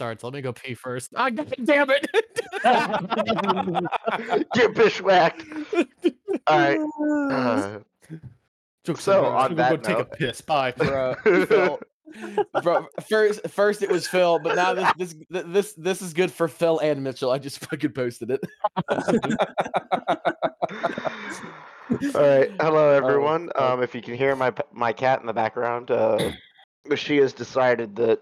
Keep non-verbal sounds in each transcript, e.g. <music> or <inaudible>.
starts. Let me go pee first. Ah, god <laughs> damn it! <laughs> Get bishwhacked. All right. <laughs> Uh, Jokes So, on on me. that go take note- a piss. Bye. bro. Phil, bro, first, first it was Phil, but now this, this, this, this is good for Phil and Mitchell. I just fucking posted it. All right. Hello, everyone. Um, if you can hear my my cat in the background, uh, she has decided that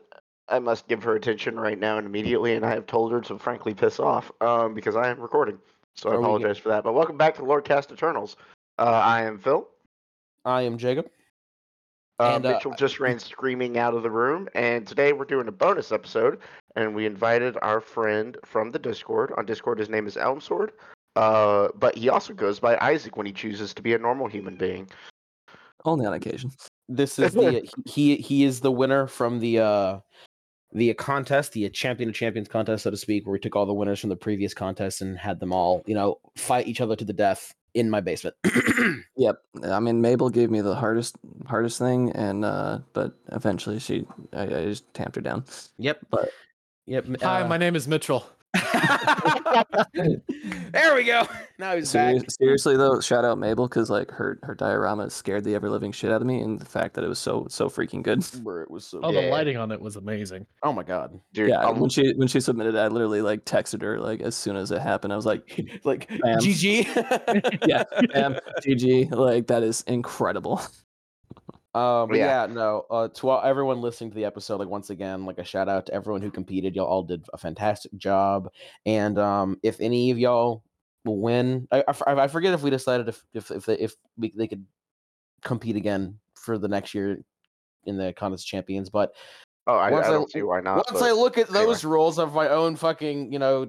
I must give her attention right now and immediately, and I have told her to frankly piss off um, because I am recording. So I Are we apologize for that. But welcome back to Lorecast Eternals. Uh, I am Phil. I am Jacob. Uh, And, uh, Mitchell just ran screaming out of the room, and today we're doing a bonus episode, and we invited our friend from the Discord. On Discord, his name is Elmsword, uh, but he also goes by Isaac when he chooses to be a normal human being. Only on occasion. This is the <laughs> he he is the winner from the uh the contest, the champion of champions contest, so to speak, where we took all the winners from the previous contest and had them all, you know, fight each other to the death in my basement. <clears throat> Yep. I mean, Mabel gave me the hardest hardest thing, and uh, but eventually she, I, I just tamped her down. yep. But- yep. Hi, uh, my name is Mitchell. <laughs> there we go. <laughs> Now he's back. Seriously though, shout out Mabel because like her her diorama scared the ever living shit out of me, and the fact that it was so so freaking good. <laughs> Where it was so. Oh, Yeah. the lighting on it was amazing. Oh my god. Dude, Yeah, um, when she when she submitted, it, I literally like texted her like as soon as it happened. I was like, like Bam. GG. "Yeah, bam, GG, like that is incredible." Um, but Yeah. yeah, no. Uh, to all, everyone listening to the episode, like once again, like a shout out to everyone who competed. Y'all all did a fantastic job. And um, if any of y'all will win, I forget if we decided if if if they, if we, they could compete again for the next year in the contest champions. But oh, I, I once I- don't see why not. once I look at anyway. those rules of my own fucking, you know,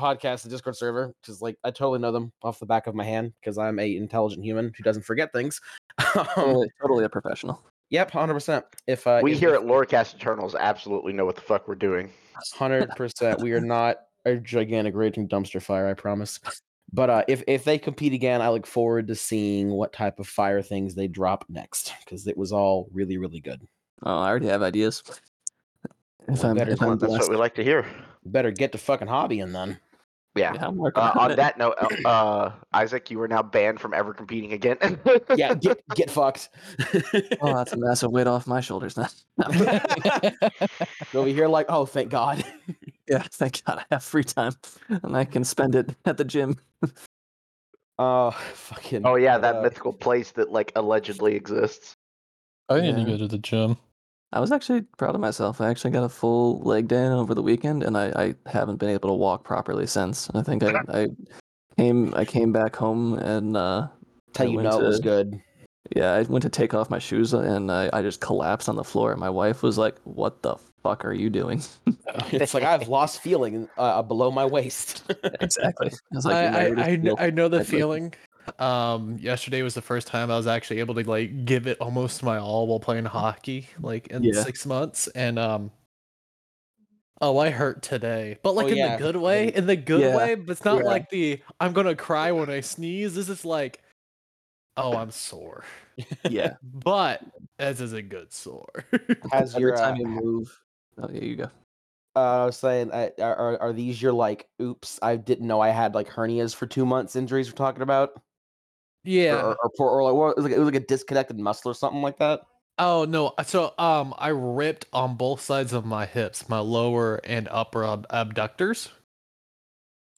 podcast and Discord server, because like I totally know them off the back of my hand because I'm a intelligent human who doesn't forget things. <laughs> um, totally, totally a professional. Yep, hundred percent. If uh, we if- here at Lorecast Eternals absolutely know what the fuck we're doing. Hundred <laughs> percent. We are not a gigantic raging dumpster fire, I promise. But uh, if if they compete again, I look forward to seeing what type of fire things they drop next because it was all really really good. Oh, I already have ideas. If Well, I'm, better if I'm that's what we like to hear. Better get to fucking hobby hobbying then. Yeah. Yeah, Uh, on on that note, uh, uh, Isaac, you are now banned from ever competing again. <laughs> Yeah, get get fucked. <laughs> Oh, that's a massive weight off my shoulders now. <laughs> Over here, like, oh, thank God. yeah, thank God I have free time and I can spend it at the gym. Oh, fucking. oh yeah, that uh, mythical place that like allegedly exists. I need to go to the gym. I was actually proud of myself. I actually got a full leg day in over the weekend, and I, I haven't been able to walk properly since. I think I, I came I came back home and uh, Tell you know it was good. yeah, I went to take off my shoes and I, I just collapsed on the floor. My wife was like, "What the fuck are you doing?" <laughs> It's like I've lost feeling uh, below my waist. exactly. I was <laughs> like, I, "You I, I, know the feeling. Um, yesterday was the first time I was actually able to like give it almost my all while playing hockey, like in Yeah. six months, and um. Oh, I hurt today, but like Oh, in yeah. the good way, in the good Yeah. way. But it's not Yeah. like the I'm gonna cry when I sneeze. This is like, oh, I'm sore, yeah. <laughs> but this is a good sore. <laughs> Has your time uh, you move, oh yeah, you go. uh, I was saying, uh, are, are are these your like, oops, I didn't know I had like hernias for two months injuries we're talking about? Yeah. Or, or, or, or like, what, it, was like, it was like a disconnected muscle or something like that? Oh no! So um, I ripped on both sides of my hips, my lower and upper ab- abductors.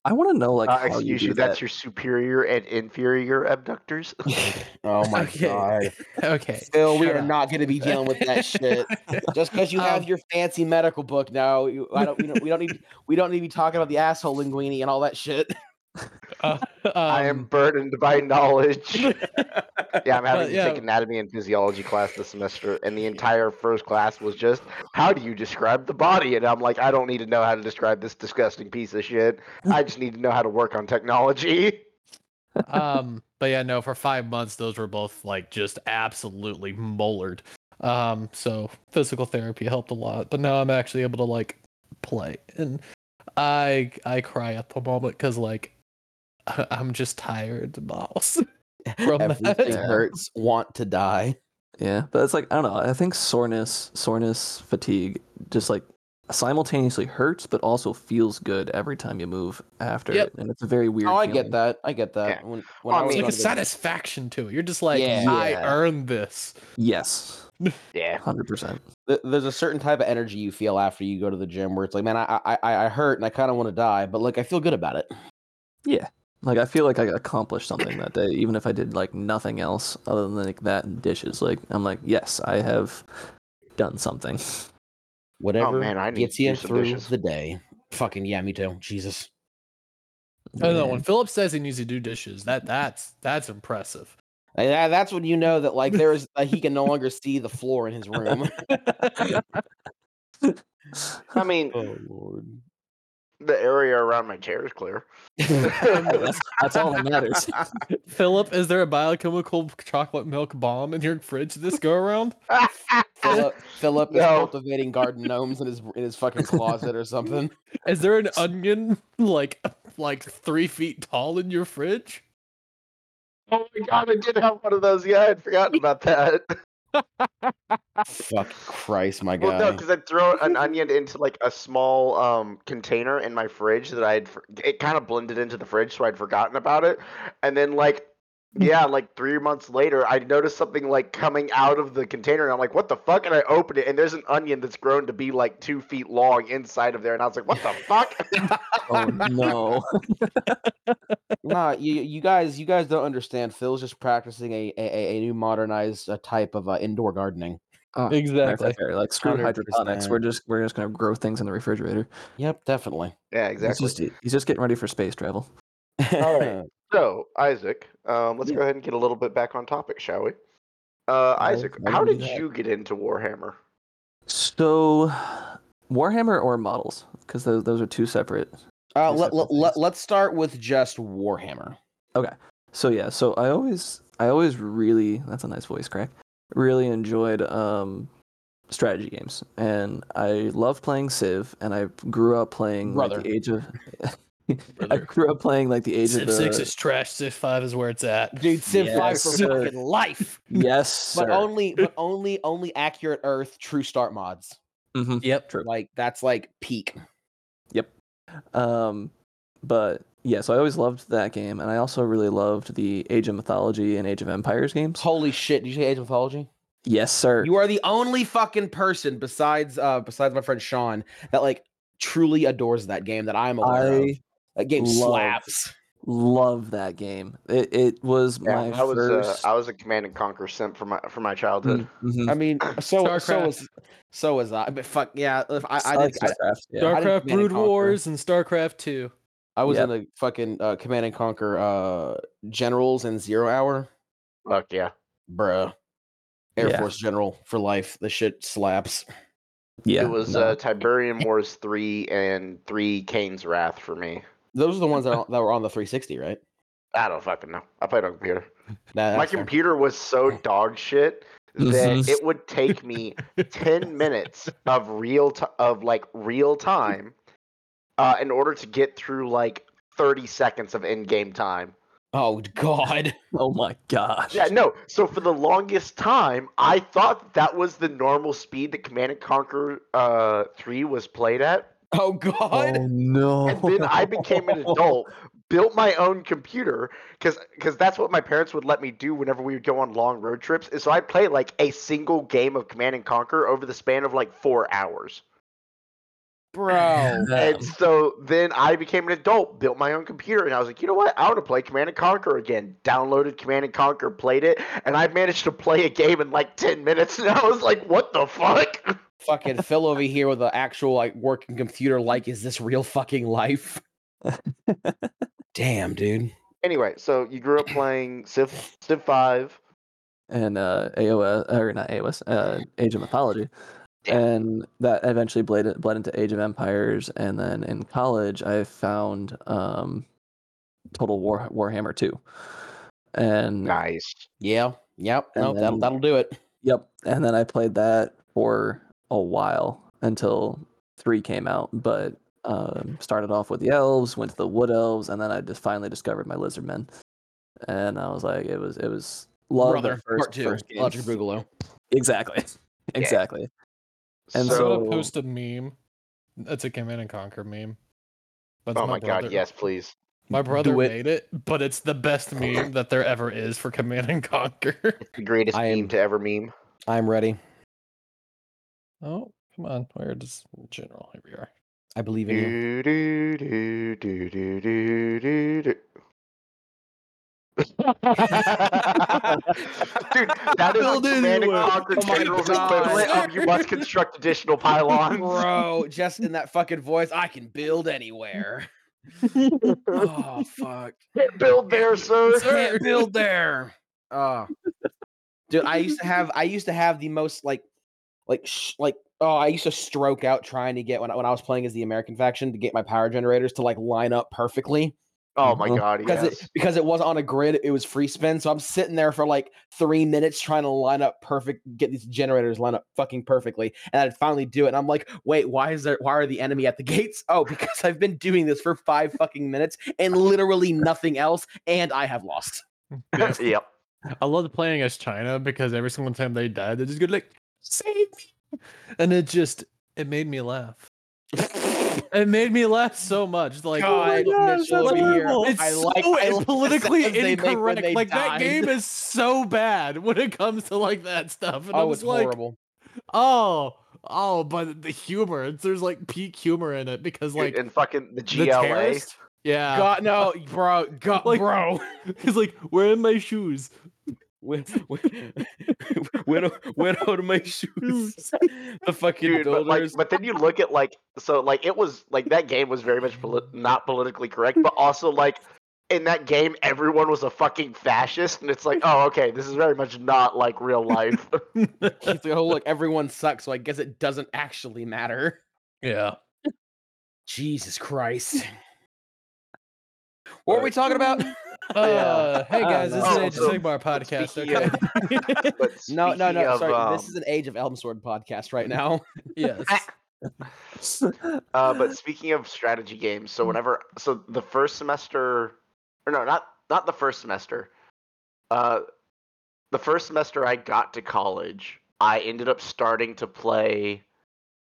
I want to know like Uh, how you excuse do you, that's that. your superior and inferior abductors. <laughs> <laughs> oh my Okay. god. <laughs> Okay. Phil, we shut are up. not going to be dealing with that shit. Just because you have Um, your fancy medical book now, you, I don't, we, don't, we don't need we don't need to be talking about the asshole linguini and all that shit. Uh, I am um, burdened by knowledge. <laughs> yeah, I'm having to yeah. take anatomy and physiology class this semester, and the entire first class was just how do you describe the body? And I'm like, I don't need to know how to describe this disgusting piece of shit. I just need to know how to work on technology. <laughs> um, <laughs> but yeah, no. For five months, those were both like just absolutely molared. Um, so physical therapy helped a lot. But now I'm actually able to like play, and I I cry at the moment because like <laughs> I'm just tired, mouse. <laughs> From Everything that. Hurts. Want to die. Yeah, but it's like I don't know. I think soreness, soreness, fatigue, just like simultaneously hurts but also feels good every time you move after Yep. it, and it's a very weird. Oh, I feeling. get that. I get that. Yeah. When, when Well, I I was mean, It's like a going to the- satisfaction to it. You're just like, Yeah. I Yeah. earned this. Yes, <laughs> Yeah. hundred percent. there's a certain type of energy you feel after you go to the gym where it's like, man, I I I, I hurt and I kind of want to die, but like I feel good about it. Like I feel like I accomplished something that day, even if I did like nothing else other than like that and dishes. Like I'm like, yes, I have done something. Whatever man, I need gets you do some through dishes. the day. Fucking yeah, me too. Jesus. I don't know. When Philip says he needs to do dishes, that that's that's impressive. And that- that's when you know that like there's uh, <laughs> he can no longer see the floor in his room. <laughs> I mean, oh lord. The area around my chair is clear. <laughs> <laughs> that's, that's all that matters. <laughs> Philip, is there a biochemical chocolate milk bomb in your fridge this go around? Philip, Philip is cultivating garden gnomes in his in his fucking closet or something. Is there an onion like like three feet tall in your fridge? oh my god, I did have one of those. Yeah, I had forgotten about that. Fuck Christ, my Well, no, because I'd throw an onion into like a small um container in my fridge that I'd for- it kind of blended into the fridge, so I'd forgotten about it, and then like yeah, like three months later, I noticed something like coming out of the container, and I'm like, what the fuck? And I opened it, and there's an onion that's grown to be like two feet long inside of there, and I was like, what the fuck? <laughs> oh no. Nah, you you guys you guys don't understand. Phil's just practicing a a, a new modernized uh, type of uh, indoor gardening. Oh, Exactly. fair, fair. Like screw hydroponics. 100%. We're just we're just gonna grow things in the refrigerator. Yep, definitely. yeah, He's exactly. just he's just getting ready for space travel. All right. <laughs> So, Isaac, um, let's Yeah. go ahead and get a little bit back on topic, shall we? Uh, I'll- Isaac, I how can do did that. you get into Warhammer? So, Warhammer or models? Because those those are two separate. Uh, Two let, separate let, let, things. let's start with just Warhammer. Okay. So yeah, so I always I always really that's a nice voice crack. Really enjoyed um strategy games, and I love playing Civ, and I grew up playing like Brother. the Age of. I grew up playing like the Age Civ of the. six is trash. Civ five is where it's at. Dude, Civ five Yes. for fucking life. yes, <laughs> But sir. only but only only accurate Earth true start mods. Mhm. Yep. True. Like that's like peak. Yep. Um, but yeah, so I always loved that game, and I also really loved the Age of Mythology and Age of Empires games. Holy shit! Did you say Age of Mythology? Yes, sir. You are the only fucking person besides uh besides my friend Sean that like truly adores that game that I'm aware of. I That game love slaps. love that game. It it was Yeah, my I was first. uh, I was a Command and Conquer simp for my for my childhood. Mm, mhm. I mean, <laughs> so so StarCraft. was so was I. But fuck yeah, if I I, I did, StarCraft. Yeah. I did Starcraft and Brood Wars and Starcraft two. I was Yep. in the fucking uh, Command and Conquer uh generals and Zero Hour, Fuck yeah. bruh. Air Yeah. Force General for life. The shit slaps. yeah, it was no. uh, Tiberium Wars three and three Kane's Wrath for me. Those are the ones that, <laughs> that were on the 360, right? I don't fucking know. I played on computer. That- my that's fair. computer was so dog shit <laughs> that it would take me ten minutes of real t- of like real time uh, in order to get through like thirty seconds of in-game time. Oh god. <laughs> oh my gosh. Yeah, no. So for the longest time, I thought that was the normal speed that Command and Conquer uh, Three was played at. <laughs> Oh god. Oh no. and then I became an adult, built my own computer because because that's what my parents would let me do whenever we would go on long road trips. And so I'd play like a single game of Command and Conquer over the span of like four hours. Bro. <laughs> And so then I became an adult, built my own computer, and I was like, you know what? I want to play Command and Conquer again. Downloaded Command and Conquer, played it, and I managed to play a game in like ten minutes. <laughs> And I was like, what the fuck? Fucking Phil over here with an actual like working computer like is this real fucking life? <laughs> Damn, dude. Anyway, so you grew up playing Civ Civ Five. and uh, AOS or not AOS, uh, Age of Mythology, Yeah. and that eventually bled bled into Age of Empires, and then in college I found um, Total War Warhammer two, and Nice. Yeah. Yep. And No, that'll that'll do it. yep, and then I played that for a while until three came out, but. Um, started off with the elves, went to the wood elves, and then I just finally discovered my lizard men, and I was like, it was it was love Brother, the first, part two. first game. Boogaloo. Exactly, <laughs> exactly. And So, so- I'm post a meme That's a Command and Conquer meme. That's Oh my brother. god, yes, please. My brother it. made it, but it's the best meme that there ever is for Command and Conquer. The greatest I am- meme to ever meme. I'm ready. Oh, come on. Where does general? Here we are. I believe in you. Do, do, do, do, do, do, do. Dude, <laughs> that is Build like Command and into. Conquer Oh my General's God. equivalent of you must <laughs> construct additional pylons. Bro, just in that fucking voice, I can build anywhere. <laughs> oh fuck. Can't Build there, sir. Can't build there. Oh. Dude, I used to have I used to have the most like like sh- like oh, I used to stroke out trying to get when I, when I was playing as the American faction to get my power generators to like line up perfectly Oh my Mhm. god, because yes. it because it wasn't on a grid, it was free spin. So I'm sitting there for like three minutes trying to line up perfect, get these generators line up fucking perfectly, and I'd finally do it. And I'm like, wait, why is there? Why are the enemy at the <laughs> gates? Oh, because I've been doing this for five fucking minutes and literally nothing else, and I have lost. <laughs> Yep. I love playing as China because every single time they die, they just go like, "Save me," and it just it made me laugh. <laughs> It made me laugh so much. Like, God, oh gosh, that's over here. horrible. it's I like so I like politically sounds they incorrect. they Like that game is so bad when it comes to like that stuff. And I Oh, was it's like, horrible. oh, oh, but the humor, it's- there's like peak humor in it because like and fucking the the GLA. terrorist- yeah, God, no, bro, God, <laughs> Like- bro. <laughs> he's like, where are my shoes? Where, where, where, where are my shoes? the fucking Dude, but like, but then you look at like, so like it was like that game was very much polit- not politically correct, but also like in that game everyone was a fucking fascist, and it's like, <laughs> oh, okay, this is very much not like real life. <laughs> It's like, oh look, everyone sucks, so I guess it doesn't actually matter. Yeah. Jesus Christ. <laughs> What were we talking about? Uh, hey guys, this is know. an Age of Sigmar podcast. speaking Okay. of- <laughs> but no, no, speaking no. of, sorry, um, this is an Age of Elmsword podcast right now. <laughs> yes. <laughs> Uh, but speaking of strategy games, so whenever so the first semester, or no, not not the first semester. Uh, the first semester I got to college, I ended up starting to play,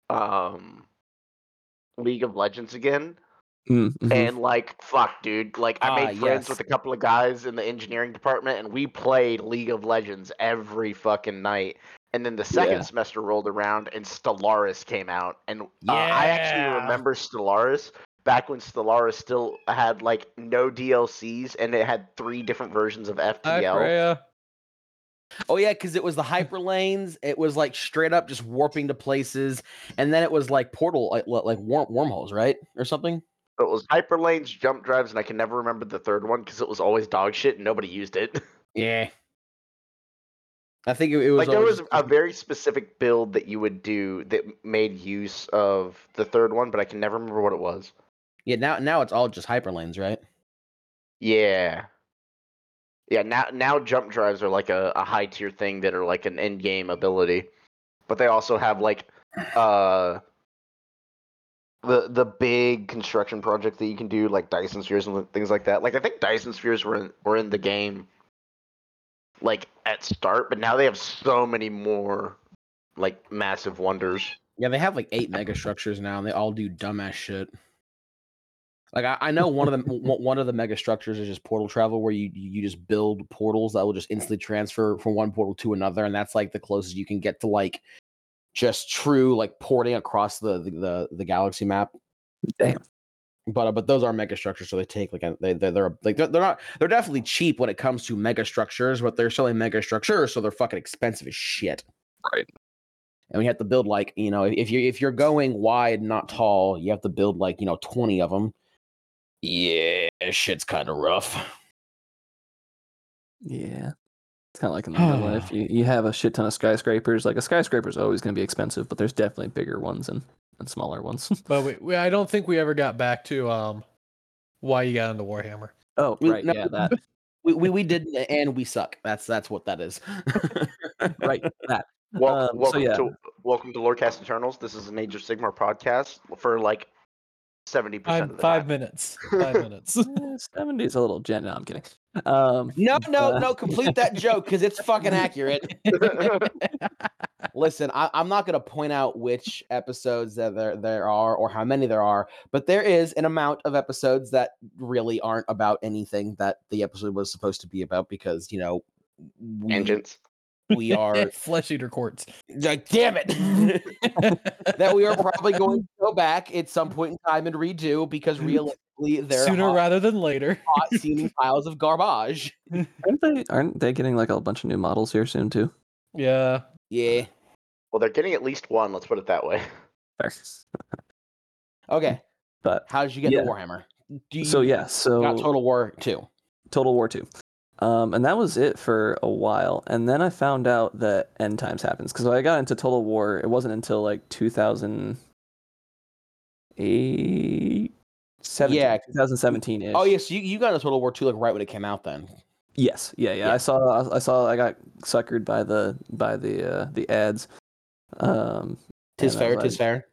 um, League of Legends again, Mm, mhm. and like fuck, dude, like I Ah, made friends yes. with a couple of guys in the engineering department, and we played League of Legends every fucking night. And then the second Yeah. semester rolled around, and Stellaris came out, and uh, I actually remember Stellaris back when Stellaris still had like no DLCs, and it had three different versions of Hi, FTL. Oh yeah, because it was the hyper <laughs> lanes. It was like straight up just warping to places, and then it was like portal, like like worm, wormholes, right, or something. It was hyperlanes, jump drives, and I can never remember the third one because it was always dog shit and nobody used it. <laughs> Yeah. I think it, it was like there was a very specific build that you would do that made use of the third one, but I can never remember what it was. yeah. Now now it's all just hyper lanes, right? Yeah. Yeah, now now jump drives are like a, a high tier thing that are like an end game ability. But they also have like uh the the big construction project that you can do, like Dyson spheres and things like that. Like I think Dyson spheres were in, were in the game like at start, but now they have so many more like massive wonders. Yeah, they have like eight mega structures now, and they all do dumbass shit. Like I, I know one of the <laughs> one of the mega structures is just portal travel, where you you just build portals that will just instantly transfer from one portal to another, and that's like the closest you can get to like just true like porting across the the the, the galaxy map. Damn. But uh, but those are mega structures, so they take like a, they they're, they're like they're, they're not they're definitely cheap when it comes to mega structures, but they're selling mega structures, so they're fucking expensive as shit Right. and we have to build like you know if you if you're going wide not tall you have to build like you know 20 of them yeah shit's kind of rough Yeah. It's kind of like in real <sighs> life. You, you have a shit ton of skyscrapers. Like a skyscraper is always going to be expensive, but there's definitely bigger ones and, and smaller ones. <laughs> But we, we, I don't think we ever got back to um why you got into Warhammer. oh, right. no, yeah, that. we, we we did and we suck that's that's what that is <laughs> Right. That. Wel- Um, so welcome yeah. to welcome to Lorecast Eternals. This is an Age of Sigmar podcast for like seventy percent of Five, the five time. minutes. Five <laughs> minutes. <laughs> Seventy is a little gen. No, I'm kidding. Um, No, <laughs> no, uh, no. Complete that joke because it's fucking accurate. Listen, I, I'm not going to point out which episodes that there there are or how many there are, but there is an amount of episodes that really aren't about anything that the episode was supposed to be about because you know we, Tangents. We are <laughs> Flesh eater courts. like, damn it <laughs> that we are probably going to go back at some point in time and redo because <laughs> realistically they're Sooner hot, rather than later. hot seeming piles of garbage. aren't they? Aren't they getting like a bunch of new models here soon too? Yeah. Yeah. Well, they're getting at least one. Let's put it that way. Fair. Okay. But How did you get Yeah. into Warhammer? Do you so yeah, so got Total War two? Total War Two. Um, and that was it for a while. And then I found out that End Times happens because I got into Total War. It wasn't until like 2008, 17, Yeah. 2017 ish. Oh yes, you, you got into Total War two like right when it came out. Then Yes, yeah, yeah. Yeah. I saw, I saw, I got suckered by the by the uh, the ads. Um, tis fair, was tis fair.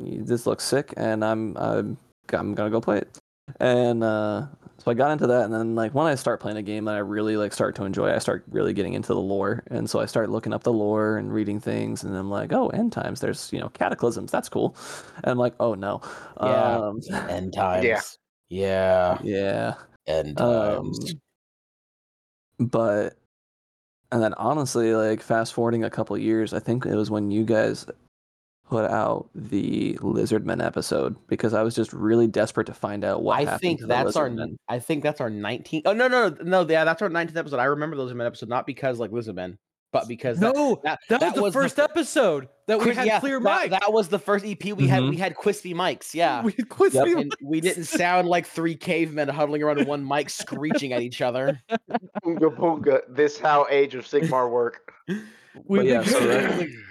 This looks sick, and I'm I'm I'm gonna go play it. And uh, so I got into that, and then like when I start playing a game that I really like start to enjoy, I start really getting into the lore, and so I start looking up the lore and reading things, and I'm like, oh, end times. There's you know cataclysms. That's cool. And I'm like, oh no. Yeah. Um, End <laughs> times. Yeah. yeah. yeah, End Um, times. but and then honestly like fast forwarding a couple years i think it was when you guys put out the lizardmen episode because i was just really desperate to find out what I happened think to that's our. Lizardmen. I think that's our 19th. Oh no, no, no, no. Yeah, that's our 19th episode. I remember those Lizardmen episode not because like Lizardmen, but because that- No, that, that, was the was first fir- episode that we had yeah, clear that, mic. that was the first EP we had. Mhm. We had crispy mics. Yeah. We had quiz Yep. me and we didn't sound like three cavemen huddling around one mic screeching at each other. Boonga boonga. This how Age of Sigmar work. We've yeah, so that- considering-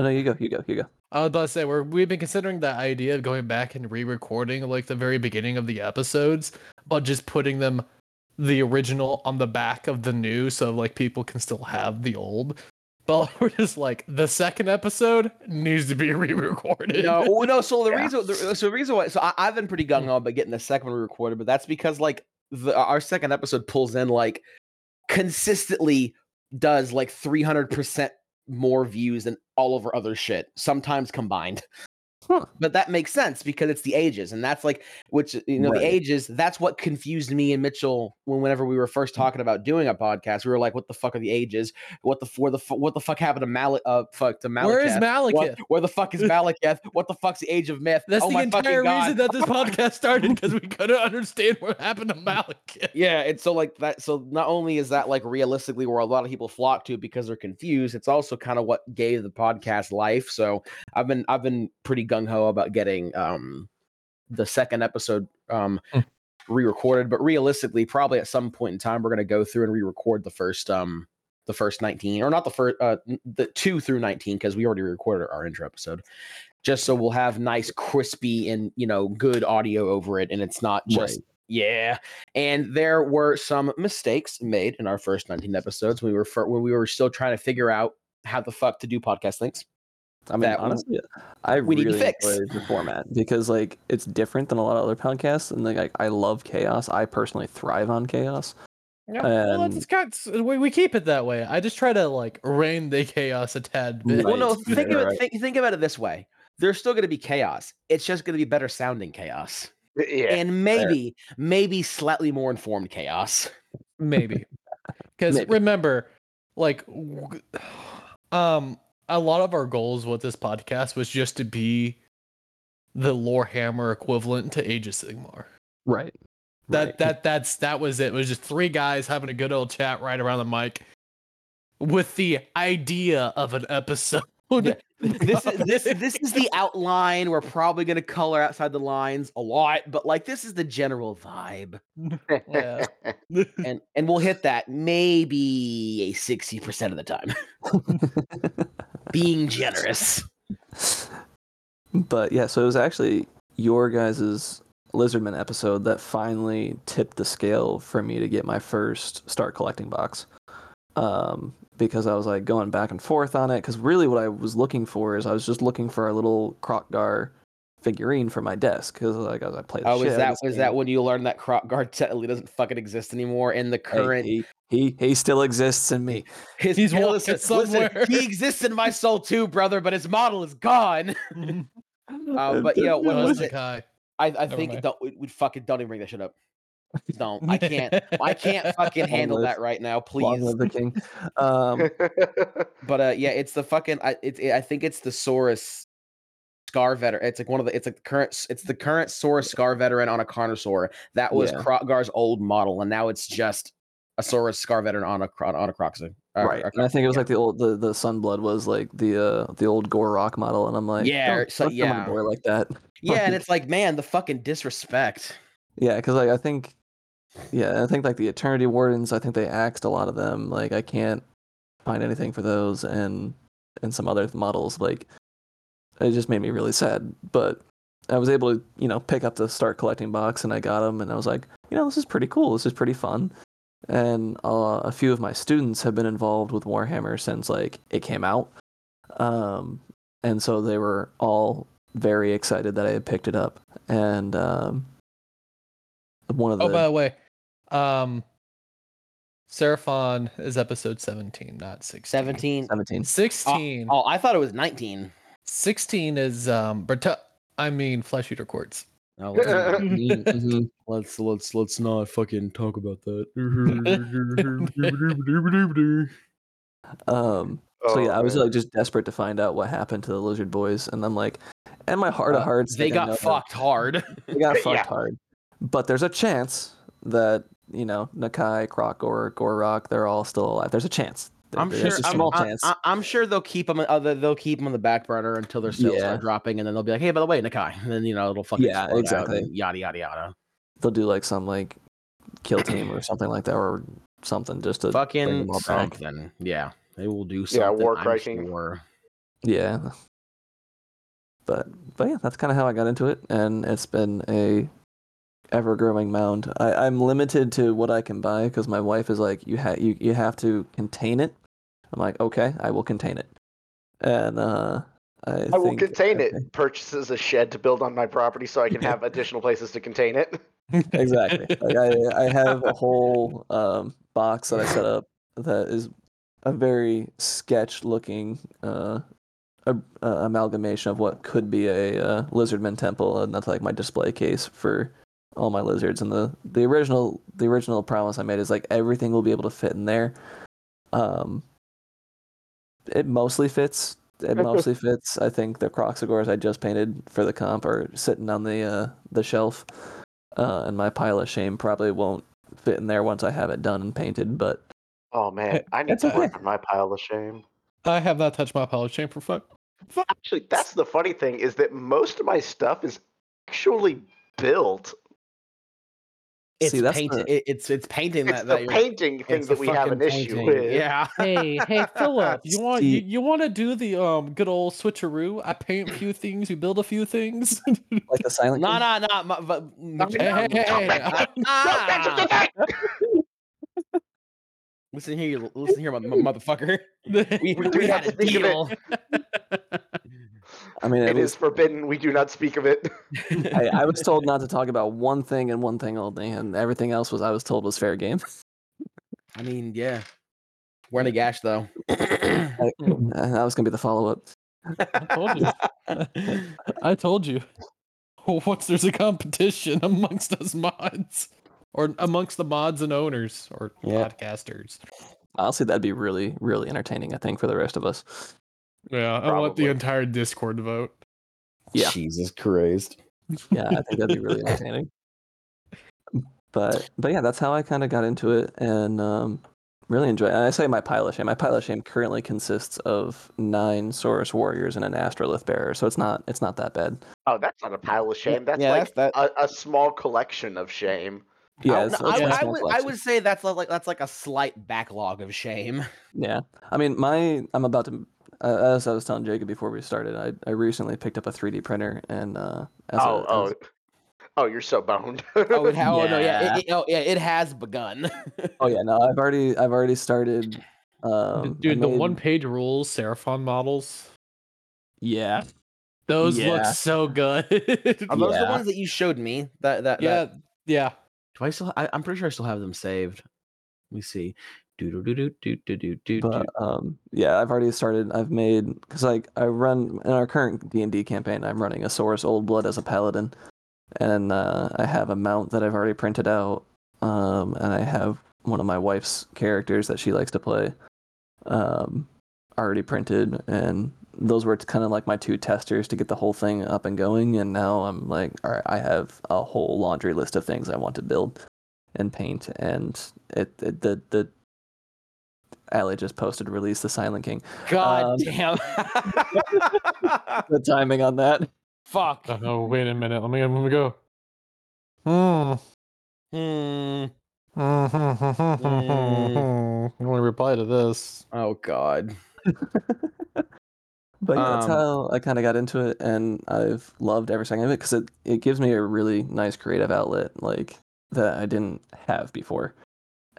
oh no you go you go you go I was about to say we're we've been considering the idea of going back and re-recording like the very beginning of the episodes, but just putting them the original on the back of the new, so like people can still have the old. But <laughs> we're just like the second episode needs to be <laughs> re-recorded. No, well, no. So the <laughs> Yeah. reason, the, so the reason why, so I, I've been pretty gung mm. ho about getting the second one recorded, but that's because like the our second episode pulls in like consistently does like three hundred percent more views than all of our other shit, sometimes combined. <laughs> Huh. But that makes sense because it's the ages, and that's like which you know Right. the ages. That's what confused me and Mitchell when whenever we were first talking about doing a podcast. We were like, "What the fuck are the ages? What the f- where the what the fuck happened to Mal uh fuck to Malekith? Where is Malekith? What, where the fuck is <laughs> Malekith? What the fuck's the age of myth? That's oh the entire reason that this <laughs> podcast started because we couldn't understand what happened to Malekith. Yeah, it's so like that. So not only is that like realistically where a lot of people flock to because they're confused, it's also kind of what gave the podcast life. So I've been I've been pretty gung ho about getting um the second episode um Mm. re-recorded, but realistically, probably at some point in time we're gonna go through and re-record the first um the first 19 or not the first uh the two through 19 because we already recorded our intro episode just so we'll have nice crispy and you know good audio over it and it's not just yeah and there were some mistakes made in our first 19 episodes when we were when we were still trying to figure out how the fuck to do podcast links i mean honestly i we need to really fix. enjoy the format because like it's different than a lot of other podcasts and like I, I love chaos i personally thrive on chaos Yeah, well, And- that's kind of, we, we keep it that way. I just try to like rein the chaos a tad bit. well no think right, of it right. think, think about it this way there's still going to be chaos it's just going to be better sounding chaos Yeah. and maybe maybe slightly more informed chaos maybe <laughs> because remember like <sighs> um a lot of our goals with this podcast was just to be the lore hammer equivalent to age of sigmar. Right. That right. that that's that was it. It was just three guys having a good old chat right around the mic with the idea of an episode. Yeah, this is this this is the outline. We're probably going to color outside the lines a lot but like this is the general vibe. Yeah. and and we'll hit that maybe a 60% of the time <laughs> being generous. But yeah so it was actually your guys's lizardman episode that finally tipped the scale for me to get my first start collecting box. Um because i was like going back and forth on it because really what i was looking for is i was just looking for a little Kroq-gar figurine for my desk because like as I play. the Oh, is out that was game, that when you learned that Kroq-gar <laughs> technically doesn't fucking exist anymore in the hey, current he, he he still exists in me. <laughs> his He's hey, walking listen, listen, somewhere. he exists in my soul too, brother, but his model is gone. Uh, <laughs> but yeah, what was it? I, I think don't we, we fucking don't even bring that shit up. Don't. I can't. I can't fucking handle live- that right now, please. live the king. Um, But uh, yeah, it's the fucking. I it's I think it's the Saurus Scar veteran. It's like one of the. It's like the current. It's the current Saurus Scar veteran on a Carnosaur. That was Yeah. Kroq-gar's old model, and now it's just a Saurus Scar veteran on a on a Croxa. uh, right, and I think it was yeah. like the old the the Sunblood was like the uh the old Gor-Rok model, and I'm like, Yeah, so- don't come on yeah. board like that. Yeah, and it's like, man, the fucking disrespect. Yeah, because like I think, yeah, I think like the Eternity Wardens, I think they axed a lot of them. Like I can't find anything for those, and and some other models. Like it just made me really sad. But I was able to, you know, pick up the start collecting box, and I got them, and I was like, you know, this is pretty cool. This is pretty fun. And uh, a few of my students have been involved with Warhammer since like it came out, um, and so they were all very excited that I had picked it up. And um, one of the Oh, by the way, um, Seraphon is episode 17, not 16. 17. 17. 16. Oh, I thought it was 19. 16 is um Berta- I mean Flesh Eater Courts. Oh, let's, Mhm, mhm. let's let's let's not fucking talk about that. <laughs> Um, so Oh, yeah, I was man. like just desperate to find out what happened to the lizard boys, and I'm like, and my heart of Uh, hearts, they got know that fucked hard. They got <laughs> fucked Yeah. hard, but there's a chance that you know Nakai, Croc, or Gor-Rok, they're all still alive. There's a chance. There- I'm there's sure. a I'm, small I- chance. I, am sure they'll keep them. Uh, they'll keep them on the back burner until their sales Yeah. start dropping, and then they'll be like, "Hey, by the way, Nakai," and then you know it'll fucking Yeah, exactly. yada yada yada. They'll do like some like kill team or something like that, or something just to Fucking them all back. Yeah, they will do something. Yeah, something. war I'm crashing. sure. Yeah. But but yeah, that's kind of how I got into it, and it's been a ever growing mound. I, I'm limited to what I can buy because my wife is like, you have you you have to contain it. I'm like, okay, I will contain it, and uh, I, I will contain okay. it. Purchases a shed to build on my property so I can have additional places to contain it. <laughs> exactly. Like I, I have a whole um, box that I set up that is a very sketch looking uh, a, a amalgamation of what could be a uh, lizardman temple, and that's like my display case for all my lizards. And the the original the original promise I made is like everything will be able to fit in there. Um, it mostly fits. It mostly fits. I think the Kroxigors I just painted for the comp are sitting on the uh, the shelf uh, and my pile of shame probably won't fit in there once I have it done and painted. But Oh man, I need That's to okay. work on my pile of shame. I have not touched my pile of shame for fuck. Actually, that's the funny thing is that most of my stuff is actually built. It's See, that's painting. the- it's it's painting It's that. the that you're- painting thing that we have an fucking issue with. Yeah. <laughs> Hey, hey, Philip, you want you, you want to do the um good old switcheroo? I paint a few things, you build a few things. like the <laughs> silent. No, King? no, no. but- Hey, hey, hey, <laughs> hey. Listen here, you listen here, mo- mo- motherfucker. We, We do we had a speak of it. deal. I mean, It it is was, forbidden. We do not speak of it. <laughs> I, I was told not to talk about one thing and one thing only, and everything else was I was told was fair game. <laughs> I mean, yeah. We're in a gash though. Like, and that was gonna be the follow up. I told you. <laughs> I told you. Once there's a competition amongst us mods, or amongst the mods and owners, or Yeah. podcasters. Honestly, that'd be really, really entertaining. I think for the rest of us. Yeah, I want the entire Discord to vote. Yeah. Jesus Christ. Yeah, I think that'd be really <laughs> entertaining. But but yeah, that's how I kind of got into it and um, really enjoy. it. And I say my pile of shame. My pile of shame currently consists of nine Saurus warriors and an astrolith bearer, so it's not it's not that bad. Oh, that's not a pile of shame. That's yeah, like that's that. a, a small collection of shame. Yeah, I, it's, no, it's I, a I small would, I would say that's like that's like a slight backlog of shame. Yeah, I mean, my I'm about to. Uh, as I was telling Jacob before we started, I, I recently picked up a 3D printer and uh, as a- Oh, oh, as- oh, you're so boned. Oh, it ha- oh no, yeah, <laughs> Yeah. it, it, oh, yeah, it has begun. oh yeah, no, I've already I've already started. Um, I Dude, the one page rules, Seraphon models. Yeah, Those Yeah. look so good. Are those the ones that you showed me? That that yeah, that- yeah. do I still? I, I'm pretty sure I still have them saved. Let me see. Do do do do do do do. But um, yeah, I've already started. I've made because like I run in our current D and D campaign. I'm running a Saurus Old Blood as a paladin, and uh, I have a mount that I've already printed out. Um, and I have one of my wife's characters that she likes to play, um, already printed, and those were kind of like my two testers to get the whole thing up and going. And now I'm like, all right, I have a whole laundry list of things I want to build and paint, and it, it the the Ali just posted release the Silent King. God um, damn. <laughs> The timing on that. Fuck. Oh, wait a minute. Let me let me go. Hmm. Hmm. Mm. I want to reply to this. Oh God. <laughs> But yeah, that's Um, how I kind of got into it, and I've loved every second of it because it, it gives me a really nice creative outlet like that I didn't have before.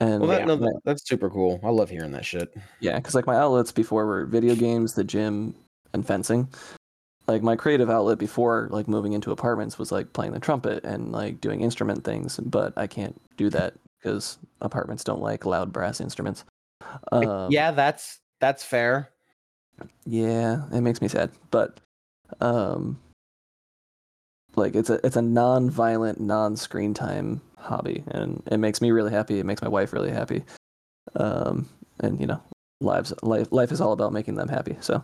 And Well, that, no, that- that's super cool. I love hearing that shit. yeah, because like my outlets before were video games, the gym, and fencing. Like my creative outlet before like moving into apartments was like playing the trumpet and like doing instrument things, but I can't do that because apartments don't like loud brass instruments. Um, yeah, that's that's fair. Yeah, it makes me sad, but um like it's a it's a non-violent, non-screen time hobby and it makes me really happy. It makes my wife really happy. Um and you know, lives life life is all about making them happy. So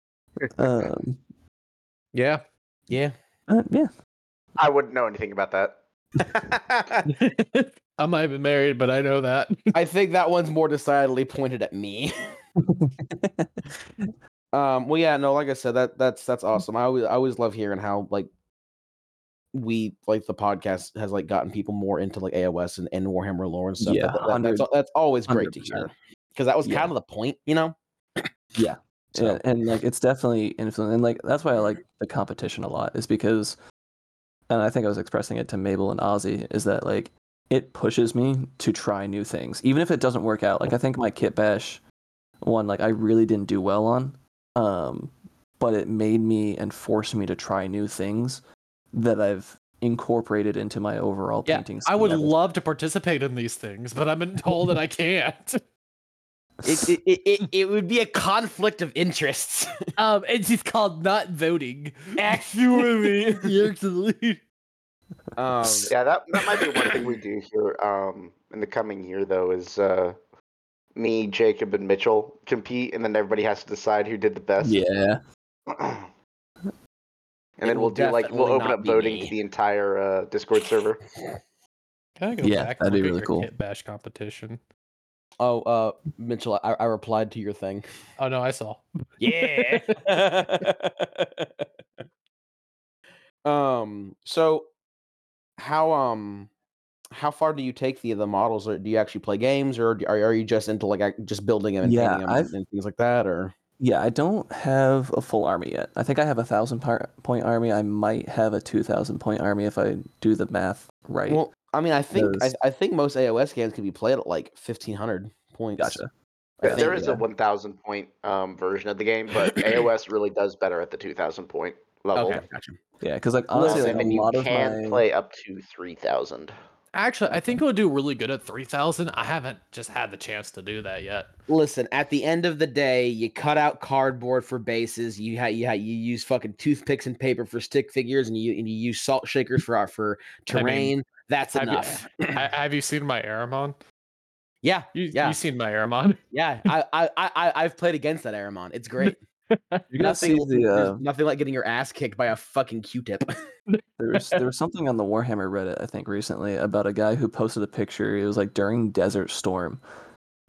<laughs> um Yeah. Yeah. uh, yeah. I wouldn't know anything about that. <laughs> I'm not even married, but I know that. I think that one's more decidedly pointed at me. <laughs> Um, well, yeah, no, like I said, that that's that's awesome. I always I always love hearing how like we like the podcast has like gotten people more into like AOS and, and Warhammer lore and stuff. Yeah, That- that- that's that's always great to 100%. hear because that was Yeah. kind of the point, you know. Yeah. <clears throat> So- Yeah, and like it's definitely influenced, and like that's why I like the competition a lot, is because, and I think I was expressing it to Mabel and Ozzy, is that like it pushes me to try new things, even if it doesn't work out. Like I think my Kit Bash one, like I really didn't do well on, um, but it made me and forced me to try new things that I've incorporated into my overall Yeah, painting. I would scheme. love to participate in these things, but I've been told that I can't. <laughs> It it, it, it it would be a conflict of interests. <laughs> Um, it's just called not voting. Actually. Actually. <laughs> um, Yeah, that that might be one thing we do here um, in the coming year, though, is uh, me, Jacob, and Mitchell compete, and then everybody has to decide who did the best. Yeah, and It <clears throat> then we'll do like we'll open up voting me. to the entire uh, Discord server. Can I go Yeah, back? that'd be really cool. Kit Bash competition. oh, uh, Mitchell, I, I replied to your thing. Oh no, I saw. Yeah. <laughs> um. So, how um, how far do you take the the models? Or do you actually play games, or are are you just into like just building them and Yeah, painting them I've- and things like that? Or Yeah, I don't have a full army yet. I think I have a thousand par- point army. I might have a two thousand point army if I do the math right. well, I mean, I think I, I think most AOS games can be played at like fifteen hundred points. gotcha. I there think, is yeah. a 1,000 point um, version of the game, but <clears throat> AOS really does better at the 2,000 point level. Okay, gotcha. Yeah, because like honestly, like and a you lot of can my play up to 3,000. Actually, I think it would do really good at three thousand. I haven't just had the chance to do that yet. Listen, at the end of the day, you cut out cardboard for bases. You ha- you ha- you use fucking toothpicks and paper for stick figures, and you and you use salt shakers for uh, for I mean, terrain. That's have enough. <clears throat> Ha- have you seen my Aramon? yeah, You, Yeah. you seen my Aramon? <laughs> yeah. I I I I've played against that Aramon. It's great. You guys see nothing, the uh, nothing like getting your ass kicked by a fucking Q-tip. <laughs> there was there was something on the Warhammer Reddit I think recently about a guy who posted a picture. It was like during Desert Storm.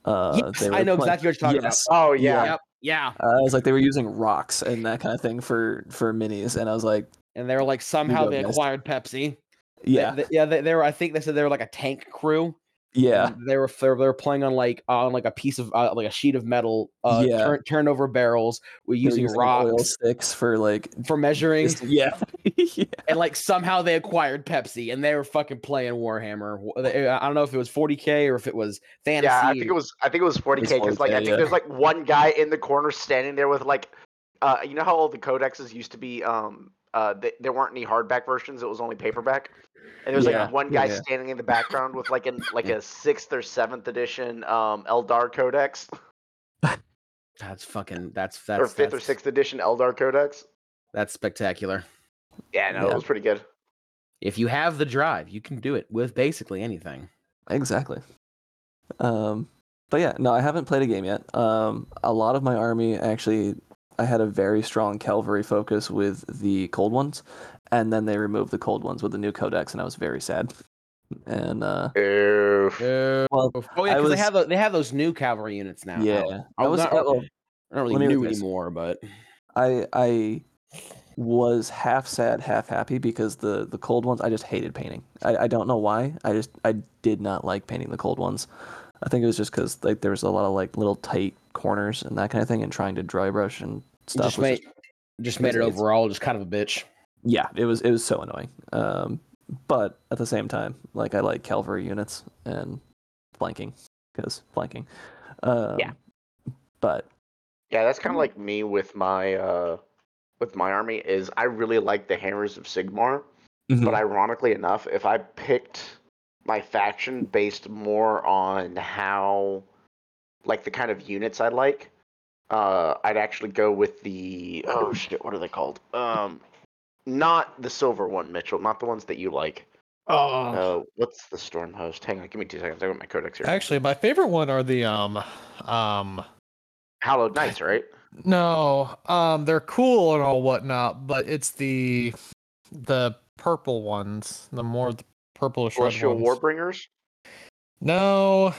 Uh, yes, I know playing- exactly what you're talking Yes. Oh, yeah. about. Yep. Yeah. Uh, I was like they were using rocks and that kind of thing for for minis, and I was like, And they were like somehow they guys. acquired Pepsi. They- yeah, they- yeah. They, they were. I think they said they were like a tank crew. Yeah, and they were they were playing on like on like a piece of uh, like a sheet of metal uh Yeah. turn, turned over barrels we're They using like, oil rocks sticks for like for measuring just- yeah, <laughs> yeah. and like somehow they acquired pepsi and they were fucking playing warhammer i don't know if it was 40k or if it was fantasy Yeah, I think it was. I think it was 40k because, like, I think yeah. there's like one guy in the corner standing there with like uh, you know how all the codexes used to be um uh th- there weren't any hardback versions it was only paperback and there was Yeah, like one guy yeah. standing in the background with like an like a sixth or seventh edition um eldar codex <laughs> That's fucking. That's that's or fifth or sixth edition eldar codex That's spectacular. yeah no Yeah. it was pretty good If you have the drive, you can do it with basically anything. Exactly. Um, but yeah, no, I haven't played a game yet. Um, a lot of my army actually, I had a very strong cavalry focus with the cold ones, and then they removed the cold ones with the new codex, and I was very sad. And uh, Oof. well, Oh yeah, because they have the, they have those new cavalry units now. yeah, I I was was not, uh, well, not really new anymore, but I I was half sad, half happy because the the cold ones I just hated painting. I, I don't know why. I just I did not like painting the cold ones. I think it was just because like there was a lot of like little tight corners and that kind of thing, and trying to dry brush and stuff. just was made just- just made it overall just kind of a bitch. Yeah, it was it was so annoying. Um, but at the same time, like I like cavalry units and flanking because flanking. Um, Yeah. But Yeah, that's kind of like me with my uh with my army is I really like the Hammers of Sigmar, Mm-hmm. but ironically enough, if I picked my faction based more on how like the kind of units I like, uh I'd actually go with the oh shit, what are they called? Um not the silver one, Mitchell, not the ones that you like. Oh, Uh what's the storm host? Hang on, give me two seconds. I got my codex here. actually, my favorite one are the um, um, Hallowed Knights, right? no, um, they're cool and all whatnot, but it's the the purple ones, the more the purplish red Celestial ones. Warbringers, No,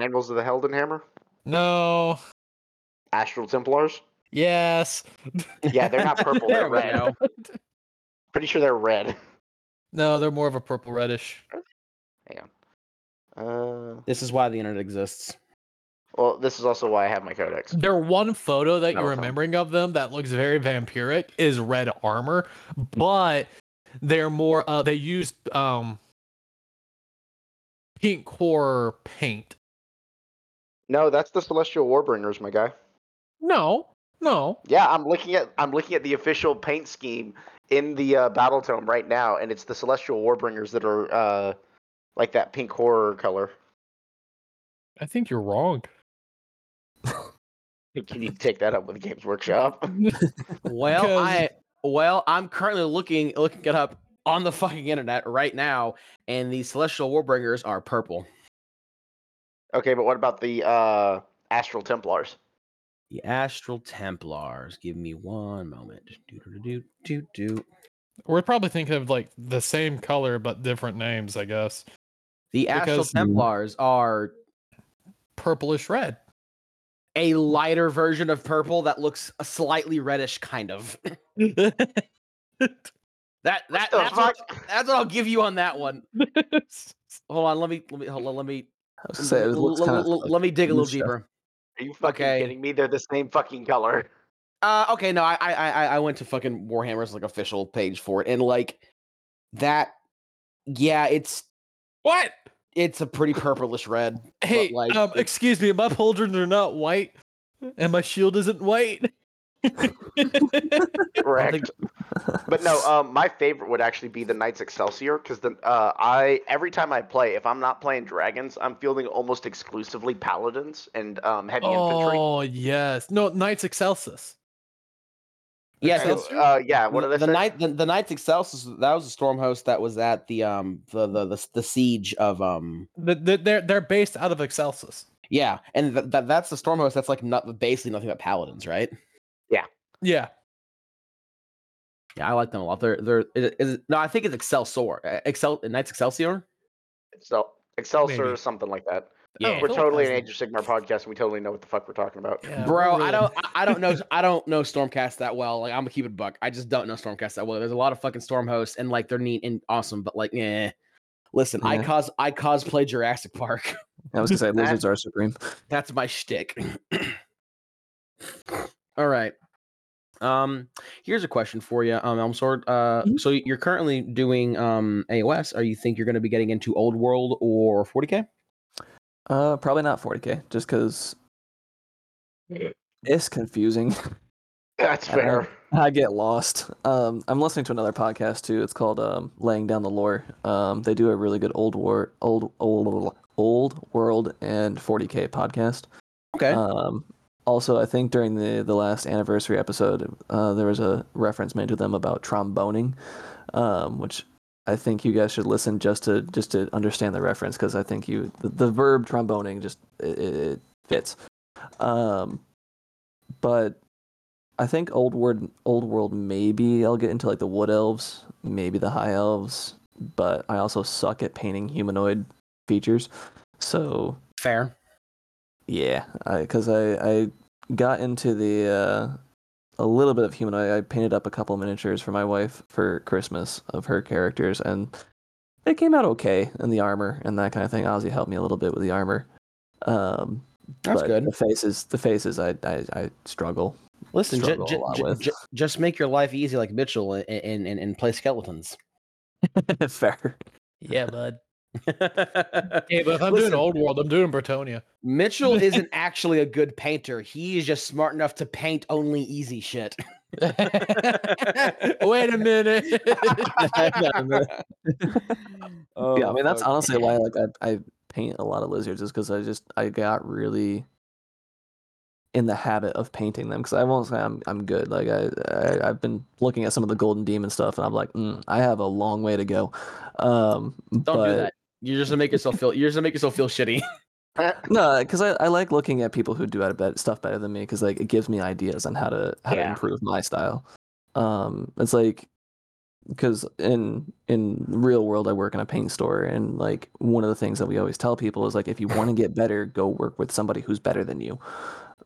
Anvils of the Heldenhammer, no, Astral Templars. yes, Yeah, they're not <laughs> purple, they're red. Go. Pretty sure they're red. no, they're more of a purple reddish. Uh, This is why the internet exists. well, this is also why I have my codex. Their one photo that No, you're it's not. remembering of them that looks very vampiric is red armor, but they're more uh they used um pink horror paint. No, that's the Celestial Warbringers, my guy. No, no. Yeah, I'm looking at I'm looking at the official paint scheme in the uh, Battle Tome right now, and it's the Celestial Warbringers that are uh, like that pink horror color. I think you're wrong. Can you take that up with Games Workshop? <laughs> <laughs> Well, Because- I well, I'm currently looking looking it up on the fucking internet right now, and the Celestial Warbringers are purple. okay, but what about the uh, Astral Templars? The Astral Templars. Give me one moment. Do do do do do. We're probably thinking of like the same color but different names, I guess. The Astral Because- mm-hmm. Templars are Purplish red. a lighter version of purple that looks a slightly reddish, kind of. <laughs> that that that's what, that's what I'll give you on that one. <laughs> Hold on, let me let me hold on, let me I was gonna say it looks l- kind l- of let me dig a little Lucia. deeper. Are you fucking Okay. kidding me? They're the same fucking color. Uh, okay, no, I, I, I, I went to fucking Warhammer's like official page for it, and like that, yeah, it's What? it's a pretty purplish red. but, Hey, like, um, excuse me, my pauldrons are not white, and my shield isn't white. Correct. but no, um, my favorite would actually be the Knights Excelsior because the uh, I every time I play, if I'm not playing dragons, I'm fielding almost exclusively paladins and um, heavy infantry. oh yes, no Knights Excelsis. yeah, So, so, uh, yeah, what the, did the say? night the, the Knights Excelsis that was a storm host that was at the um the the the, the siege of um The, the, they're they're based out of Excelsis. yeah, and th- that that's the storm host that's like not basically nothing but paladins, right? Yeah, Yeah, I like them a lot. They're they're is it, no, I think it's Excelsior, uh, Excel Knights Excelsior. So Excelsior Maybe. or something like that. Yeah. We're totally has an. Age of Sigmar podcast, and we totally know what the fuck we're talking about. yeah Bro, we're I don't I, I don't know <laughs> I don't know Stormcast that well. Like I'm gonna keep it a buck. I just don't know Stormcast that well. There's a lot of fucking Storm hosts and like they're neat and awesome, but like eh. Listen, I cos I cosplay Jurassic Park. I was gonna say <laughs> lizards are supreme. That's my shtick. <clears throat> All right. Um, here's a question for you, um, Elmsword. Uh, Mhm. so you're currently doing um AOS. Are you think you're going to be getting into Old World or 40k? Uh, probably not 40k, just because it's confusing. <laughs> That's I fair. I get lost. Um, I'm listening to another podcast too. It's called um, "Laying Down the Lore." Um, they do a really good old war, old old old world and 40k podcast. Okay. Um, also, I think during the the last anniversary episode, uh, there was a reference made to them about tromboning, um, which I think you guys should listen just to just to understand the reference because I think you the, the verb tromboning just it, it it fits. Um, but I think old world old world maybe I'll get into like the wood elves, maybe the high elves, but I also suck at painting humanoid features. So Fair. Yeah, because I, I got into the uh, a little bit of humanoid. I painted up a couple miniatures for my wife for Christmas of her characters, and it came out okay in the armor and that kind of thing. Ozzy helped me a little bit with the armor. Um, That's but good. The faces, the faces, I I, I struggle. Listen, struggle a ju- lot ju- ju- just make your life easy like Mitchell and, and, and, and play skeletons. <laughs> Fair. Yeah, bud. <laughs> Hey, but if I'm Listen. doing old world, I'm doing Bretonnia. Mitchell <laughs> isn't actually a good painter. He is just smart enough to paint only easy shit. <laughs> Wait a minute. Oh, yeah, I mean that's fuck. honestly why like I I paint a lot of lizards is because I just I got really in the habit of painting them because I won't say I'm I'm good. Like I, I I've been looking at some of the golden demon stuff and I'm like, mm, I have a long way to go. Um, Don't but, do that. You're just gonna make yourself feel. You're just gonna make yourself feel shitty. <laughs> <laughs> No, because I, I like looking at people who do it bet- stuff better than me because like it gives me ideas on how to how to improve my style. Um, it's like because in in real world I work in a paint store and like one of the things that we always tell people is like if you want to get better, go work with somebody who's better than you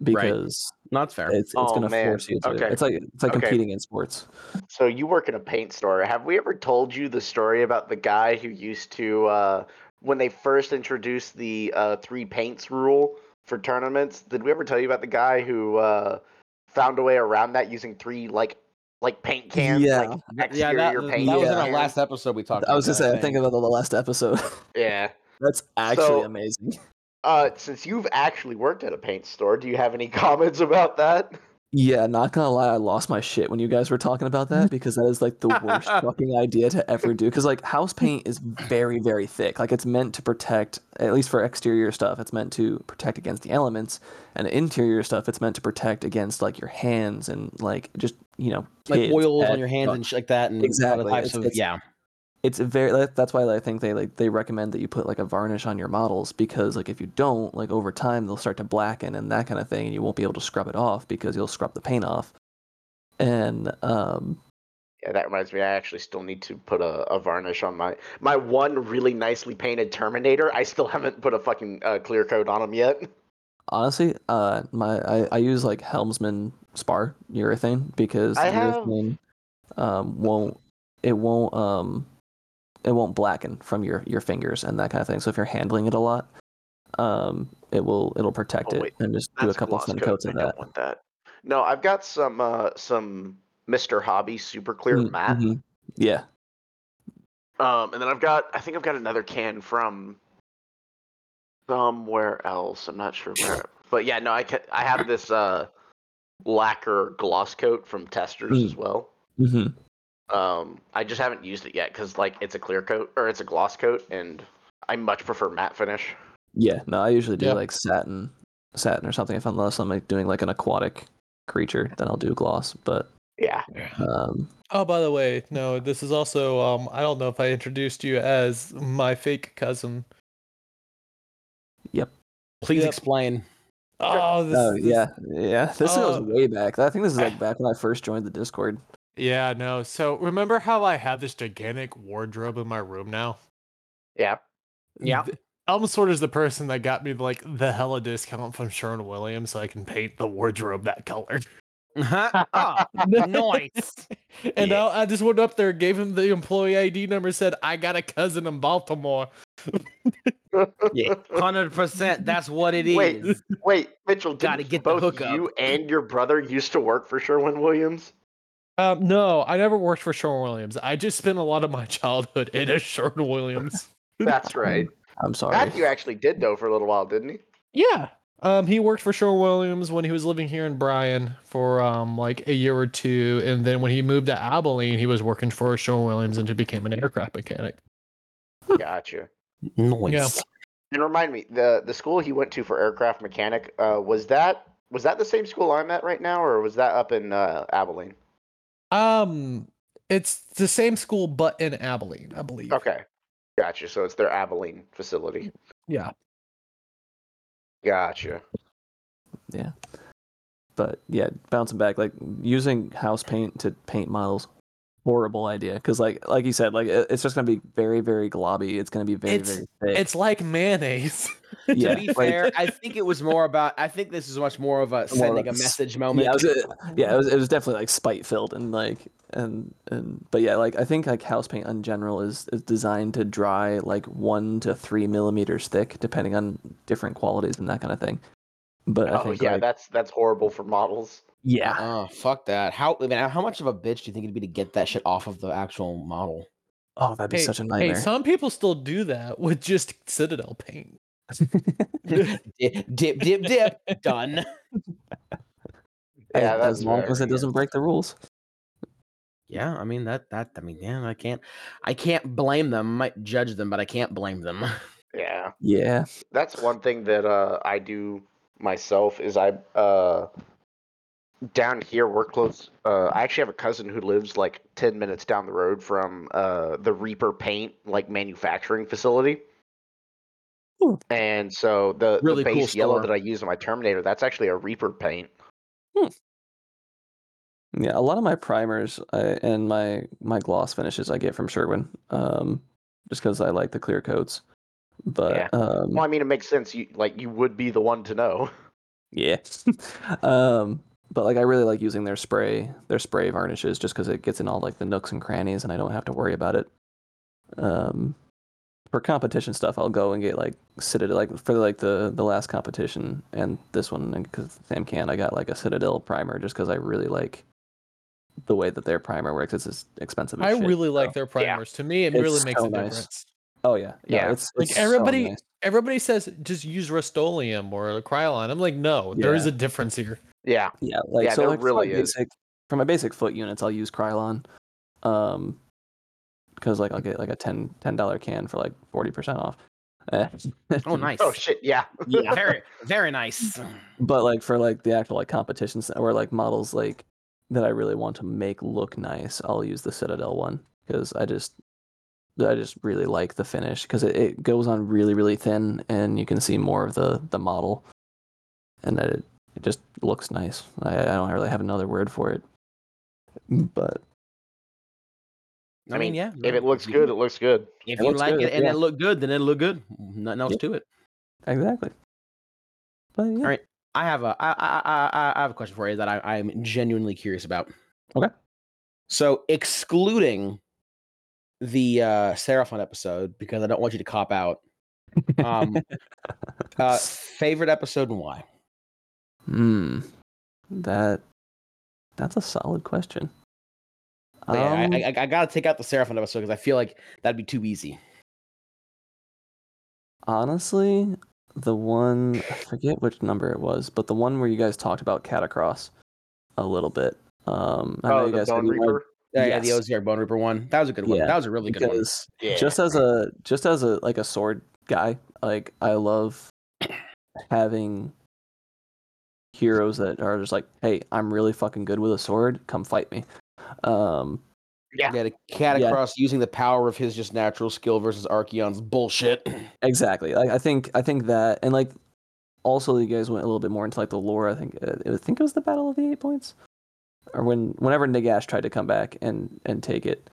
because Not fair. it's it's Oh, gonna force you to. Okay. It's like it's like Okay. competing in sports. So you work in a paint store. Have we ever told you the story about the guy who used to, uh, when they first introduced the uh, three paints rule for tournaments? Did we ever tell you about the guy who uh, found a way around that using three like like paint cans, Yeah. like yeah, that, exterior that paint? was in our last episode. We talked. I was about just saying, that, I think about the last episode. Yeah. <laughs> That's actually So- amazing. Uh, since you've actually worked at a paint store, do you have any <laughs> comments about that? Yeah, not gonna lie, I lost my shit when you guys were talking about that because that is like the worst <laughs> fucking idea to ever do. Because like house paint is very, very thick. Like it's meant to protect, at least for exterior stuff, it's meant to protect against the elements, and interior stuff, it's meant to protect against like your hands and like just you know like oils on your hands dog- and shit like that, and Exactly, types it's- of it's- yeah. It's very that- that's why I think they like they recommend that you put like a varnish on your models because like if you don't like over time they'll start to blacken and that kind of thing and you won't be able to scrub it off because you'll scrub the paint off and um Yeah, that reminds me. I actually still need to put a, a varnish on my my one really nicely painted Terminator. I still haven't put a fucking uh, clear coat on him yet. honestly uh my I, I use like Helmsman spar urethane because I have- urethane um won't it won't um it won't blacken from your your fingers and that kind of thing so if you're handling it a lot um it will it'll protect Oh, it and just do a couple of thin coats of that that. No, I've got some uh, some Mr. Hobby Super Clear Mm, matte. mhm. yeah Um, and then I've got I think I've got another can from somewhere else. I'm not sure where. But yeah, no, I ca- I have this uh lacquer gloss coat from Testers Mm. as well. hmm Um, I just haven't used it yet because like it's a clear coat or it's a gloss coat, and I much prefer matte finish. Yeah, no, I usually do Yeah. like satin, satin or something. If unless I'm like doing like an aquatic creature, then I'll do gloss. But Yeah. um, Oh, by the way, no, this is also um I don't know if I introduced you as my fake cousin. Yep. Please Yep. explain. Oh, this, oh this- yeah, yeah, this goes Uh, way back. I think this is like <sighs> back when I first joined the Discord. Yeah, no. So remember how I have this gigantic wardrobe in my room now? Yeah. Yeah. Th- Elmsword is the person that got me like the hella discount from Sherwin Williams so I can paint the wardrobe that color. Ah, nice. <laughs> and now I just went up there, gave him the employee ID number, said I got a cousin in Baltimore. Yeah, hundred percent. That's what it is. Wait, wait, Mitchell, Gotta didn't get the both you and your brother used to work for Sherwin Williams? Um, no, I never worked for Sherwin Williams. I just spent a lot of my <laughs> childhood in a Sherwin Williams. That's right. I'm sorry. Matthew actually did though for a little while, didn't he? Yeah. Um, he worked for Sherwin Williams when he was living here in Bryan for um like a year or two, and then when he moved to Abilene, he was working for Sherwin Williams and he became an aircraft mechanic. Gotcha. Noise. And remind me, the the school he went to for aircraft mechanic uh, was that was that the same school I'm at right now, or was that up in uh, Abilene? Um, it's the same school but in Abilene, I believe. Okay, gotcha. So it's their Abilene facility. Yeah. Gotcha. Yeah. But yeah, bouncing back, like using house paint to paint models, horrible idea. Because like like you said, like it's just gonna be very very globby. It's gonna be very It's- very thick. It's like mayonnaise. <laughs> yeah, to be <laughs> like- fair, I think it was more about. I think this is much more of a sending a of a s- message moment. Yeah, it was, yeah, it mm. was, it was definitely like spite filled and like and and but yeah, like I think like house paint in general is is designed to dry like one to three millimeters thick, depending on different qualities and that kind of thing. But I Oh think yeah, like, that's that's horrible for models. Yeah, Oh fuck that! How I mean, how much of a bitch do you think it'd be to get that shit off of the actual model? oh that'd be hey, such a nightmare. hey, some people still do that with just Citadel paint. <laughs> <laughs> dip, dip, dip, dip. Done. <laughs> Yeah, that's as long as it doesn't break the rules. Yeah, I mean that that I mean, yeah, I can't I can't blame them. I might judge them, but I can't blame them. Yeah, Yeah, that's one thing that uh, I do myself is I uh, down here we're close. Uh, I actually have a cousin who lives like ten minutes down the road from uh, the Reaper Paint like manufacturing facility. Ooh. And so the, Really the cool base yellow that I use on my Terminator, that's actually a Reaper paint. yeah. A lot of my primers uh, and my my gloss finishes I get from Sherwin, um, just because I like the clear coats. But Yeah. um, Well, I mean, it makes sense. You like you would be the one to know. Yeah. <laughs> um, but like I really like using their spray, their spray varnishes, just because it gets in all like the nooks and crannies, and I don't have to worry about it. Um, for competition stuff, I'll go and get like Citadel, like for like the the last competition and this one, because Sam can, I got like a Citadel primer just because I really like the way that their primer works. It's just expensive. As I shit, really so- like their primers. To me, it It's really makes so a nice. difference. Oh yeah, yeah. Yeah. It's, Like it's so everybody, nice. everybody says just use Rust-Oleum or Krylon. I'm like, no, there is a difference here. Yeah. Yeah, like Yeah, so there like for my really is. basic for my basic foot units, I'll use Krylon, um, because like I'll get like a 10 dollar can for like forty percent off. Oh <laughs> nice. Oh shit. Yeah. yeah, very very nice. <laughs> But like for like the actual like competitions or like models like that I really want to make look nice, I'll use the Citadel one because I just I just really like the finish because it, it goes on really really thin and you can see more of the the model, and that it it just looks nice. I, I don't really have another word for it, but I mean, yeah. If it looks good, it looks good. If It you like good, it and yeah. it look good, then it'll look good. Nothing else Yep. to it. exactly. But yeah. right. I have a I, I, I, I- I have a question for you that I, I'm genuinely curious about. Okay. So excluding the uh Seraphon episode, because I don't want you to cop out. Um <laughs> uh favorite episode and why? Hmm. That that's a solid question. Yeah, I- Um, I, I, I gotta take out the Seraphon episode because I feel like that'd be too easy. honestly, the one I forget which number it was, but the one where you guys talked about Katakros a little bit. Um, I know Oh, you the guys Bone you wanted- Reaper. Yeah, yeah, the Yes. Ossiarch Bonereaper one. That was a good one. Yeah, that was a really good one. Yeah. just as a just as a like a sword guy, like I love having heroes that are just like, hey, I'm really fucking good with a sword. Come fight me. Um, Yeah. Yeah, the Katakros using the power of his just natural skill versus Archaon's bullshit. <clears throat> Exactly. Like I think I think that and like also you guys went a little bit more into like the lore. I think uh, I think it was the Battle of the Eight Points, or when whenever Nagash tried to come back and and take it.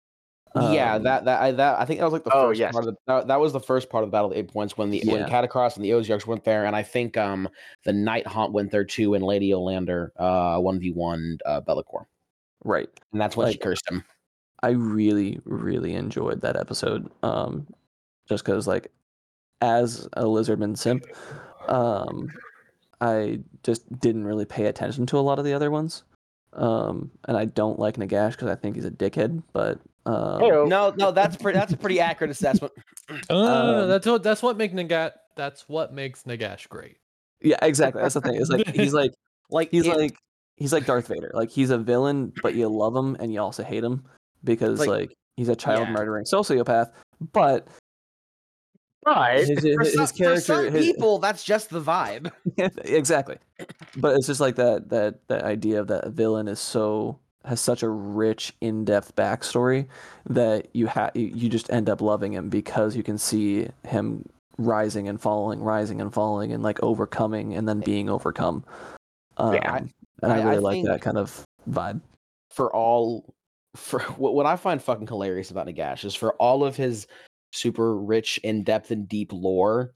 Yeah, Um, that that I that I think that was like the Oh, first yes. part of the, that, that was the first part of the Battle of the Eight Points when the when Yeah. Katakros and the Ossiarchs went there, and I think um the Nighthaunt went there too, and Lady Olynder uh one v one uh Be'lakor, right. and that's when she cursed him. I really really enjoyed that episode. Um, just because like as a lizardman simp, um, I just didn't really pay attention to a lot of the other ones. Um, and I don't like Nagash because I think he's a dickhead. But um, Heyo. No, no, that's pretty that's a pretty accurate assessment. <laughs> Uh, Um, that's what that's what makes Nagat that's what makes Nagash great. Yeah, exactly. That's the thing. It's like he's like <laughs> Like he's it- like he's like Darth Vader. Like he's a villain, but you love him and you also hate him because Like- like, he's a child Yeah. murdering sociopath. But But his, his, for his some, for character, some his- people, that's just the vibe. <laughs> exactly. But it's just like that that that idea of that villain is so has such a rich, in-depth backstory that you have you, you just end up loving him because you can see him rising and falling, rising and falling, and like overcoming and then being overcome. Um, Yeah, I- and I I- I really like that kind of vibe. for all for what, what I find fucking hilarious about Nagash is for all of his super rich, in depth, and deep lore.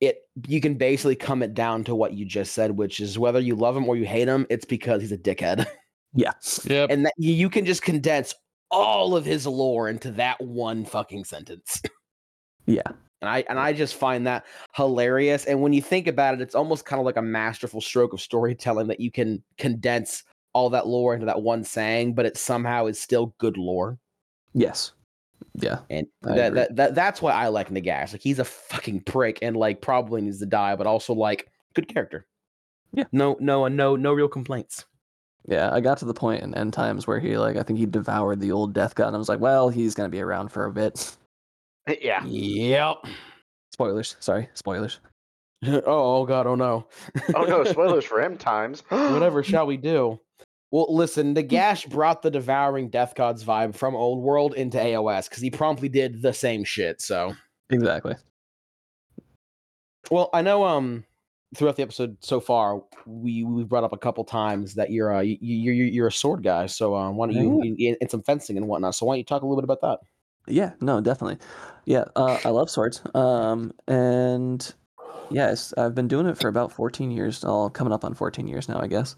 It you can basically come it down to what you just said, which is whether you love him or you hate him, it's because he's a dickhead, <laughs> Yeah, Yep. and that you, can just condense all of his lore into that one fucking sentence. <laughs> yeah, And I and I just find that hilarious. And when you think about it, it's almost kind of like a masterful stroke of storytelling that you can condense all that lore into that one saying, but it somehow is still good lore. yes, yeah. And that, that that that's why I like Nagash. Like he's a fucking prick and like probably needs to die, but also like good character. Yeah. No, no, no, no real complaints. Yeah, I got to the point in End Times where he like I think he devoured the old Death God, and I was like, well, he's gonna be around for a bit. <laughs> yeah, Yep. Spoilers, sorry, spoilers. <laughs> oh, oh god, oh no. oh no, spoilers <laughs> for End times. <gasps> Whatever shall we do? Well, listen, Nagash brought the devouring death gods vibe from Old World into AOS because he promptly did the same shit. So, Exactly. well, I know um throughout the episode so far, we we brought up a couple times that you're uh you, you you're you're a sword guy. So, um, why don't you in, in some fencing and whatnot? So, why don't you talk a little bit about that? Yeah, no, definitely. Yeah, uh, I love swords. Um, and yes, I've been doing it for about 14 years. All coming up on 14 years now, I guess.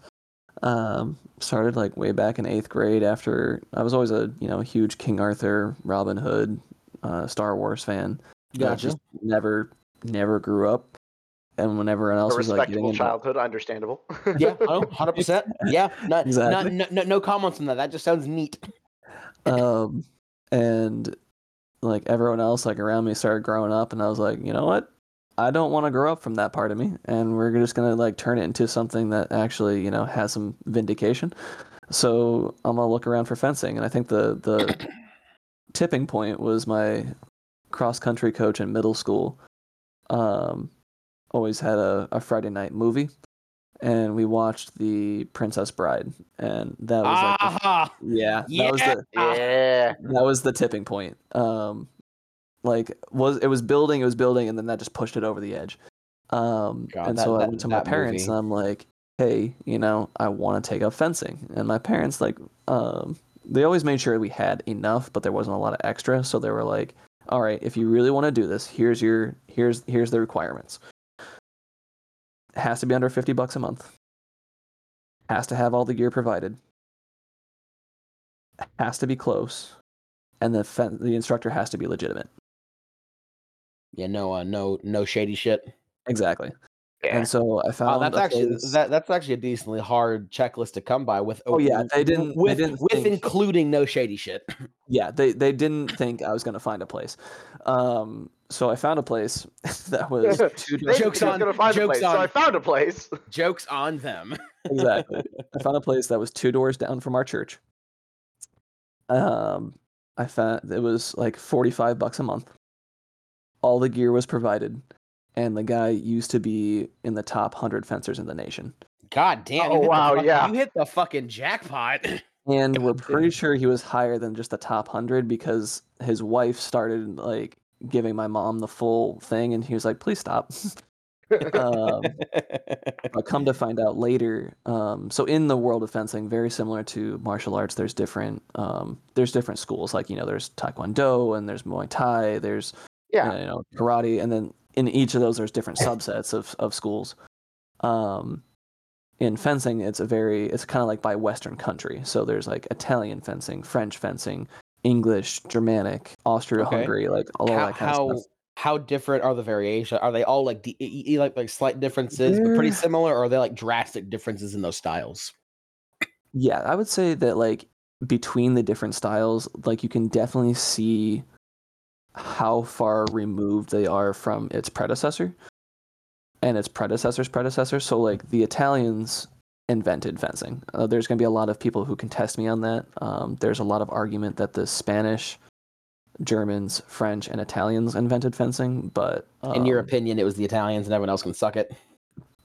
Um, started like way back in eighth grade. After I was always a you know huge King Arthur, Robin Hood, uh, Star Wars fan. but I Just never, never grew up. And when everyone A else was like getting respectable into childhood, understandable. yeah, oh, 100%. <laughs> Yeah, not, Exactly. not, no, no, no comments on that. That just sounds neat. um and like everyone else like around me started growing up and i was like you know what i don't want to grow up from that part of me and we're just gonna like turn it into something that actually you know has some vindication so i'm gonna look around for fencing and i think the the tipping point was my cross country coach in middle school um always had a, a friday night movie and we watched the princess bride and that was like the Aha! yeah, that was Yeah. the yeah. that was the tipping point. Um, like was it was building, it was building, and then that just pushed it over the edge. Um, God, and that- so I that- went to my parents movie. and I'm like, hey, you know, I want to take up fencing, and my parents like, um, they always made sure we had enough, but there wasn't a lot of extra, so they were like, all right, if you really want to do this, here's your here's here's the requirements. It has to be under fifty bucks a month. Has to have all the gear provided has to be close, and the fen- the instructor has to be legitimate. Yeah, no, uh, no, no shady shit. Exactly. Yeah. And so I found Wow, that's actually place- that that's actually a decently hard checklist to come by with. Oh, yeah, they didn't- they with didn't with think- including no shady shit. <laughs> yeah they they didn't think I was gonna find a place. Um, so I found a place <laughs> that was <laughs> two Jokes think I was on- gonna find a jokes place, so. I found a place. Jokes on them. exactly. I found a place that was two doors down from our church. Um, I found it was like forty five bucks a month. All the gear was provided, and the guy used to be in the top hundred fencers in the nation. God damn! Oh, you wow, fuck- yeah. you hit the fucking jackpot. <laughs> And we're pretty sure he was higher than just the top hundred because his wife started like giving my mom the full thing, and he was like, "Please stop." <laughs> um, but come to find out later, um, so in the world of fencing, very similar to martial arts, there's different um, there's different schools. Like you know, there's Taekwondo and there's Muay Thai. There's Yeah. you know karate, and then in each of those, there's different subsets of of schools. Um, in fencing, it's a very it's kind of like by Western country. So there's like Italian fencing, French fencing, English, Germanic, Austria-Hungary, like all how that kind how, of stuff. how different are the variations? Are they all like the, like like slight differences, but pretty similar, or are they like drastic differences in those styles? Yeah, I would say that like between the different styles, like you can definitely see how far removed they are from its predecessor. and its predecessor's predecessor. So like the Italians invented fencing. Uh, there's going to be a lot of people who contest me on that. Um, there's a lot of argument that the Spanish, Germans, French, and Italians invented fencing, but In your um, opinion, it was the Italians and everyone else can suck it.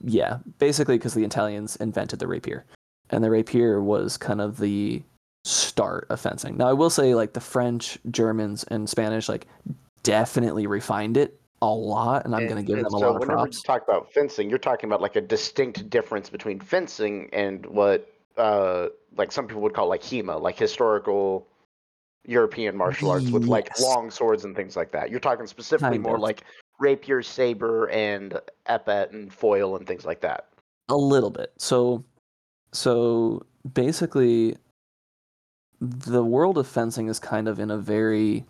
yeah, basically because the Italians invented the rapier, and the rapier was kind of the start of fencing. Now I will say like the French, Germans, and Spanish like definitely refined it a lot, and I'm going to give them a so lot of props. whenever you talk about fencing, you're talking about like a distinct difference between fencing and what uh like some people would call like HEMA, like historical European martial arts with like long swords and things like that. You're talking specifically Kind more of. like rapier, saber, and epee and foil and things like that. A little bit. So, so basically, the world of fencing is kind of in a very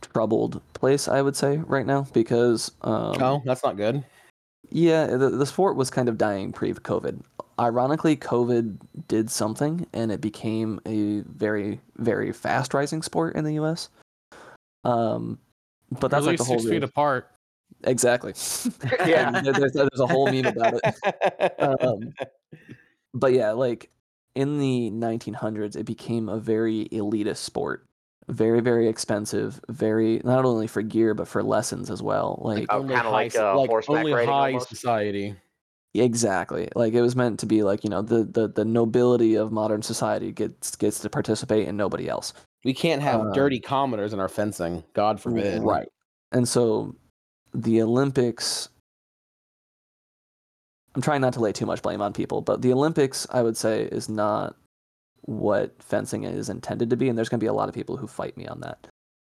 troubled place, I would say, right now, because um, oh, that's not good. Yeah, the, the sport was kind of dying pre-COVID. Ironically, COVID did something, and it became a very, very fast rising sport in the U.S. Um, but that's like the whole six feet apart. exactly. Yeah. <laughs> There's, there's a whole meme about it. <laughs> Um, but yeah, like in the 1900s, it became a very elitist sport. Very, very expensive. Very not only for gear but for lessons as well. Like Oh, kinda like, uh, horseback only high almost? society. Exactly. Like it was meant to be like, you know, the, the, the nobility of modern society gets gets to participate and nobody else. We can't have Um, dirty commoners in our fencing. God forbid. Right. And so the Olympics I'm trying not to lay too much blame on people, but the Olympics I would say is not what fencing is intended to be and there's going to be a lot of people who fight me on that.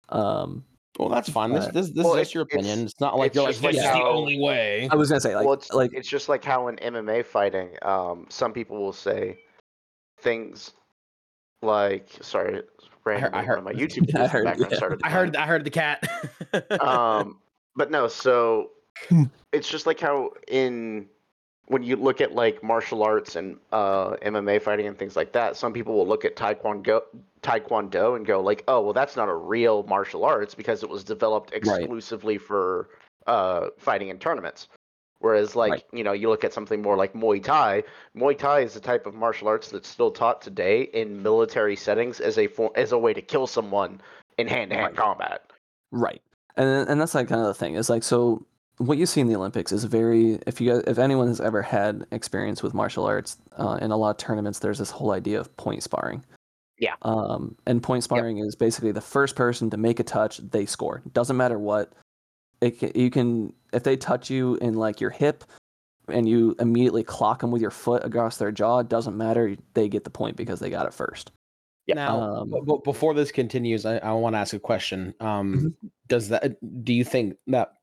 Um Well, that's fine. This But- this, this Well, is just your opinion. It's, not like it's you're like this like is the only way. I was going to say like well, it's like it's just like how in MMA fighting, um, some people will say things like, sorry, randomly, I heard- one of my YouTube <laughs> I heard, background yeah. started. I heard I heard the cat. um, <laughs> but no, so it's just like how in when you look at like martial arts and uh, MMA fighting and things like that, some people will look at Taekwondo, Taekwondo and go like, "Oh, well, that's not a real martial arts because it was developed exclusively for uh, fighting in tournaments." Whereas, like Right. you know, you look at something more like Muay Thai. Muay Thai is a type of martial arts that's still taught today in military settings as a for, as a way to kill someone in hand-to-hand combat. Right, and and that's like kind of the thing is like so what you see in the Olympics is very if you guys, if anyone has ever had experience with martial arts uh, in a lot of tournaments, there's this whole idea of point sparring. Yeah. Um, and point sparring is basically the first person to make a touch, they score. Doesn't matter what. It ca- you can if they touch you in like your hip, and you immediately clock them with your foot across their jaw. It doesn't matter. They get the point because they got it first. Yeah. Now, Um, b- b- before this continues, I, I want to ask a question. Um, Mm-hmm. Does that? Do you think that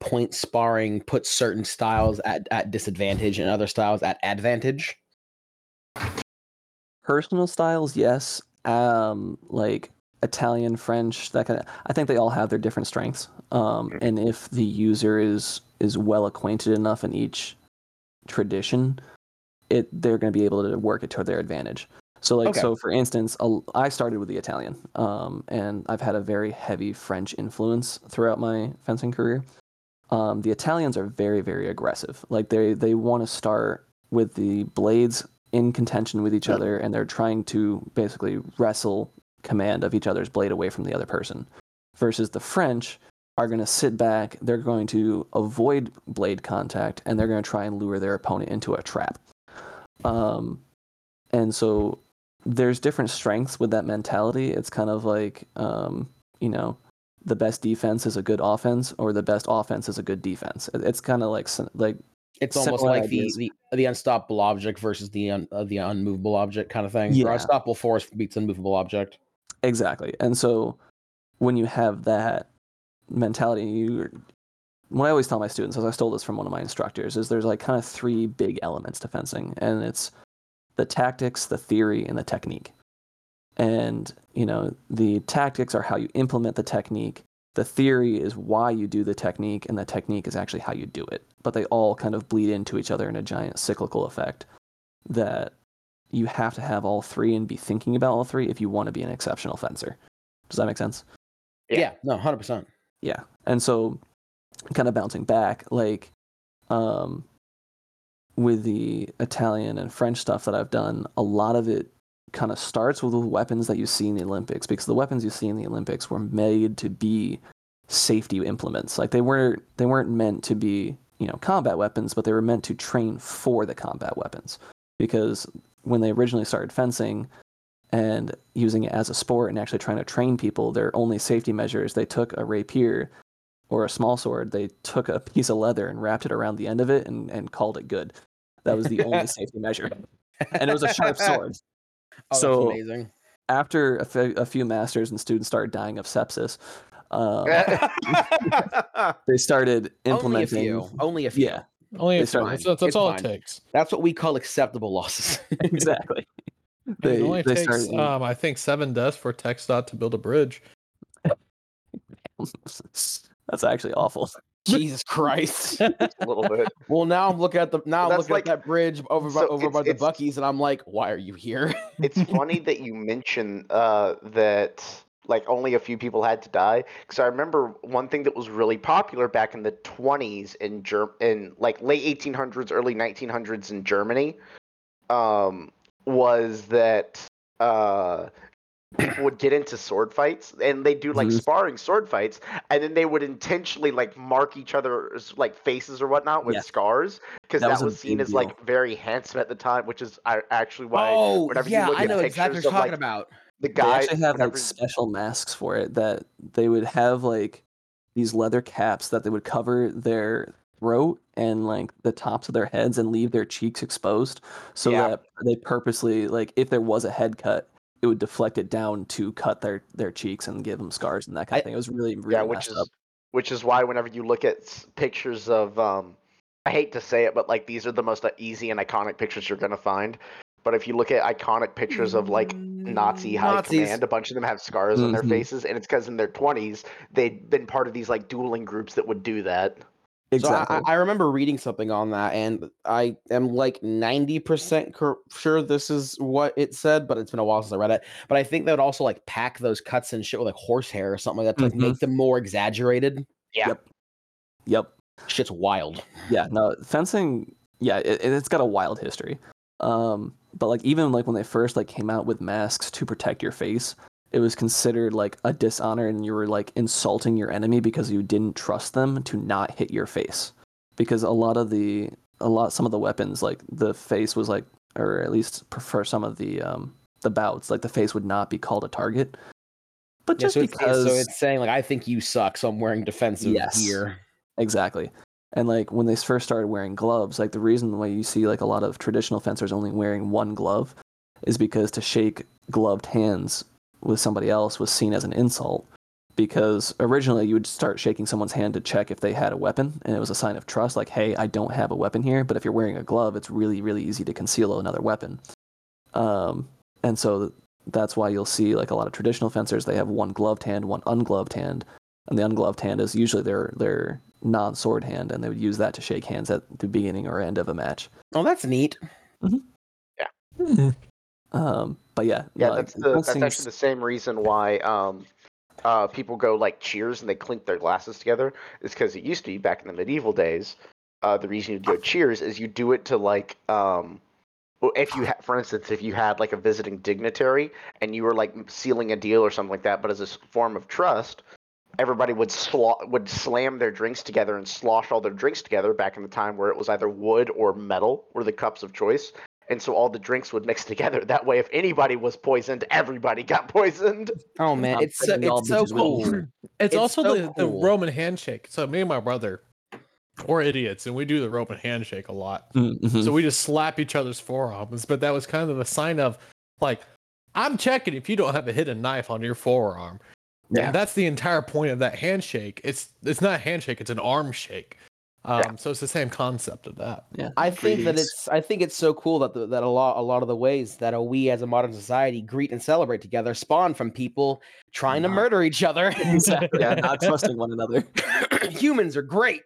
point sparring puts certain styles at, at disadvantage and other styles at advantage? personal styles yes. Um like italian french that kind of i think they all have their different strengths. Um and if the user is is well acquainted enough in each tradition it they're going to be able to work it to their advantage. So like Okay. so for instance a- i started with the italian um and i've had a very heavy french influence throughout my fencing career um the italians are very very aggressive. Like they they want to start with the blades in contention with each other and they're trying to basically wrestle command of each other's blade away from the other person versus the french are going to sit back they're going to avoid blade contact and they're going to try and lure their opponent into a trap. Um, and so there's different strengths with that mentality. It's kind of like um, you know the best defense is a good offense or the best offense is a good defense it's kind of like like It's almost like the, ideas. the the unstoppable object versus the un, uh, the unmovable object kind of thing. Or Yeah. unstoppable force beats unmovable object. Exactly. And so when you have that mentality, you what I always tell my students, as I stole this from one of my instructors, is there's like kind of three big elements to fencing, and it's the tactics, the theory, and the technique. And you know, the tactics are how you implement the technique. The theory is why you do the technique, and the technique is actually how you do it. But they all kind of bleed into each other in a giant cyclical effect that you have to have all three and be thinking about all three if you want to be an exceptional fencer. Does that make sense? Yeah. Yeah, no, hundred percent. Yeah. And so kind of bouncing back, like um, with the Italian and French stuff that I've done, a lot of it kind of starts with the weapons that you see in the Olympics because the weapons you see in the Olympics were made to be safety implements. Like they weren't they weren't meant to be, you know, combat weapons, but they were meant to train for the combat weapons. Because when they originally started fencing and using it as a sport and actually trying to train people, their only safety measures, they took a rapier or a small sword, they took a piece of leather and wrapped it around the end of it and, and called it good. That was the only <laughs> safety measure. And it was a sharp sword. Oh, that's So- amazing. After a few masters and students started dying of sepsis, um, <laughs> they started Only a implementing. few. Only a few. Yeah, Only a few. started- That's, that's, that's It's all fine. it takes. That's what we call acceptable losses. <laughs> exactly. <laughs> it They only they takes, started. um, I think, seven deaths for TxDOT to build a bridge. That's actually awful. Jesus <laughs> Christ. a little bit. <laughs> Well, now I'm looking at the now I'm looking that's at that bridge over by, so over by the Buc-ee's, and I'm like, why are you here? It's funny that you mention uh, that like only a few people had to die because I remember one thing that was really popular back in the 20s in Ger- in like late 1800s, early 1900s in Germany, um, was that uh, people would get into sword fights and they do like Mhm. sparring sword fights, and then they would intentionally like mark each other's like faces or whatnot with Yeah. scars because That that, was was seen as like very handsome at the time, which is actually why oh, whenever you yeah, look I at know exactly pictures you're of, talking like, about. the They guy actually have like special masks for it that they would have like these leather caps that they would cover their throat and like the tops of their heads and leave their cheeks exposed so Yeah. that they purposely like if there was a head cut it would deflect it down to cut their their cheeks and give them scars and that kind of thing it was really really yeah, which messed is up which is why whenever you look at pictures of um, I hate to say it, but like these are the most uh, easy and iconic pictures you're gonna find. But if you look at iconic pictures of like Nazi high Nazis. command, a bunch of them have scars on their Mhm. faces, and it's because in their 20s they'd been part of these like dueling groups that would do that. Exactly So I, I remember reading something on that, and I am like ninety percent cur- sure this is what it said, but it's been a while since I read it. But I think they would also like pack those cuts and shit with like horsehair or something like that to like, Mhm. make them more exaggerated. Yeah. Yep. yep Shit's wild. yeah no fencing yeah it, it's got a wild history um but like even like when they first like came out with masks to protect your face it was considered like a dishonor and you were like insulting your enemy because you didn't trust them to not hit your face because a lot of the a lot some of the weapons like the face was like or at least prefer some of the um the bouts like the face would not be called a target but Yeah, just so, it's, because so it's saying like I think you suck, so I'm wearing defensive Yes. gear. Exactly. And like when they first started wearing gloves, like the reason why you see like a lot of traditional fencers only wearing one glove is because to shake gloved hands with somebody else was seen as an insult. Because originally you would start shaking someone's hand to check if they had a weapon, and it was a sign of trust, like, hey, I don't have a weapon here. But if you're wearing a glove, it's really, really easy to conceal another weapon. Um, and so that's why you'll see like a lot of traditional fencers, they have one gloved hand, one ungloved hand, and the ungloved hand is usually their their non-sword hand, and they would use that to shake hands at the beginning or end of a match. Oh, that's neat. Um, but yeah, Yeah, no, that's the that's actually the same reason why um, uh, people go like cheers and they clink their glasses together. Is because it used to be back in the medieval days. Uh, the reason you go cheers is you do it to like um, if you ha- for instance if you had like a visiting dignitary and you were like sealing a deal or something like that, but as a form of trust, everybody would slo- would slam their drinks together and slosh all their drinks together back in the time where it was either wood or metal were the cups of choice. And so all the drinks would mix together. That way, if anybody was poisoned, everybody got poisoned. Oh man, I'm it's so, it's so cool. <clears throat> It's, It's also so the, the. Roman handshake. So me and my brother, we're idiots, and we do the Roman handshake a lot. Mhm. So we just slap each other's forearms. But that was kind of a sign of like, I'm checking if you don't have a hidden knife on your forearm. Yeah. And that's the entire point of that handshake. It's it's not a handshake, it's an arm shake. Um, so it's the same concept of that. yeah, I think that it's I think it's so cool that the, that a lot a lot of the ways that we as a modern society greet and celebrate together spawn from people trying to murder each other. <laughs> exactly yeah, not trusting one another. <laughs> Humans are great.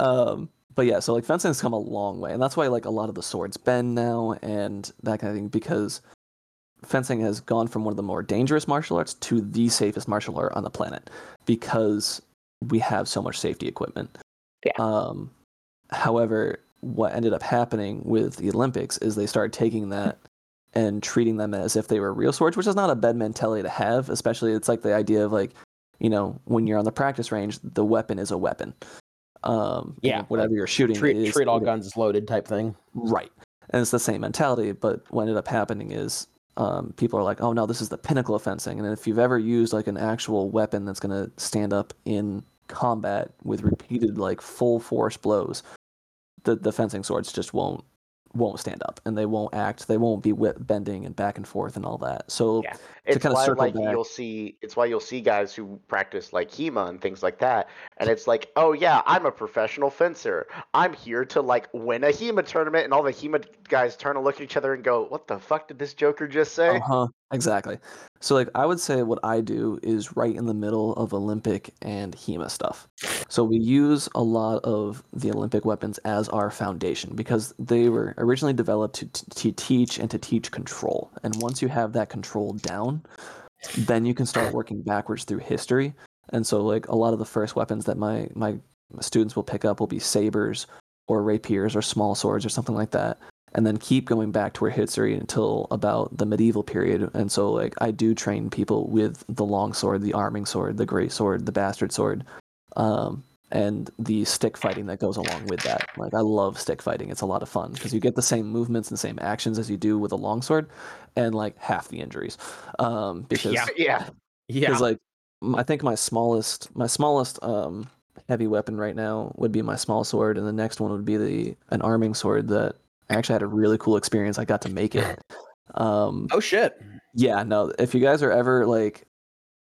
Um, but yeah, so like fencing's come a long way, and that's why like a lot of the swords bend now and that kind of thing because fencing has gone from one of the more dangerous martial arts to the safest martial art on the planet because we have so much safety equipment. Yeah. Um, however, what ended up happening with the Olympics is they started taking that and treating them as if they were real swords, which is not a bad mentality to have. Especially, it's like the idea of like, you know, when you're on the practice range, the weapon is a weapon. Um, Yeah, whatever you're shooting, treat is- treat all it- guns as loaded type thing. Right. And it's the same mentality, but what ended up happening is um, people are like, oh no, this is the pinnacle of fencing. And if you've ever used like an actual weapon that's going to stand up in combat with repeated like full force blows, the, the fencing swords just won't won't stand up and they won't act they won't be whip bending and back and forth and all that so Yeah. It's kinda why circle like back- you'll see it's why you'll see guys who practice like HEMA and things like that. And it's like, oh yeah, I'm a professional fencer. I'm here to like win a HEMA tournament and all the HEMA guys turn to look at each other and go, What the fuck did this Joker just say? Uh-huh. Exactly. So like I would say what I do is right in the middle of Olympic and HEMA stuff. So we use a lot of the Olympic weapons as our foundation because they were originally developed to, to teach and to teach control. And once you have that control down, then you can start working backwards through history. And so like a lot of the first weapons that my my students will pick up will be sabers or rapiers or small swords or something like that and then keep going back to our history until about the medieval period. And so, like, I do train people with the long sword, the arming sword, the great sword, the bastard sword, um, and the stick fighting that goes along with that. Like, I love stick fighting; it's a lot of fun because you get the same movements and same actions as you do with a long sword, and like half the injuries. Um, because Yeah. yeah. Yeah. because like I think my smallest my smallest um heavy weapon right now would be my small sword, and the next one would be the an arming sword that I actually had a really cool experience. I got to make it. <laughs> Um, oh shit. yeah, no. If you guys are ever like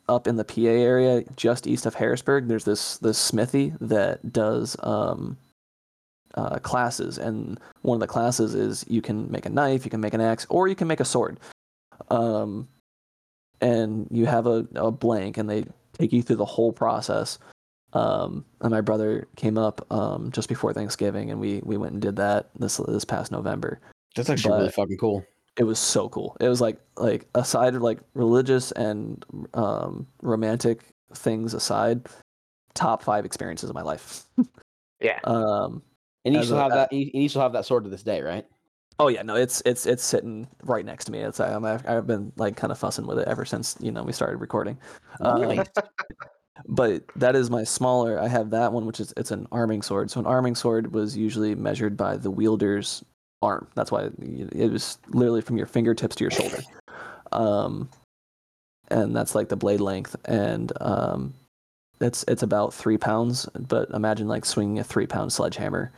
up in the PA area, just east of Harrisburg, there's this this smithy that does um uh, classes, and one of the classes is you can make a knife, you can make an axe, or you can make a sword. Um, and you have a, a blank, and they take you through the whole process. Um, and my brother came up um, just before Thanksgiving, and we we went and did that this this past November That's actually really fucking cool. it was so cool. It was like like aside of like religious and um, romantic things aside, top five experiences of my life. <laughs> Yeah. um, And you still a- have that. You, you still have that sword to this day, right? oh yeah, no, it's it's it's sitting right next to me. It's I'm, I've, I've been like kind of fussing with it ever since you know we started recording. Um, Nice. But that is my smaller. I have that one, which is it's an arming sword. So an arming sword was usually measured by the wielder's arm. That's why it it was literally from your fingertips to your shoulder. Um, and that's like the blade length, and um, it's it's about three pounds. But imagine like swinging a three pound sledgehammer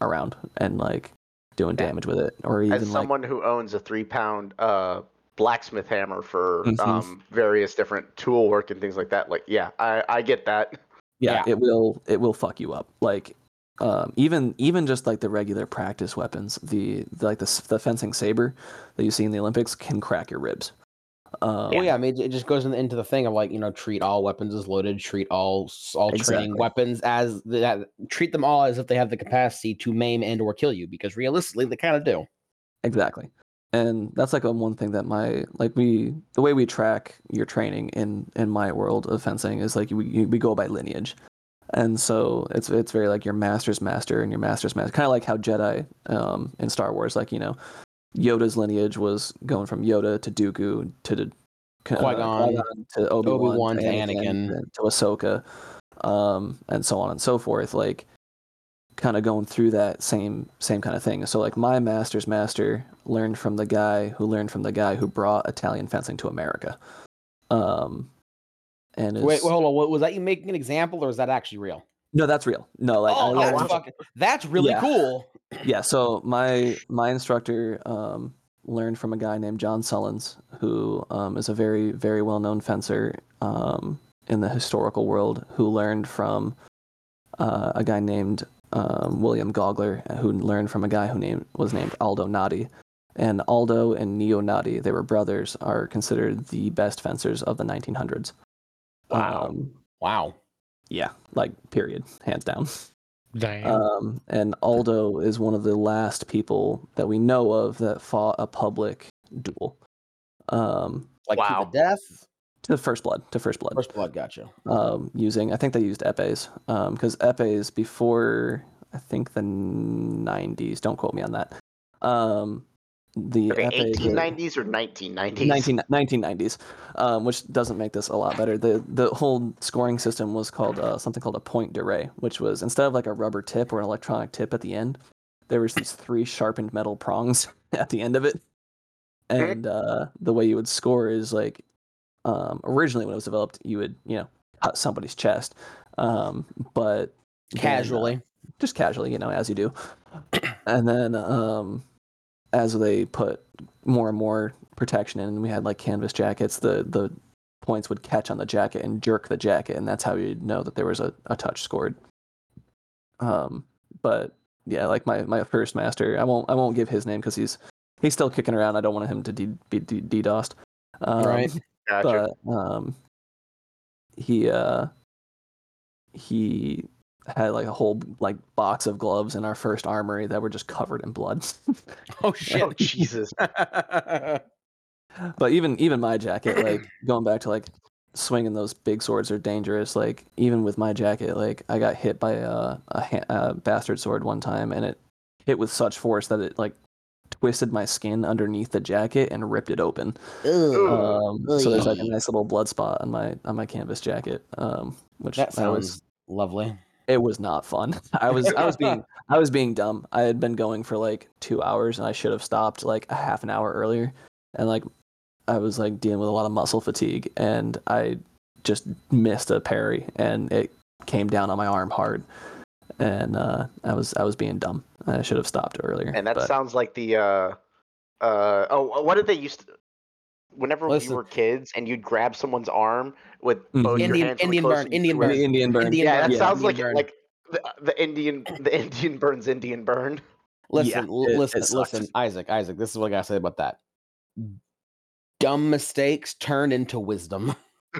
around and like doing damage with it, or even As like someone who owns a three pound uh blacksmith hammer for Mhm. um various different tool work and things like that, like yeah, I, I get that. yeah, Yeah. it will it will fuck you up like um, even even just like the regular practice weapons the, the like the, the fencing saber that you see in the olympics can crack your ribs um, Well, yeah, I mean, it just goes in- into the thing of like you know, treat all weapons as loaded, treat all s- all training weapons as that, treat them all as if they have the capacity to maim and or kill you, because realistically, they kind of do. exactly and that's like a one thing that my like we the way we track your training in in my world of fencing is like we, we go by lineage and so it's it's very like your master's master and your master's master kind of like how jedi um in star wars like you know yoda's lineage was going from yoda to dooku to the uh, Qui-Gon, to obi-wan, Obi-Wan to anakin, Anakin. to- to ahsoka um and so on and so forth like kind of going through that same same kind of thing. So like my master's master learned from the guy who learned from the guy who brought Italian fencing to America. Um and Wait, is- wait, hold on. Was that you making an example, or is that actually real? no, that's real. No, like oh, that's, fucking, that's really Yeah. cool. yeah. So my my instructor um, learned from a guy named John Sullins, who um, is a very very well known fencer um, in the historical world, who learned from uh, a guy named um, William Gaugler, who learned from a guy who named was named Aldo Nadi. And Aldo and Nedo Nadi, they were brothers, are considered the best fencers of the 1900s. Wow. Um, Wow. yeah, like period, hands down. Damn. Um, and Aldo is one of the last people that we know of that fought a public duel. Um, Like Wow. to the death. To first blood to first blood First blood, gotcha. um, using I think they used epees because epees before I think the 90s. Don't quote me on that. Um, the Okay, epees were- 1890s or 1990s? 19, 1990s, um, which doesn't make this a lot better. The the whole scoring system was called uh, something called a pointe d'arrêt, which was instead of like a rubber tip or an electronic tip at the end, there was these three sharpened metal prongs <laughs> at the end of it. And uh, the way you would score is like um, originally when it was developed, you would you know cut somebody's chest, um, but then, uh, Casually. just casually, you know, as you do. And then um as they put more and more protection in, and we had like canvas jackets, the the points would catch on the jacket and jerk the jacket, and that's how you'd know that there was a, a touch scored. Um, but yeah, like my my first master, I won't I won't give his name because he's he's still kicking around. I don't want him to de- be de- DDoSed. Um, Right. Gotcha. but um he uh he had like a whole like box of gloves in our first armory that were just covered in blood <laughs> Oh shit. oh, Jesus. <laughs> but even even my jacket like <clears throat> going back to like swinging those big swords are dangerous like even with my jacket like i got hit by a, a, ha- a bastard sword one time and it hit with such force that it like twisted my skin underneath the jacket and ripped it open um, so there's like a nice little blood spot on my on my canvas jacket um, which that I was lovely. it was not fun. <laughs> I was I was being <laughs> I was being dumb. I had been going for like two hours and I should have stopped like a half an hour earlier. And like I was like dealing with a lot of muscle fatigue and I just missed a parry and it came down on my arm hard. And uh, I was I was being dumb. I should have stopped earlier. And that but- sounds like the uh uh oh what did they used to whenever Listen. we were kids and you'd grab someone's arm with Mhm. both your Indian- hands Indian close burn, and you Indian twist- the Indian burn. Indian Yeah, that sounds Indian like burn. like the, the Indian the Indian burns Indian burn. <laughs> Listen, l- it- it listen, sucked. listen, Isaac, Isaac. This is what I gotta say about that. Dumb mistakes turn into wisdom.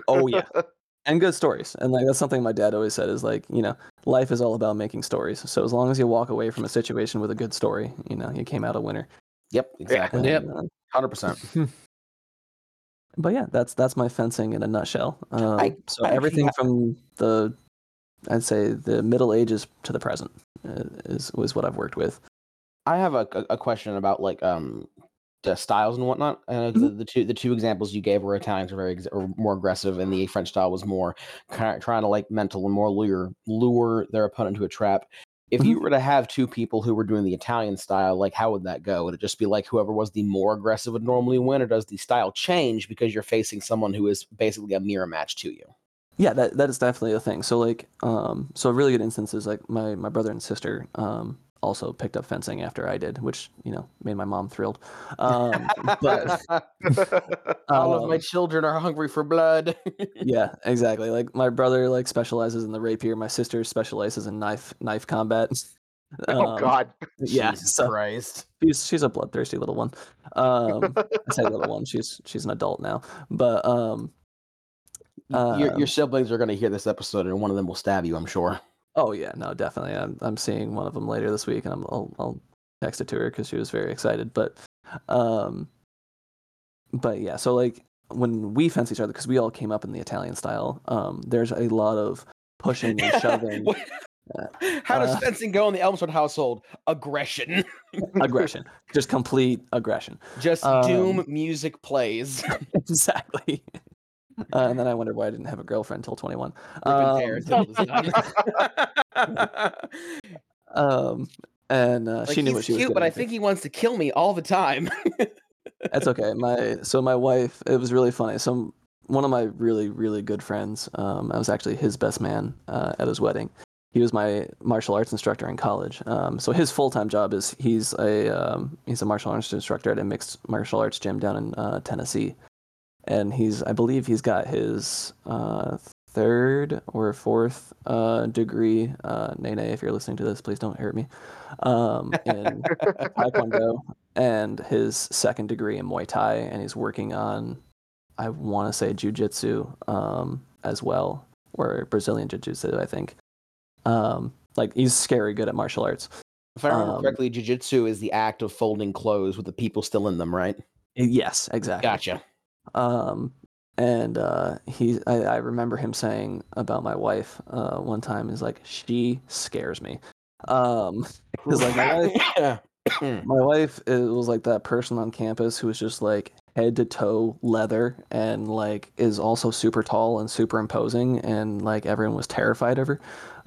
Oh yeah. <laughs> and good stories. And like that's something my dad always said is like, you know, life is all about making stories. So as long as you walk away from a situation with a good story, you know, you came out a winner. Yep, exactly. Yep. Uh, Hundred percent. <laughs> but yeah, that's that's my fencing in a nutshell. Um, I- so I everything ha- from the, I'd say the Middle Ages to the present uh, is was what I've worked with. I have a, a a question about like um the styles and whatnot. I know the, the two the two examples you gave were Italians were very ex- or more aggressive, and the French style was more kind of trying to like mental and more lure lure their opponent to a trap. If you were to have two people who were doing the Italian style, like how would that go? Would it just be like whoever was the more aggressive would normally win, or does the style change because you're facing someone who is basically a mirror match to you? Yeah, that that is definitely a thing. So like, um, so a really good instance is like my my brother and sister um also picked up fencing after I did, which you know made my mom thrilled. Um, <laughs> but <laughs> All of my um, children are hungry for blood. <laughs> yeah, exactly. Like my brother like specializes in the rapier. My sister specializes in knife knife combat. oh Um, god. Yeah, Jesus so Christ. she's she's a bloodthirsty little one. Um, I say little one. She's she's an adult now. But um, Y- your, um, your siblings are going to hear this episode, and one of them will stab you. I'm sure. Oh yeah, no, definitely. I'm I'm seeing one of them later this week, and I'm, I'll I'll text it to her because she was very excited. But um, but yeah, so like when we fence each other, because we all came up in the Italian style. Um, there's a lot of pushing and shoving. <laughs> How does Uh, fencing go in the Elmsword household? Aggression. <laughs> aggression, just complete aggression. Just Um, doom music plays. <laughs> exactly. Uh, and then I wondered why I didn't have a girlfriend until 21. And Um, tear until it's done. um, and uh, like, she knew what she was cute, but I think he wants to kill me all the time. <laughs> That's okay. My so my wife. It was really funny. So one of my really really good friends. Um, I was actually his best man uh, at his wedding. He was my martial arts instructor in college. Um, so his full time job is he's a um, he's a martial arts instructor at a mixed martial arts gym down in uh, Tennessee, and he's I believe he's got his uh, third or fourth uh, degree. Uh, Nene, if you're listening to this, please don't hurt me. Um, in <laughs> Taekwondo and his second degree in Muay Thai, and he's working on, I want to say Jiu-Jitsu um, as well, or Brazilian Jiu-Jitsu, I think. Um, like he's scary good at martial arts. if I remember Um, correctly, jujitsu is the act of folding clothes with the people still in them, right? Yes, exactly. Gotcha. Um, and uh, he I, I remember him saying about my wife uh, one time is like she scares me. Um, <laughs> um 'cause, like my wife <laughs> <clears throat> my wife it was like that person on campus who was just like head to toe leather and like is also super tall and super imposing and like everyone was terrified of her.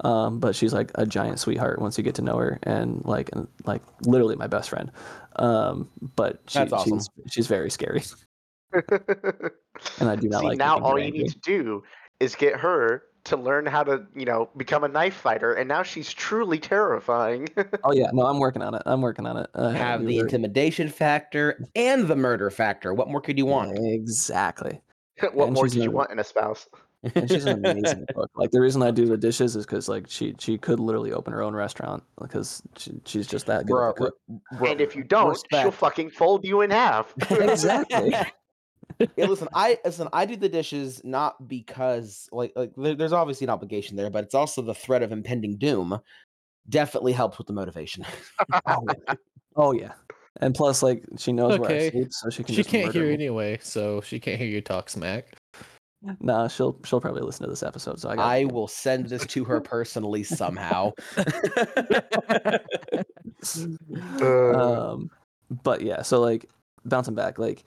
Um, but she's like a giant sweetheart once you get to know her and like and, like literally my best friend. Um, but she, awesome. she's she's very scary <laughs> and i do not See, like now all you need to do is get her to learn how to, you know, become a knife fighter, and now she's truly terrifying. <laughs> oh yeah no i'm working on it i'm working on it uh, Have the intimidation factor and the murder factor. What more could you want? exactly <laughs> what And more do you want in a spouse? and she's an amazing <laughs> cook. Like the reason I do the dishes is because like she she could literally open her own restaurant because she, she's just that good. of a Bruh, cook. re- and if you don't, she'll fucking fold you in half. Exactly. Yeah, listen, I listen. I do the dishes not because like like there, there's obviously an obligation there, but it's also the threat of impending doom. Definitely helps with the motivation. <laughs> oh, yeah. oh yeah, and plus like she knows where I sleep, so she can. She just can't hear me. anyway, so she can't hear you talk smack. Nah, she'll she'll probably listen to this episode. So I. I will send this to her personally somehow. <laughs> <laughs> Uh, um, but yeah, so like bouncing back, like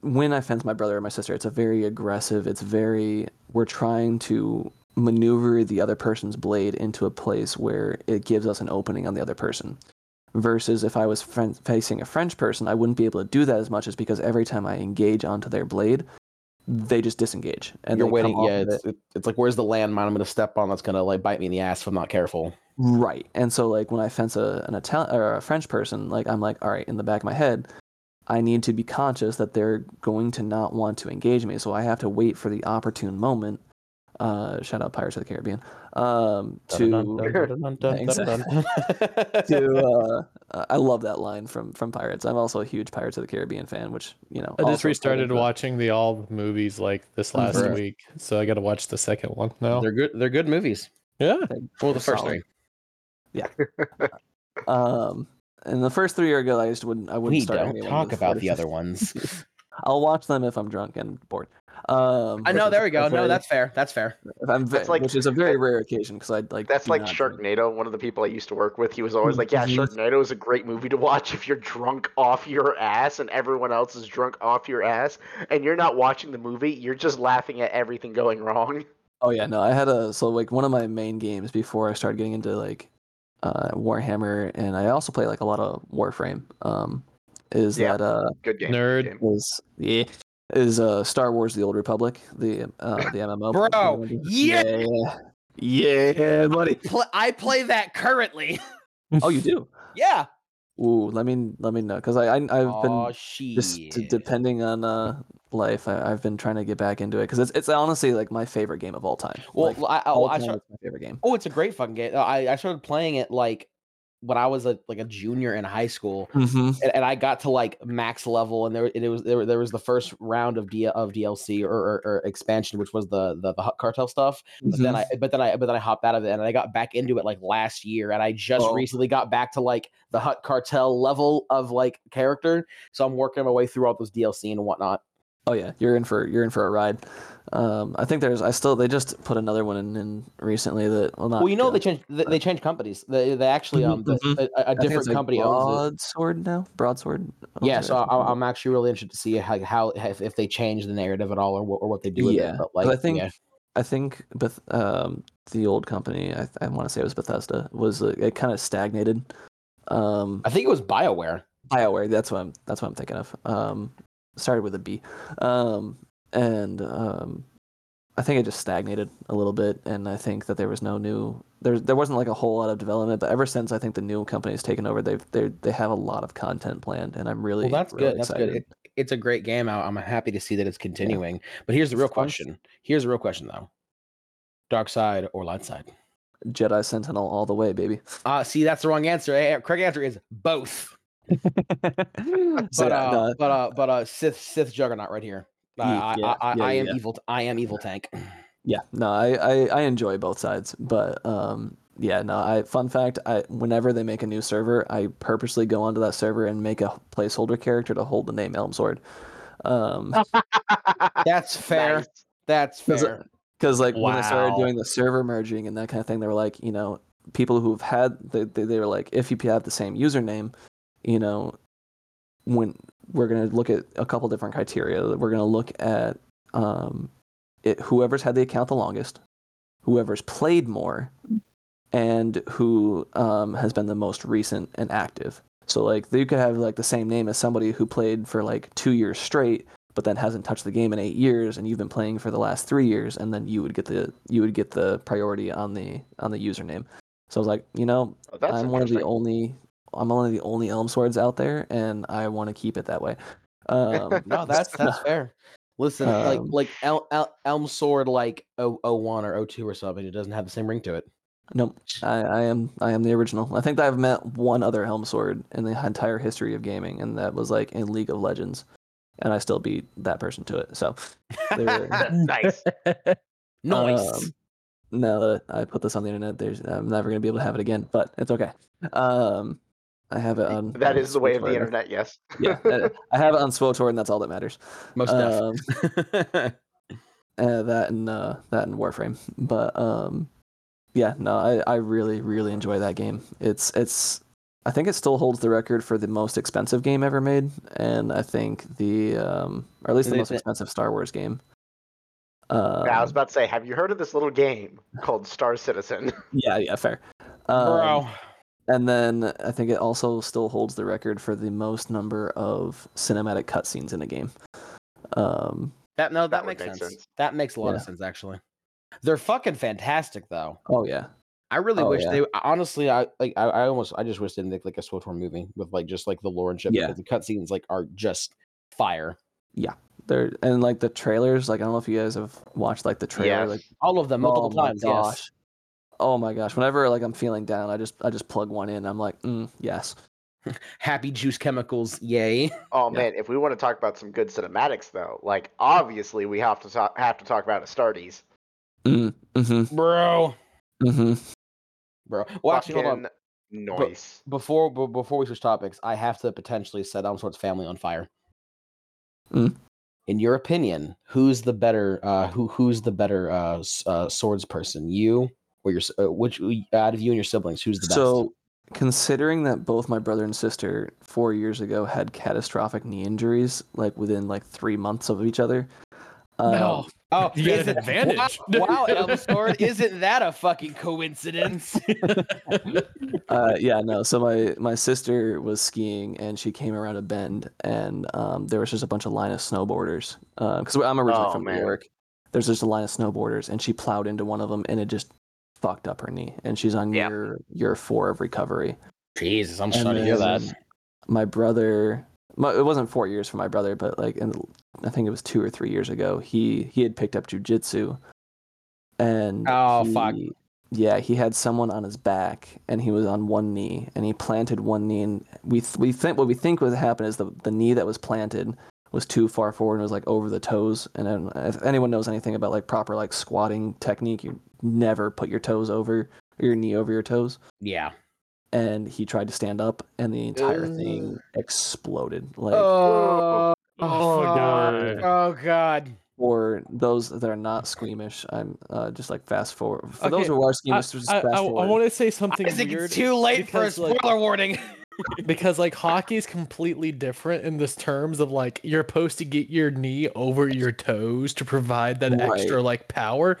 when I fence my brother or my sister, it's a very aggressive. It's very we're trying to maneuver the other person's blade into a place where it gives us an opening on the other person. Versus if I was fen- facing a French person, I wouldn't be able to do that as much, as because every time I engage onto their blade, they just disengage and You're waiting. Yeah, it's, it. it- it's like where's the landmine I'm going to step on that's going to like bite me in the ass if I'm not careful. Right. And so like when I fence a an Italian or a French person, like I'm like, all right, in the back of my head, I need to be conscious that they're going to not want to engage me. So I have to wait for the opportune moment. Uh, shout out Pirates of the Caribbean. Um, to <laughs> <laughs> to <laughs> uh, I love that line from from Pirates. I'm also a huge Pirates of the Caribbean fan, which you know. I just restarted the- watching the all movies like this last Bruh. week, so I got to watch the second one now. They're good. They're good movies. yeah, Well, the first Solid. three. Um, and the first three are good. I just wouldn't. I wouldn't We start don't talk about the other ones. <laughs> I'll watch them if I'm drunk and bored. Um, I know. which There is we go. a No, very- that's fair. That's fair. if I'm ve- That's like- which is a very rare occasion because I like. That's like not drink. Sharknado. One of the people I used to work with, he was always like, "Yeah, Mhm. Sharknado is a great movie to watch if you're drunk off your ass and everyone else is drunk off your ass, and you're not watching the movie. You're just laughing at everything going wrong." Oh yeah, no, I had a so like one of my main games before I started getting into like uh Warhammer, and I also play like a lot of Warframe. Um, is Yeah. that uh Good game. Nerd. Good game. is yeah is uh Star Wars: The Old Republic the uh <laughs> the MMO Bro, yeah! yeah yeah buddy. I play that currently. <laughs> Oh, you do? <laughs> yeah. Ooh, let me let me know because I, I I've been Oh shit. just d- depending on uh life I, i've been trying to get back into it because it's, it's honestly like my favorite game of all time well, like, I, I, all I time, start- it's my favorite game oh, it's a great fucking game. I, I started playing it like when I was a, like a junior in high school, mm-hmm. and, and I got to like max level, and there and it was there, there was the first round of D, of DLC or, or, or expansion, which was the the, the Hutt Cartel stuff. But then I but then I but then I hopped out of it, and I got back into it like last year, and I just Oh. recently got back to like the Hutt Cartel level of like character. So I'm working my way through all those DLC and whatnot. Oh yeah you're in for you're in for a ride um i think there's i still they just put another one in, in recently that well not well, you know uh, they changed they, they changed companies. They they actually um the, mhm. a, a I think it's, different like, company owns it. broadsword now broadsword owns Yeah, so I I, think. I'm actually really interested to see how, how if, if they change the narrative at all or what, or what they do with Yeah, it. But 'cause like, I think yeah. I think Beth, um, the old company, I, I want to say it was Bethesda, was uh, it kind of stagnated. Um, I think it was Bioware. Bioware, that's what I'm that's what I'm thinking of. Um, started with a B, um, and um, I think it just stagnated a little bit, and I think that there was no new there there wasn't like a whole lot of development. But ever since I think the new company's taken over, they've they they have a lot of content planned, and I'm really Well, that's really good. That's excited. good. It, it's a great game. I, I'm happy to see that it's continuing. But here's the real question. Here's the real question though. Dark side or light side? Jedi Sentinel all the way, baby. Uh see, that's the wrong answer. Eh, Correct answer is both. <laughs> So, But uh, no, but uh, but uh, Sith Sith Juggernaut right here. I, Ye- I, yeah, I, yeah, I am yeah. evil. I am evil tank. Yeah, no, I, I, I enjoy both sides, but um, yeah, no, I fun fact, I whenever they make a new server, I purposely go onto that server and make a placeholder character to hold the name Elmsword. Um, <laughs> That's fair. Nice. That's fair. because like when I started doing the server merging and that kind of thing, they were like, you know, people who've had they they, they were like, if you have the same username, you know, when we're gonna look at a couple different criteria. We're gonna look at um, it whoever's had the account the longest, whoever's played more, and who um, has been the most recent and active. So like you could have like the same name as somebody who played for like two years straight, but then hasn't touched the game in eight years, and you've been playing for the last three years, and then you would get the you would get the priority on the on the username. So I was like, you know, Oh, I'm one of the only I'm one of the only Elmswords out there, and I want to keep it that way. Um, <laughs> No, that's <laughs> that's fair. Listen, like Um, like El, El, Elm Sword like O O one or O two or something. It doesn't have the same ring to it. Nope. I, I am I am the original. I think that I've met one other Helm Sword in the entire history of gaming, and that was like in League of Legends, and I still beat that person to it. So <laughs> nice. Nice. Um, now that I put this on the internet, there's I'm never gonna be able to have it again, but it's okay. Um, I have it on. That on is the way of the internet. Yes. <laughs> Yeah, uh, I have it on SWTOR, and that's all that matters. Most um, def. <laughs> uh, that and uh, that and Warframe. But um, yeah, no, I, I really really enjoy that game. It's it's I think it still holds the record for the most expensive game ever made, and I think the um, or at least the most it- expensive Star Wars game. Um, Yeah, I was about to say, have you heard of this little game called Star Citizen? <laughs> yeah, yeah, fair. Um, Bro. And then I think it also still holds the record for the most number of cinematic cutscenes in a game. Um, That no, that, That makes make sense. sense. That makes a lot of sense actually. They're fucking fantastic though. oh yeah, I really Oh, wish yeah. they honestly I like I, I almost I just wish they make like a SWTOR movie with like just like the lore and shit Yeah. because the cutscenes like are just fire. Yeah. They're and like the trailers. Like I don't know if you guys have watched like the trailer. Yes. Like All of them multiple oh my times. gosh. Yes. Oh my gosh! Whenever like I'm feeling down, I just I just plug one in. I'm like, mm, yes. <laughs> Happy juice chemicals, yay. Oh Yeah. man, if we want to talk about some good cinematics though, like obviously we have to talk, have to talk about Astartes. Mm, mm-hmm. Bro. Mm-hmm. Bro. Well actually hold on. Fucking Noise. Before be- before we switch topics, I have to potentially set Elmsword's family on fire. Mm. In your opinion, who's the better uh who who's the better uh, uh swords person? You or your uh, which out of you and your siblings, who's the best? So, considering that both my brother and sister four years ago had catastrophic knee injuries, like within like three months of each other. Um, No. Oh, <laughs> You got an isn't- advantage. <laughs> Wow, wow Elm isn't that a fucking coincidence? <laughs> uh, yeah, no. So my my sister was skiing and she came around a bend and um, there was just a bunch of line of snowboarders. Because I'm originally Oh, from man. New York. There's just a line of snowboarders and she plowed into one of them and it just fucked up her knee and she's on Yeah. year year four of recovery. Jesus, I'm And sorry to hear that. My brother, my, it wasn't four years for my brother, but like, in, I think it was two or three years ago. He he had picked up jujitsu, and Oh, fuck. Yeah, he had someone on his back, and he was on one knee, and he planted one knee, and we th- we think what we think was happened is the the knee that was planted was too far forward and was like over the toes. And then if anyone knows anything about like proper like squatting technique, you never put your toes over your knee over your toes Yeah. and he tried to stand up and the entire thing exploded like Oh, Oh, fuck. God. Oh god. for those that are not squeamish i'm uh, just like fast forward for those who are I, squeamish just I, fast I, forward want to say something Isaac, weird it's too late for a because, like- spoiler warning. <laughs> because like hockey is completely different in this terms of like you're supposed to get your knee over your toes to provide that Right. extra like power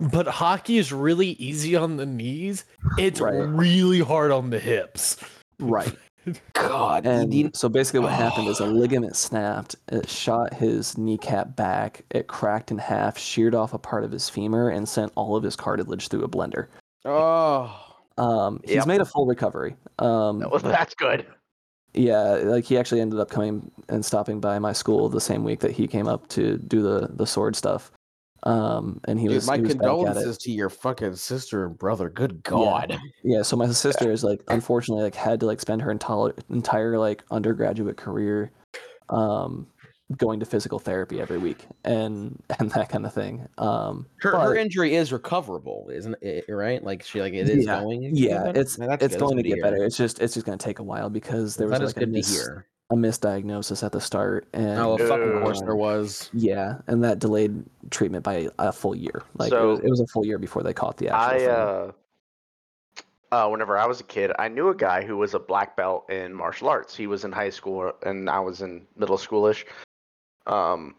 but hockey is really easy on the knees it's Right. really hard on the hips right <laughs> God. and you- so basically what happened is a <sighs> ligament snapped it shot his kneecap back it cracked in half sheared off a part of his femur and sent all of his cartilage through a blender oh. Um he's Yep. made a full recovery um <laughs> Well, that's good. Yeah, like he actually ended up coming and stopping by my school the same week that he came up to do the the sword stuff. Um, and he Dude, was my he was back at it. condolences to your fucking sister and brother. Good God. Yeah, so my sister <laughs> is like unfortunately like had to like spend her entire entire like undergraduate career, um, going to physical therapy every week and <laughs> and that kind of thing. Um, Her, her injury is recoverable, isn't it? Right? Like she like it is Yeah, going. yeah, better? it's Man, that's it's good. Going to get hear. better. It's just it's just going to take a while because there was like a mis- a misdiagnosis at the start, and Oh, of fucking course there was. yeah, and that delayed treatment by a full year. Like it, was, it was a full year before they caught the actual I thing. uh, uh, whenever I was a kid, I knew a guy who was a black belt in martial arts. He was in high school, and I was in middle schoolish. Um,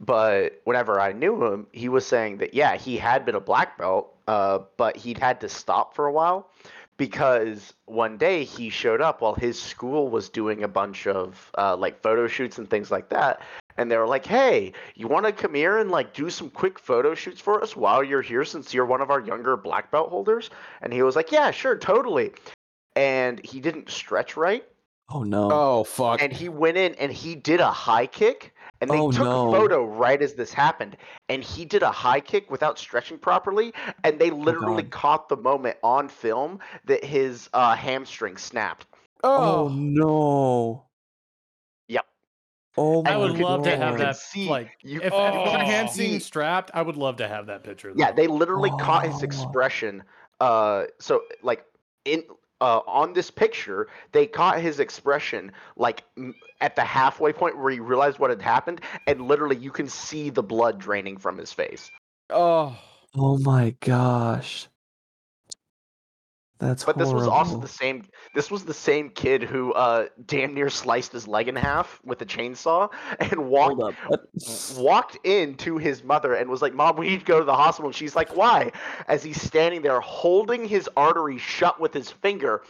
but whenever I knew him, he was saying that yeah, he had been a black belt, uh, but he'd had to stop for a while because one day he showed up while his school was doing a bunch of uh, like photo shoots and things like that and they were like hey you want to come here and like do some quick photo shoots for us while you're here since you're one of our younger black belt holders and he was like yeah sure totally and he didn't stretch right oh no! Oh fuck. and he went in and he did a high kick and they Oh, took no. a photo right as this happened and he did a high kick without stretching properly and they literally God. caught the moment on film that his uh, hamstring snapped oh oh, no! Yep. Oh my I would could- love to have that. see- like, you- if, Oh. if one you hand seemed see- strapped, I would love to have that picture. yeah they literally caught his Oh. expression uh so like in uh, on this picture, they caught his expression like m- at the halfway point where he realized what had happened, and literally you can see the blood draining from his face. oh. Oh my gosh. That's But this was also the same. This was the same kid who uh, damn near sliced his leg in half with a chainsaw and walked up. Walked in to his mother and was like, "Mom, we need to go to the hospital." And she's like, "Why?" As he's standing there holding his artery shut with his finger,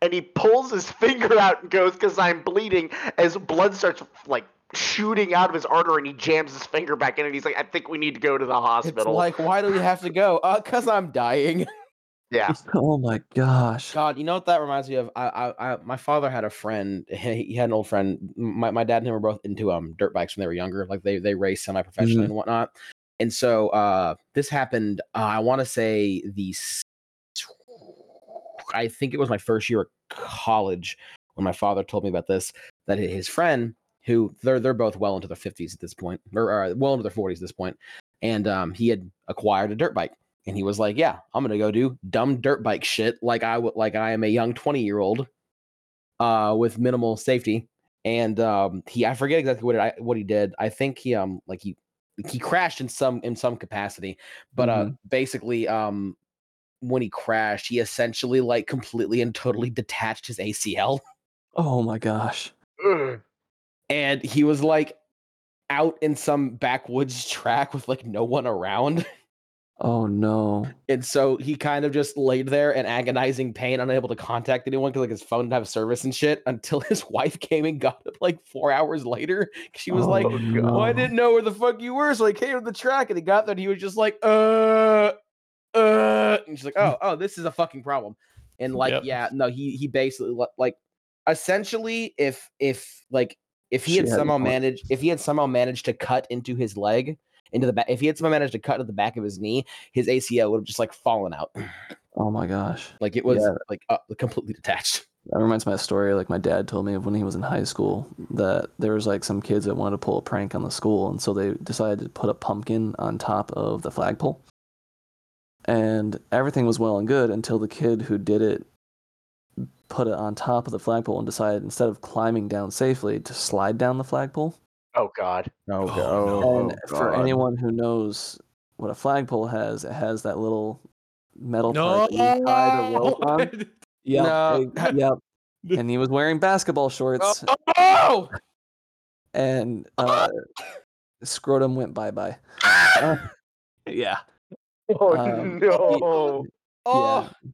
and he pulls his <laughs> finger out and goes, "Cause I'm bleeding." As blood starts like shooting out of his artery, and he jams his finger back in, and he's like, "I think we need to go to the It's hospital." like, why do we have to go? Uh, cause I'm dying. <laughs> yeah, <laughs> Oh my gosh. God, you know what that reminds me of? I, I, I my father had a friend. He, he had an old friend. My, my dad and him were both into um dirt bikes when they were younger. Like they they race semi professionally and whatnot. And so uh this happened. Uh, I want to say the. I think it was my first year at college when my father told me about this. That his friend, who they're they're both well into their fifties at this point, or, or well into their forties at this point, and um he had acquired a dirt bike and he was like, "Yeah, I'm gonna go do dumb dirt bike shit like I would like I am a young 20 year old, uh, with minimal safety." And um, he I forget exactly what it, I, what he did. I think he um like he he crashed in some in some capacity, but uh basically um when he crashed, he essentially like completely and totally detached his ACL, Oh my gosh. Ugh. and he was like out in some backwoods <laughs> track with like no one around. Oh no. And so he kind of just laid there in agonizing pain, unable to contact anyone because like his phone didn't have service and shit until <laughs> his wife came and got him like four hours later. She was like, Oh, I didn't know where the fuck you were. So I came to the track and he got there and he was just like, uh, uh, and she's like, oh, oh, this is a fucking problem. And like, Yep. yeah, no, he he basically like essentially if if like if he had somehow managed if he had somehow managed to cut into his leg into the back if he had somehow managed to cut to the back of his knee his acl would have just like fallen out <sighs> Oh my gosh. like it was Yeah. like uh, completely detached <laughs> That reminds me of a story like my dad told me of when he was in high school that there was like some kids that wanted to pull a prank on the school and so they decided to put a pumpkin on top of the flagpole. And everything was well and good until the kid who did it put it on top of the flagpole and decided instead of climbing down safely to slide down the flagpole. Oh God. oh, Oh, go- and for anyone who knows what a flagpole has, it has that little metal No. part that you the rope <laughs> on. Yep. No. eh, <laughs> yep. And he was wearing basketball shorts, oh! and uh, scrotum went bye bye. <laughs> yeah. Oh Um, no. oh Yeah.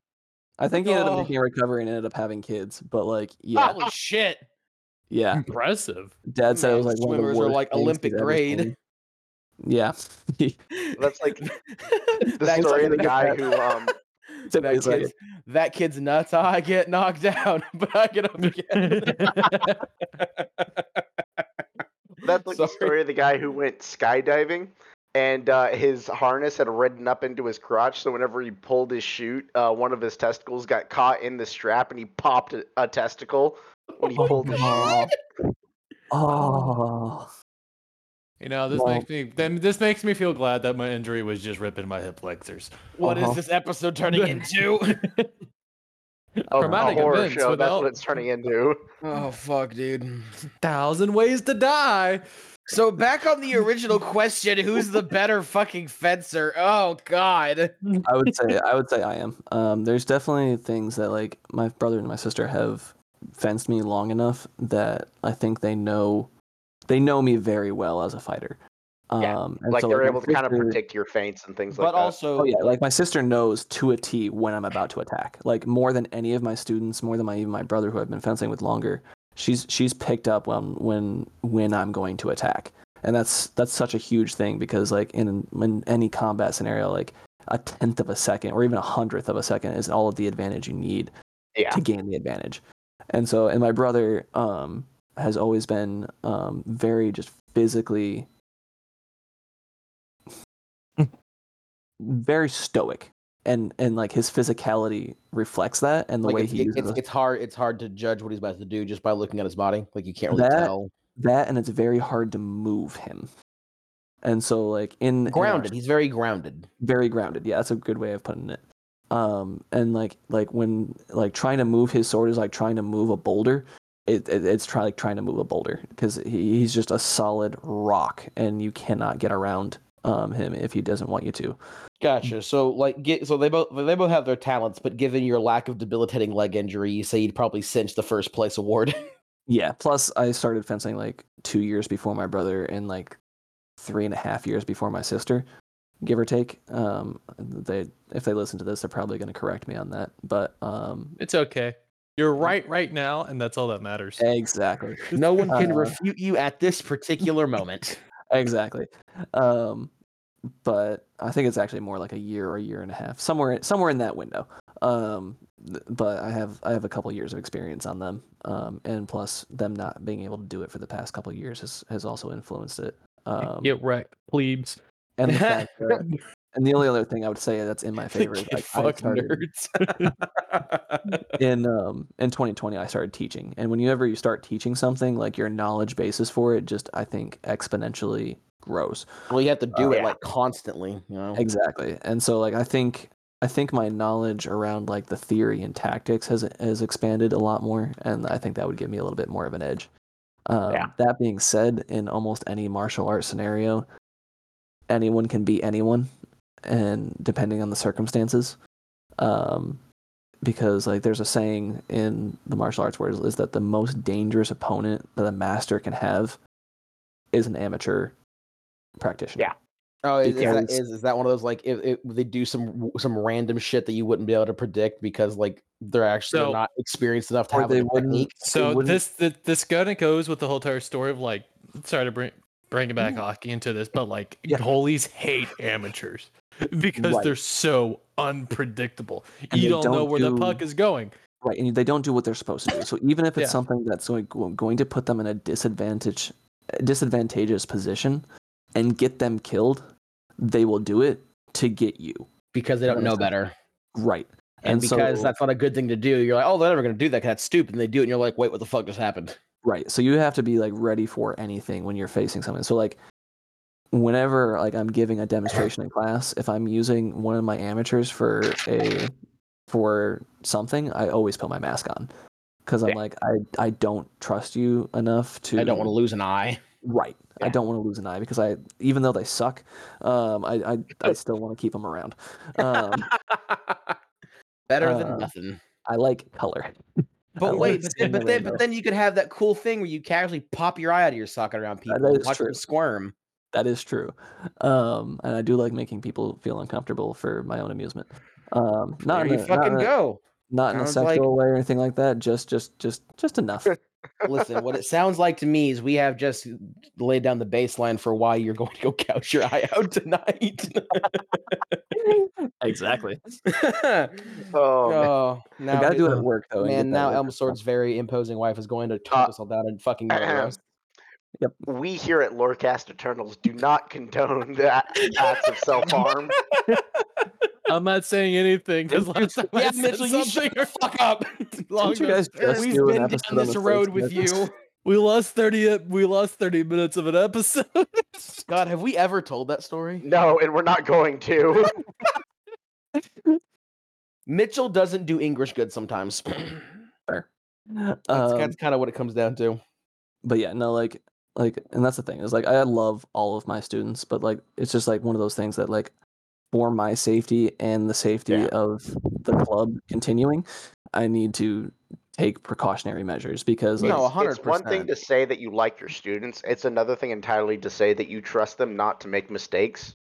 I think he ended up Oh. making a recovery and ended up having kids, but like, yeah, holy shit yeah. Impressive. Dad said it was Man, like one of the swimmers are, worst like, things Olympic he's ever grade. seen. Yeah. <laughs> That's like <laughs> the That's story of the like- guy who um Took me a that second. kid's, that kid's nuts. I get knocked <laughs> down, but I get up again. That's like the Sorry. story of the guy who went skydiving and uh, his harness had reddened up into his crotch. So whenever he pulled his chute, uh, one of his testicles got caught in the strap and he popped a, a testicle when he Oh, pulled the chute. no. Oh. You know, this Well- makes me then this makes me feel glad that my injury was just ripping my hip flexors. What is Uh-huh. this episode turning <laughs> into? a, a horror events show. That's what it's turning into. Oh fuck, dude. Thousand ways to die. So back on the original question, who's the better fucking fencer? Oh god. I would say I would say I am. Um, there's definitely things that like my brother and my sister have fenced me long enough that I think they know they know me very well as a fighter. Um, Yeah, and Like so, they're my able to kind of predict your feints and things like that. But also Oh yeah, like my sister knows to a T when I'm about to attack. Like more than any of my students, more than my even my brother who I've been fencing with longer. She's she's picked up when when when I'm going to attack, and that's that's such a huge thing because like in in any combat scenario, like a tenth of a second or even a hundredth of a second is all of the advantage you need yeah. to gain the advantage. And so, and my brother um, has always been um, very just physically very stoic. And, and like his physicality reflects that and the like way it's, he it- uses it's, it's hard it's hard to judge what he's about to do just by looking at his body. Like you can't really That- tell. that and it's very hard to move him. And so like in in our Grounded. He's very grounded. very grounded. Yeah, that's a good way of putting it. Um, and like like when like trying to move his sword is like trying to move a boulder. It, it it's try, like trying to move a boulder because he, he's just a solid rock, and you cannot get around um him if he doesn't want you to. Gotcha. So like get so they both they both have their talents, but given your lack of debilitating leg injury, you say you'd probably cinch the first place award. <laughs> Yeah. Plus, I started fencing like two years before my brother, and like three and a half years before my sister, give or take. Um, they if they listen to this, they're probably going to correct me on that. But um, It's okay. You're right right now, and that's all that matters. exactly. <laughs> no one can Uh, refute you at this particular moment. <laughs> exactly. Um, but I think it's actually more like a year or a year and a half, somewhere somewhere in that window. Um, but I have I have a couple years of experience on them, um, and plus them not being able to do it for the past couple years has has also influenced it. Um, Get wrecked, plebes. And the fact that, <laughs> and the only other thing I would say that's in my <laughs> favor is Get like I started nerds. <laughs> in um in 2020 I started teaching, and whenever you start teaching something, like your knowledge basis for it just I think exponentially grows. well, you have to do Oh, it yeah. like constantly, you know. Exactly. And so like I think I think my knowledge around like the theory and tactics has has expanded a lot more and I think that would give me a little bit more of an edge. Um, Yeah. that being said, in almost any martial arts scenario, anyone can be anyone and depending on the circumstances. Um because like there's a saying in the martial arts world is that the most dangerous opponent that a master can have is an amateur practitioner. Yeah. Oh, is, is, that, Because- is, is that one of those like if, if they do some some random shit that you wouldn't be able to predict because like they're actually So- not experienced enough to have they a wouldn't- technique? So wouldn't- this th- this kind of goes with the whole entire story of like sorry to bring bring back mm-hmm. hockey into this, but like Yeah. goalies hate amateurs <laughs> because Right. they're so unpredictable. And you don't, know don't where the puck is going. Right, and they don't do what they're supposed to do. So even if it's Yeah. something that's going, going to put them in a disadvantage, disadvantageous position, and get them killed, they will do it to get you. because they don't know better. Right, And, because so- that's not a good thing to do, you're like, oh, they're never going to do that 'cause that's stupid. And they do it, and you're like, wait, what the fuck just happened? Right. So you have to be like ready for anything when you're facing something. So like, whenever like I'm giving a demonstration in class, if I'm using one of my amateurs for a for something, I always put my mask on because I'm Yeah. like I I don't trust you enough to I don't want to lose an eye. Right. I don't want to lose an eye because I, even though they suck, um, I, I, I still want to keep them around. Um, <laughs> Better uh, than nothing. I like color. <laughs> But wait, but then, but then, but then you could have that cool thing where you casually pop your eye out of your socket around people, and watch true. them squirm. That is true. Um, and I do like making people feel uncomfortable for my own amusement. Um, not There in you a, not fucking in a, go. not in a Sounds like- sexual way or anything like that. Just, just, just, just enough. <laughs> Listen, what it sounds like to me is we have just laid down the baseline for why you're <laughs> going to go couch your eye out tonight. <laughs> exactly. <laughs> Oh, oh, now I gotta do it at work though. and Man, now work Elm. Sword's very imposing wife is going to turn Uh, us all down and fucking murder us. we here at Lorecast Eternals do not condone that acts of self harm. <laughs> I'm not saying anything because last time I Yeah, said Mitchell, you something shut the fuck up. <laughs> long Didn't you guys just We've been down this road with you. We lost thirty. We lost thirty minutes of an episode. <laughs> God, have we ever told that story? No, and we're not going to. <laughs> Mitchell doesn't do English good sometimes. <clears throat> that's, Um, that's kind of what it comes down to. but yeah, no, like like and that's the thing is like I love all of my students, but like it's just like one of those things that like for my safety and the safety Yeah. of the club continuing, I need to take precautionary measures because like, No, a It's one thing to say that you like your students. It's another thing entirely to say that you trust them not to make mistakes.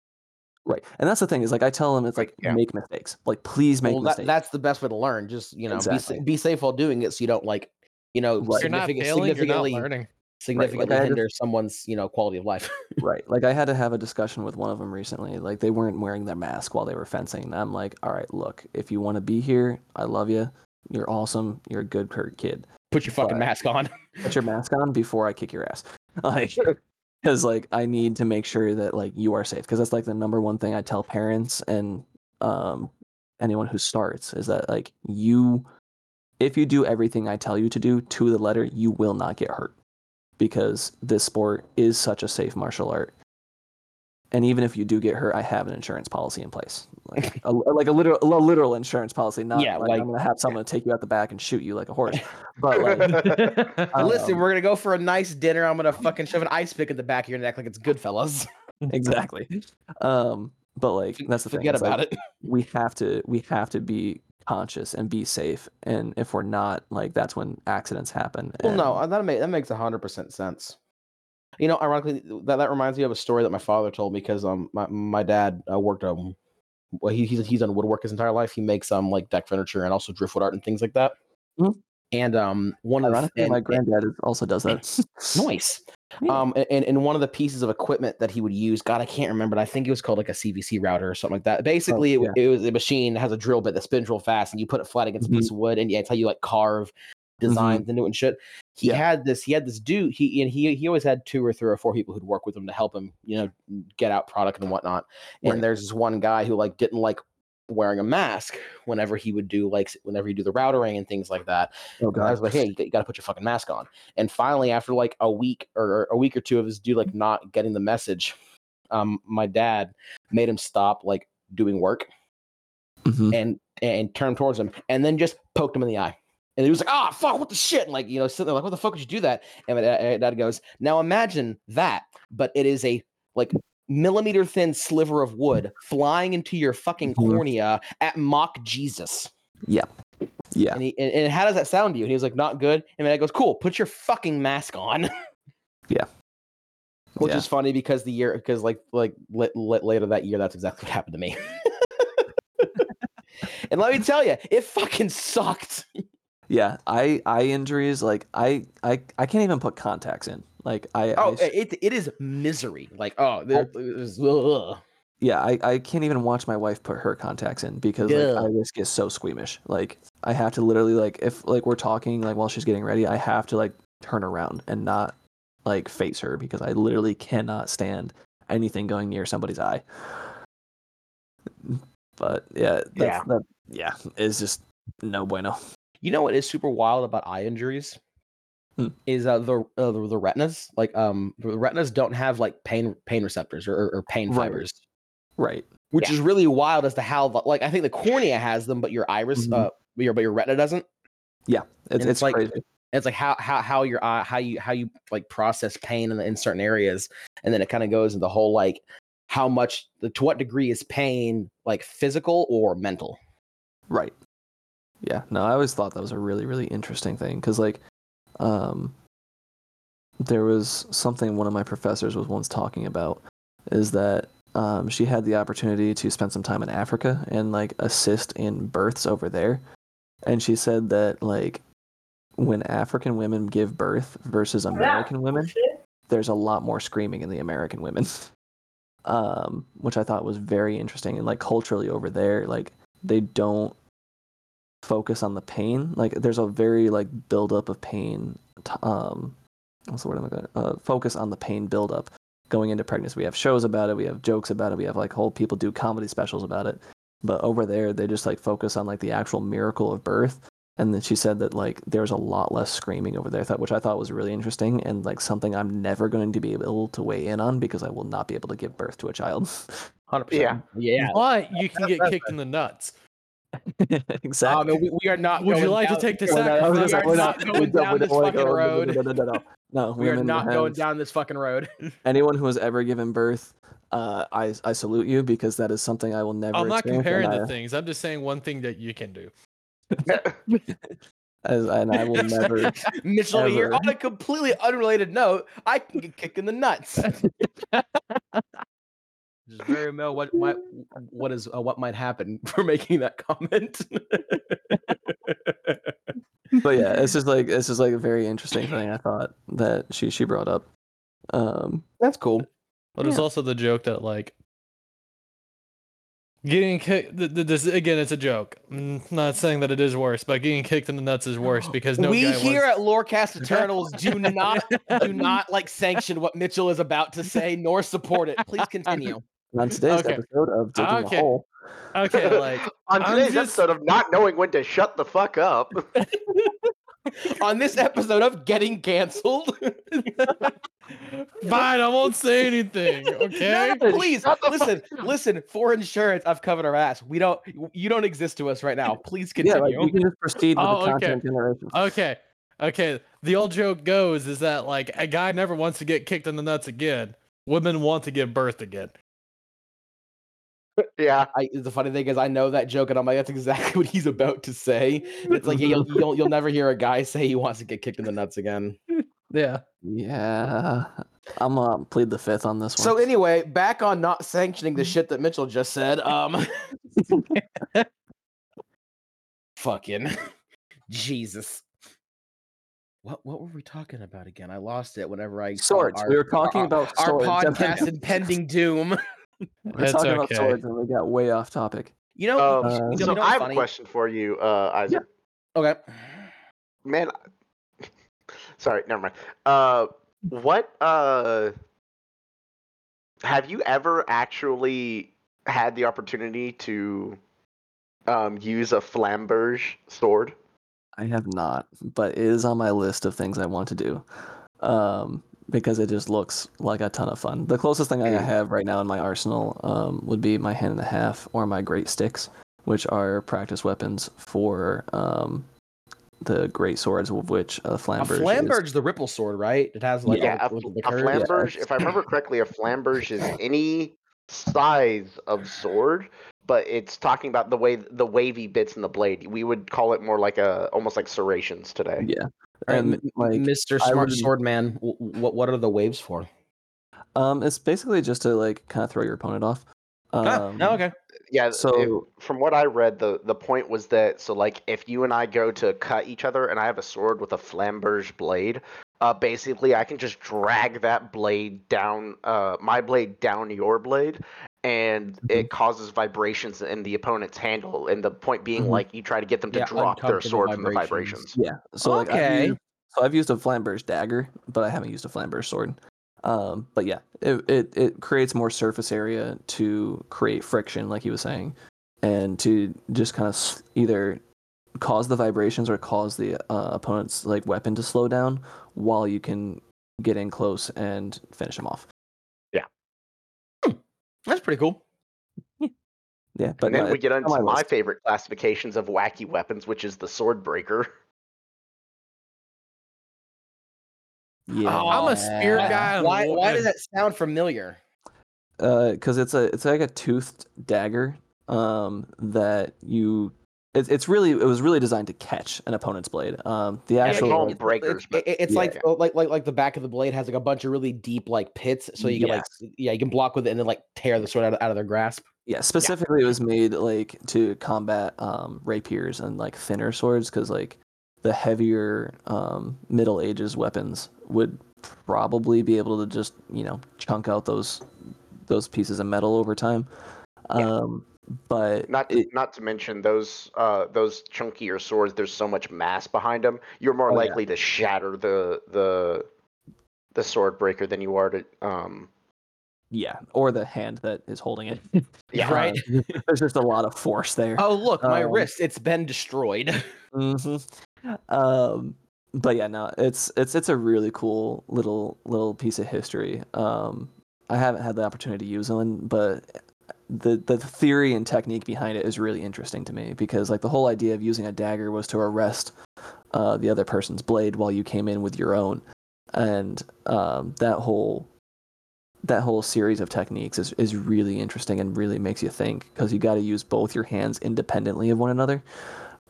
right. And that's the thing is like I tell them it's like Yeah. make mistakes. Like please make Well, that, mistakes. that's the best way to learn. Just you know, Exactly. be, be safe while doing it, so you don't like, you know, Right. If you're not significant- failing, you're not significantly, learning. significantly I had to- hinder someone's, you know, quality of life. <laughs> Right. Like I had to have a discussion with one of them recently. Like they weren't wearing their mask while they were fencing. And I'm like, all right, look, if you want to be here, I love you. You're awesome. You're a good kid. Put your fucking But- mask on. <laughs> Put your mask on before I kick your ass. <laughs> Like, because like I need to make sure that like you are safe. Because that's like the number one thing I tell parents and um anyone who starts is that like you, if you do everything I tell you to do to the letter, you will not get hurt. Because this sport is such a safe martial art and even if you do get hurt, I have an insurance policy in place, like <laughs> a, like a literal, a literal insurance policy. Not Yeah, like, like- I'm gonna have someone take you out the back and shoot you like a horse. But like, <laughs> Listen, Um, we're gonna go for a nice dinner. I'm gonna fucking shove an ice pick in the back of your neck like it's Goodfellas. <laughs> exactly. Um, but like that's the thing. Forget it's like, about it. We have to, we have to be conscious and be safe. And if we're not, like that's when accidents happen. Well, no, and- uh, that makes that makes hundred percent sense. You know, ironically, that, that reminds me of a story that my father told me because um my my dad uh, worked um well he, he's he's done woodwork his entire life. He makes um like deck furniture and also driftwood art and things like that. Mhm. And um one of the and- my and- granddad is- also does that. Nice. <laughs> Yeah. Um, and, and one of the pieces of equipment that he would use, God, I can't remember. But I think it was called like a CNC router or something like that. Basically, it, w- it was a machine that has a drill bit that spins real fast, and you put it flat against Mhm. a piece of wood, and yeah, it's how you like carve designs into it and shit. He Yeah. had this. He had this dude. He and he he always had two or three or four people who'd work with him to help him, you know, get out product and whatnot. And Right. there's this one guy who like didn't like wearing a mask whenever he would do like whenever you do the routering and things like that. oh And I was like, hey, you, got to put your fucking mask on. And finally, after like a week or, a week or two of this dude like not getting the message, um, my dad made him stop like doing work Mhm. and and turn towards him and then just poked him in the eye. And he was like, "Ah, fuck! What the shit?" And like, you know, sitting there like, "What the fuck would you do that?" And my dad, goes, "Now imagine that, but it is a like millimeter thin sliver of wood flying into your fucking Mhm. cornea at Mach Jesus." Yeah. Yeah. And, he, and, and how does that sound to you? And he was like, not good. And my dad goes, cool, put your fucking mask on. <laughs> Yeah. Which Yeah. is funny because the year, because like like lit, lit, later that year, that's exactly what happened to me. <laughs> and let me tell you, it fucking sucked. <laughs> Yeah, eye eye injuries like I I I can't even put contacts in. Like I, Oh, I s- it it is misery. Like oh, ugh. yeah I I can't even watch my wife put her contacts in because like. I just get so squeamish. Like I have to literally like if like we're talking like while she's getting ready, I have to like turn around and not like face her because I literally cannot stand anything going near somebody's eye. But yeah, that's, Yeah. that yeah is just no bueno. You know what is super wild about eye injuries? Hmm. Is uh, the, uh, the the retinas like um the retinas don't have like pain pain receptors or, or, or pain Right. fibers. Right. which Yeah. is really wild as to how like I think the cornea has them, but your iris, Mhm. uh, but your but your retina doesn't. It's, it's, it's like- crazy. It's like how how how your eye how you how you like process pain in, in certain areas, and then it kind of goes into the whole like how much the to what degree is pain like physical or mental. Right. Yeah. No, I always thought that was a really, really interesting thing because, like, um, there was something one of my professors was once talking about is that um, she had the opportunity to spend some time in Africa and like assist in births over there, and she said that like when African women give birth versus American women, there's a lot more screaming in the American women. <laughs> Um, which I thought was very interesting and like culturally over there, like they don't focus on the pain. Like there's a very like buildup of pain. Um, what's the word I'm going? Uh, focus on the pain buildup going into pregnancy. We have shows about it. We have jokes about it. We have like whole people do comedy specials about it. But over there, they just like focus on like the actual miracle of birth. And then she said that like there's a lot less screaming over there, th- which I thought was really interesting and like something I'm never going to be able to weigh in on because I will not be able to give birth to a child. <laughs> Hundred Yeah. percent. Yeah. yeah. But you can get kicked in the nuts. Exactly. Um, we, we are not. Would you going like to down- take the we're sack? not- we are we're not not- going down this fucking road. No, no, no, no, no. We are not going down this fucking road. Anyone who has ever given birth, uh, I I salute you because that is something I will never. I'm not comparing the I- things. I'm just saying one thing that you can do. as, and I will never. Mitchell over here. On a completely unrelated note, I can get kicked in the nuts. Just very well what might what is uh, what might happen <laughs> for making that comment. <laughs> but yeah, it's just like this is like a very interesting thing. I thought that she she brought up. Um, That's cool. But it's also the joke that like getting kicked. th- th- This again, it's a joke. Mm, not saying that it is worse, but getting kicked in the nuts is worse because no we guy here wants. at Lorecast Eternals do not do <laughs> not like sanction what Mitchell is about to say nor support it. Please continue. On today's Okay. episode of Digging Okay. a Hole, Okay, <laughs> like On I'm today's just- episode of not knowing when to shut the fuck up. <laughs> On this episode of getting canceled. fine, I won't say anything. <laughs> Okay. No, please Shut the listen. Listen, for insurance, I've covered our ass. We don't. You don't exist to us right now. Please yeah, continue. like we can just proceed with Oh, the okay. content generation. Okay. Okay. The old joke goes is that like a guy never wants to get kicked in the nuts again. Women want to give birth again. Yeah. I, the funny thing is, I know that joke, and I'm like, that's exactly <laughs> what he's about to say. It's like you'll, you'll you'll never hear a guy say he wants to get kicked in the nuts again. <laughs> Yeah. Yeah, I'm gonna plead the fifth on this one. So anyway, back on not sanctioning the shit that Mitchell just said. Um, <laughs> fucking Jesus. What what were we talking about again? I lost it whenever I saw swords. Our, we were talking our- about our swords. and podcast then- impending doom. We were It's talking about swords, and we got way off topic. You know, Um, you- Uh, you know so what's I have funny? a question for you, uh, Isaac. Okay. Man, <laughs> sorry, never mind. Uh, what? Uh, have you ever actually had the opportunity to um, use a flamberge sword? I have not, but it is on my list of things I want to do. Um, because it just looks like a ton of fun. The closest thing I have right now in my arsenal um, would be my hand and a half or my great sticks, which are practice weapons for um, the great swords, of which a A flamberge is. flamberge's the ripple sword, right? It has like yeah, all a, the, the a curve. flamberge. If I remember correctly, a flamberge is any size of sword, but it's talking about the way the wavy bits in the blade. We would call it more like a almost like serrations today. Yeah, All right, and M- like Mr. I Smart would- Swordman, what what are the waves for? um, it's basically just to like kind of throw your opponent off. Um, Ah, no, okay. Yeah. So- if- from what I read, the the point was that so like if you and I go to cut each other, and I have a sword with a flamberge blade, uh, basically I can just drag that blade down, uh, my blade down your blade, and it causes vibrations in the opponent's handle. And the point being, Mhm. like you try to get them to Yeah, drop their sword from the vibrations. vibrations. Yeah. So like I've Okay. used, so I've used a flamberge dagger, but I haven't used a flamberge sword. Um, but yeah, it, it it creates more surface area to create friction, like he was saying, and to just kind of either cause the vibrations or cause the uh, opponent's like weapon to slow down while you can get in close and finish him off. That's pretty cool. <laughs> Yeah, but and then no, we get on into my my favorite classifications of wacky weapons, which is the sword breaker. Yeah, Oh, I'm a spear guy. Why why does that sound familiar? Uh because it's a it's like a toothed dagger um that you it's it's really it was really designed to catch an opponent's blade um the actual call 'em It's- breakers, It's, it- it's Yeah. like oh, like like like the back of the blade has like a bunch of really deep like pits, so you can like yeah you can block with it and then like tear the sword out of, out of their grasp. yeah specifically it was made like to combat um rapiers and like thinner swords because like the heavier um middle ages weapons would probably be able to just you know chunk out those those pieces of metal over time Yeah. um but Not to, it, not to mention those uh, those chunkier swords. There's so much mass behind them. You're more Oh, yeah. likely to shatter the the the sword breaker than you are to um. yeah or the hand that is holding it <laughs> Yeah. Right. Uh, there's just a lot of force there Oh look, my Um, wrist, it's been destroyed. <laughs> hmm Um, but yeah, no, it's it's it's a really cool little little piece of history. Um, I haven't had the opportunity to use one, but the the theory and technique behind it is really interesting to me because like the whole idea of using a dagger was to arrest uh, the other person's blade while you came in with your own, and um, that whole that whole series of techniques is, is really interesting and really makes you think because you got to use both your hands independently of one another,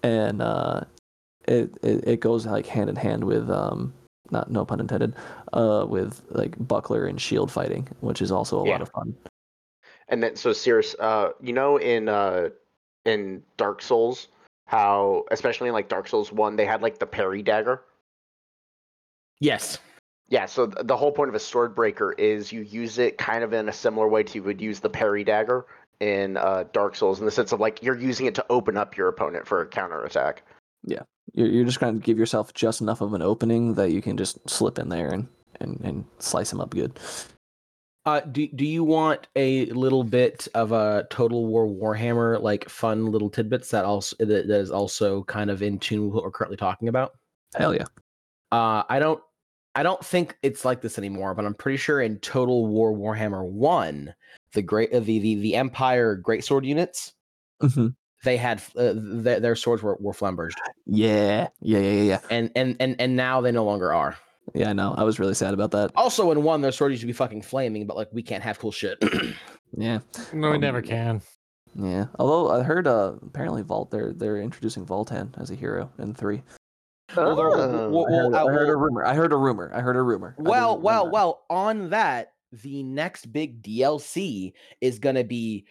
and uh, it, it it goes like hand in hand with um not no pun intended uh with like buckler and shield fighting, which is also a Yeah. lot of fun. And then so Cirrus, uh, you know in uh in Dark Souls how especially in like Dark Souls 1 they had like the parry dagger. Yes. Yeah, so th- the whole point of a sword breaker is you use it kind of in a similar way to you would use the parry dagger in uh, Dark Souls in the sense of like you're using it to open up your opponent for a counter attack. Yeah, you're you're just gonna give yourself just enough of an opening that you can just slip in there and and, and slice him up good. Uh, do do you want a little bit of a Total War Warhammer like fun little tidbits that also that that is also kind of in tune with what we're currently talking about? Hell yeah. Uh, I don't I don't think it's like this anymore, but I'm pretty sure in Total War Warhammer One, the great uh, the the the Empire Greatsword units hmm they had uh, their, their swords were, were flamberged, Yeah. Yeah. Yeah. Yeah. Yeah. and and and and now they no longer are. Yeah. I know. I was really sad about that. Also, in one, their sword used to be fucking flaming, but like we can't have cool shit. <clears throat> Yeah. No, we Um, never can. Yeah. Although I heard uh apparently Vault they're they're introducing Valten as a hero in three. Well, they're- Oh. well, I heard, uh, I heard a rumor. I heard a rumor. I heard a rumor. Well, didn't well, remember. well. On that, the next big DLC is gonna be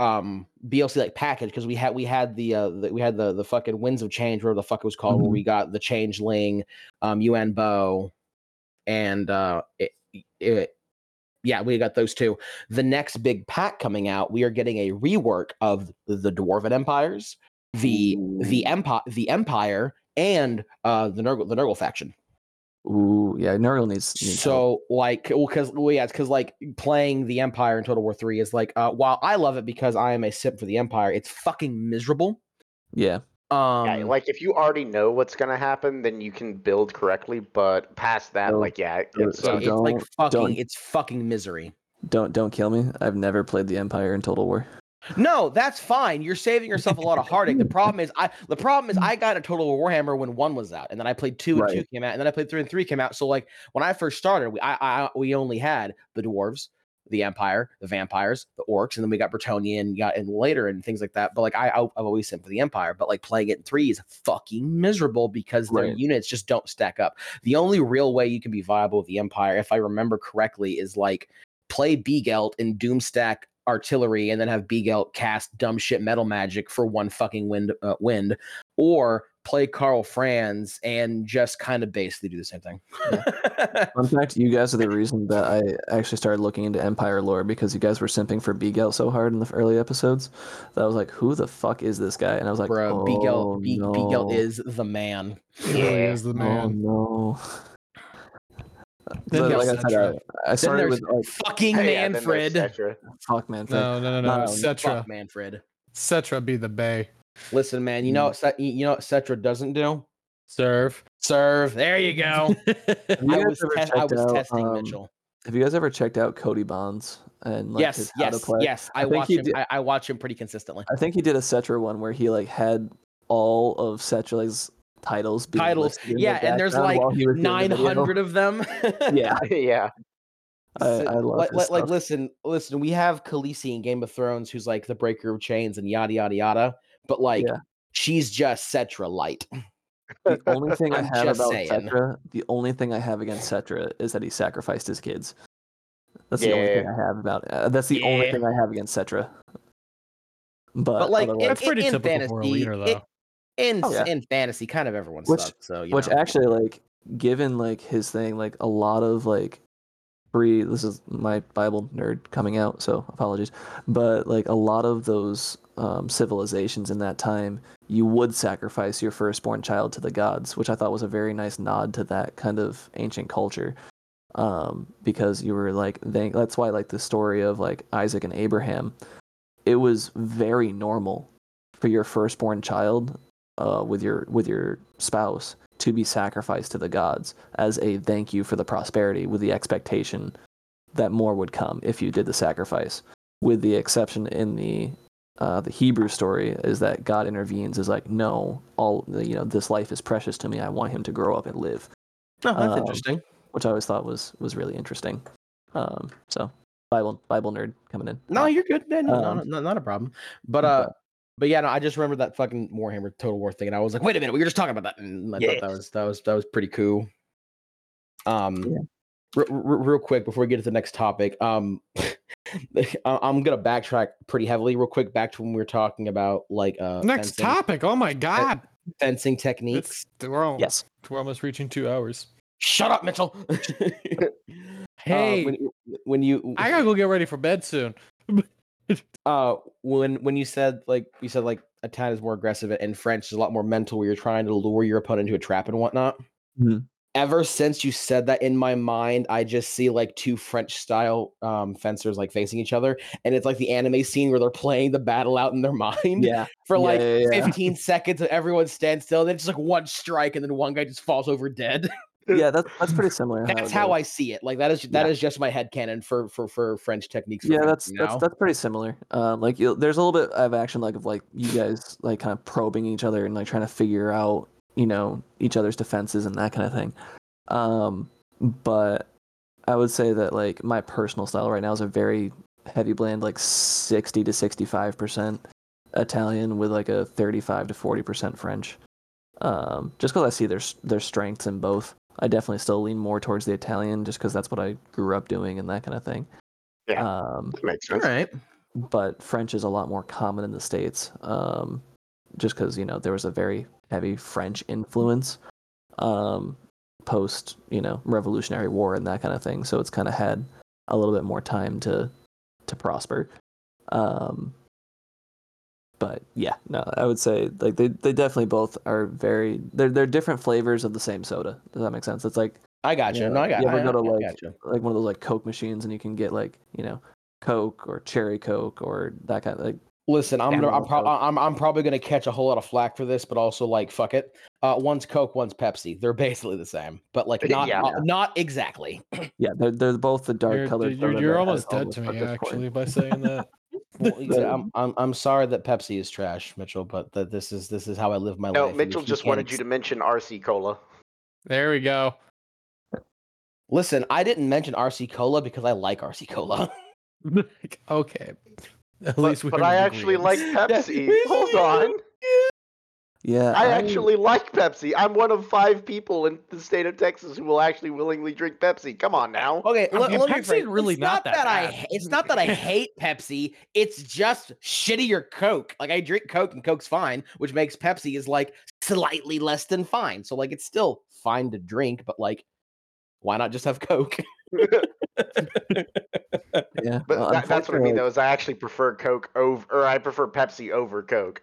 um DLC like package because we had we had the uh the, we had the the fucking Winds of Change, whatever the fuck it was called, where Mhm. we got the Changeling, um, Yuan Bo, and uh, it, it, yeah, we got those two. The next big pack coming out, we are getting a rework of the Dwarven Empires, the the empire, the Empire, and uh the Nurgle the Nurgle faction. Ooh, yeah, Nurgle needs, needs help. So like, well, because well, yeah, it's because like playing the Empire in Total War Three is like, uh, while I love it because I am a simp for the Empire, it's fucking miserable. Yeah. Um, yeah, like if you already know what's gonna happen, then you can build correctly. But past that, So- like yeah, it, so- it so it's like fucking, don't- it's fucking misery. Don't don't kill me. I've never played the Empire in Total War. No, that's fine. You're saving yourself a lot of heartache. The problem is, I the problem is I got a Total War Warhammer when one was out, and then I played two and two came out, and then I played three and three came out. So like when I first started, we I, I we only had the dwarves, the Empire, the vampires, the orcs, and then we got Bretonian, got and later and things like that. But like I I've always sent for the Empire, but like playing it in three is fucking miserable because their units just don't stack up. The only real way you can be viable with the Empire, if I remember correctly, is like play Beagelt in Doomstack artillery and then have Beagelt cast dumb shit metal magic for one fucking wind uh, wind or play Karl Franz and just kind of basically do the same thing. <laughs> Fun fact: you guys are the reason that I actually started looking into Empire lore because you guys were simping for Beagelt so hard in the early episodes that I was like, "Who the fuck is this guy?" And I was like, Bro, oh, Beagelt, Be- no. Beagelt is the man. He really is the Oh man. no. Then But like I said, Settra. I, I started there's with like, fucking Hey, yeah, Mannfred. Settra. fuck man. fuck. No, no, no, no. Um, Settra. Fuck Mannfred. Settra be the bay. Listen, man, you know what Ce- you know what Settra doesn't do? Serve. Serve. There you go. <laughs> You I was, te- I was out, testing um, Mitchell. Have you guys ever checked out Cody Bonds and like his yes, to yes, play? yes. I, I watch him. did- I, I watch him pretty consistently. I think he did a Settra one where he like had all of Settra's titles. being Titles, listed in the yeah, and there's like while he was doing the Nine video. hundred of them. <laughs> Yeah, <laughs> yeah. I, I love like, like, like, listen, listen. We have Khaleesi in Game of Thrones, who's like the breaker of chains and yada yada yada. But like, Yeah. she's just Settra light. The only <laughs> thing I have about saying. Settra, the only thing I have against Settra is that he sacrificed his kids. That's the only thing I have about. Uh, that's the only thing I have against Settra. But, But like, in, That's pretty in, in typical for a leader, in- though. In, Oh, yeah. in fantasy, kind of everyone Which- sucks. So which know. actually like given like his thing like a lot of like pre this is my bible nerd coming out so apologies but like a lot of those um, civilizations in that time you would sacrifice your firstborn child to the gods which i thought was a very nice nod to that kind of ancient culture um, because you were like they, that's why like the story of like isaac and abraham it was very normal for your firstborn child uh, with your with your spouse to be sacrificed to the gods as a thank you for the prosperity with the expectation that more would come if you did the sacrifice with the exception in the uh, the Hebrew story is that God intervenes is like no all you know this life is precious to me I want him to grow up and live Oh, that's Um, interesting. which I always thought was was really interesting um, so Bible Bible nerd coming in No, you're good. No, no, Um, not, not, not a problem. But uh, but yeah, no, I just remember that fucking Warhammer Total War thing, and I was like, wait a minute, we were just talking about that, and I thought that was that was that was pretty cool. Um, Yeah. re- re- real quick before we get to the next topic, um, <laughs> I- I'm gonna backtrack pretty heavily, real quick, back to when we were talking about like uh Next fencing, topic. Oh my god. fencing techniques. It's we're, all, yes we're almost reaching two hours. Shut up, Mitchell. <laughs> Hey, uh, when, when you I gotta go get ready for bed soon. <laughs> uh when when you said like you said like Italian is more aggressive and French is a lot more mental where you're trying to lure your opponent into a trap and whatnot. Mhm. Ever since you said that in my mind, I just see like two French style um fencers like facing each other, and it's like the anime scene where they're playing the battle out in their <laughs> mind yeah for Yeah, like yeah, yeah. 15 seconds and everyone stands still, then it's just like one strike, and then one guy just falls over dead. <laughs> yeah that's that's pretty similar That's it how. I see it. Like that is that Yeah. is just my head canon for for for French techniques. For yeah that's fencing that's that's pretty similar um like there's a little bit of action like of like you guys like kind of probing each other and like trying to figure out you know each other's defenses and that kind of thing um but i would say that like my personal style right now is a very heavy blend like 60 to 65 percent italian with like a 35 to 40 percent french um just because i see their their strengths in both i definitely still lean more towards the italian just because that's what i grew up doing and that kind of thing Yeah. um That makes sense. right. but French is a lot more common in the states, um, just because you know there was a very heavy French influence um, post you know Revolutionary War and that kind of thing. So it's kind of had a little bit more time to to prosper. Um, but yeah, no, I would say like they, they definitely both are very they're they're different flavors of the same soda. Does that make sense? It's like I got you. Yeah, No, I got. you ever I, go to, I like, gotcha. like one of those like Coke machines and you can get like you know Coke or cherry Coke or that kind of like Listen, I'm gonna, I'm, Animal pro- I'm I'm probably gonna catch a whole lot of flack for this, but also like fuck it. Uh, one's Coke, one's Pepsi. They're basically the same, but like not Yeah. uh, not exactly. <clears throat> Yeah, they're they're both the dark You're, colored. you're, you're almost dead to me at this point. actually by saying that. <laughs> Well, <laughs> I'm, I'm I'm sorry that Pepsi is trash, Mitchell, but that this is this is how I live my No, life. and Mitchell just wanted you to mention RC Cola. there we go. listen. I didn't mention RC Cola because I like RC Cola. <laughs> <laughs> okay. At But, least we but I in actually like. Pepsi. Hold on. Yeah, I actually like Pepsi. I'm one of five people in the state of Texas who will actually willingly drink Pepsi. Come on now. Okay, I mean, let me Pepsi's rephrase. really it's not that I. bad. ha- It's not that I hate Pepsi. It's just shittier Coke. Like I drink Coke and Coke's fine, which makes Pepsi is like slightly less than fine. So like it's still fine to drink, but like, why not just have Coke? <laughs> yeah. But well, that, that's what I mean, though, is I actually prefer Coke over, or I prefer Pepsi over Coke.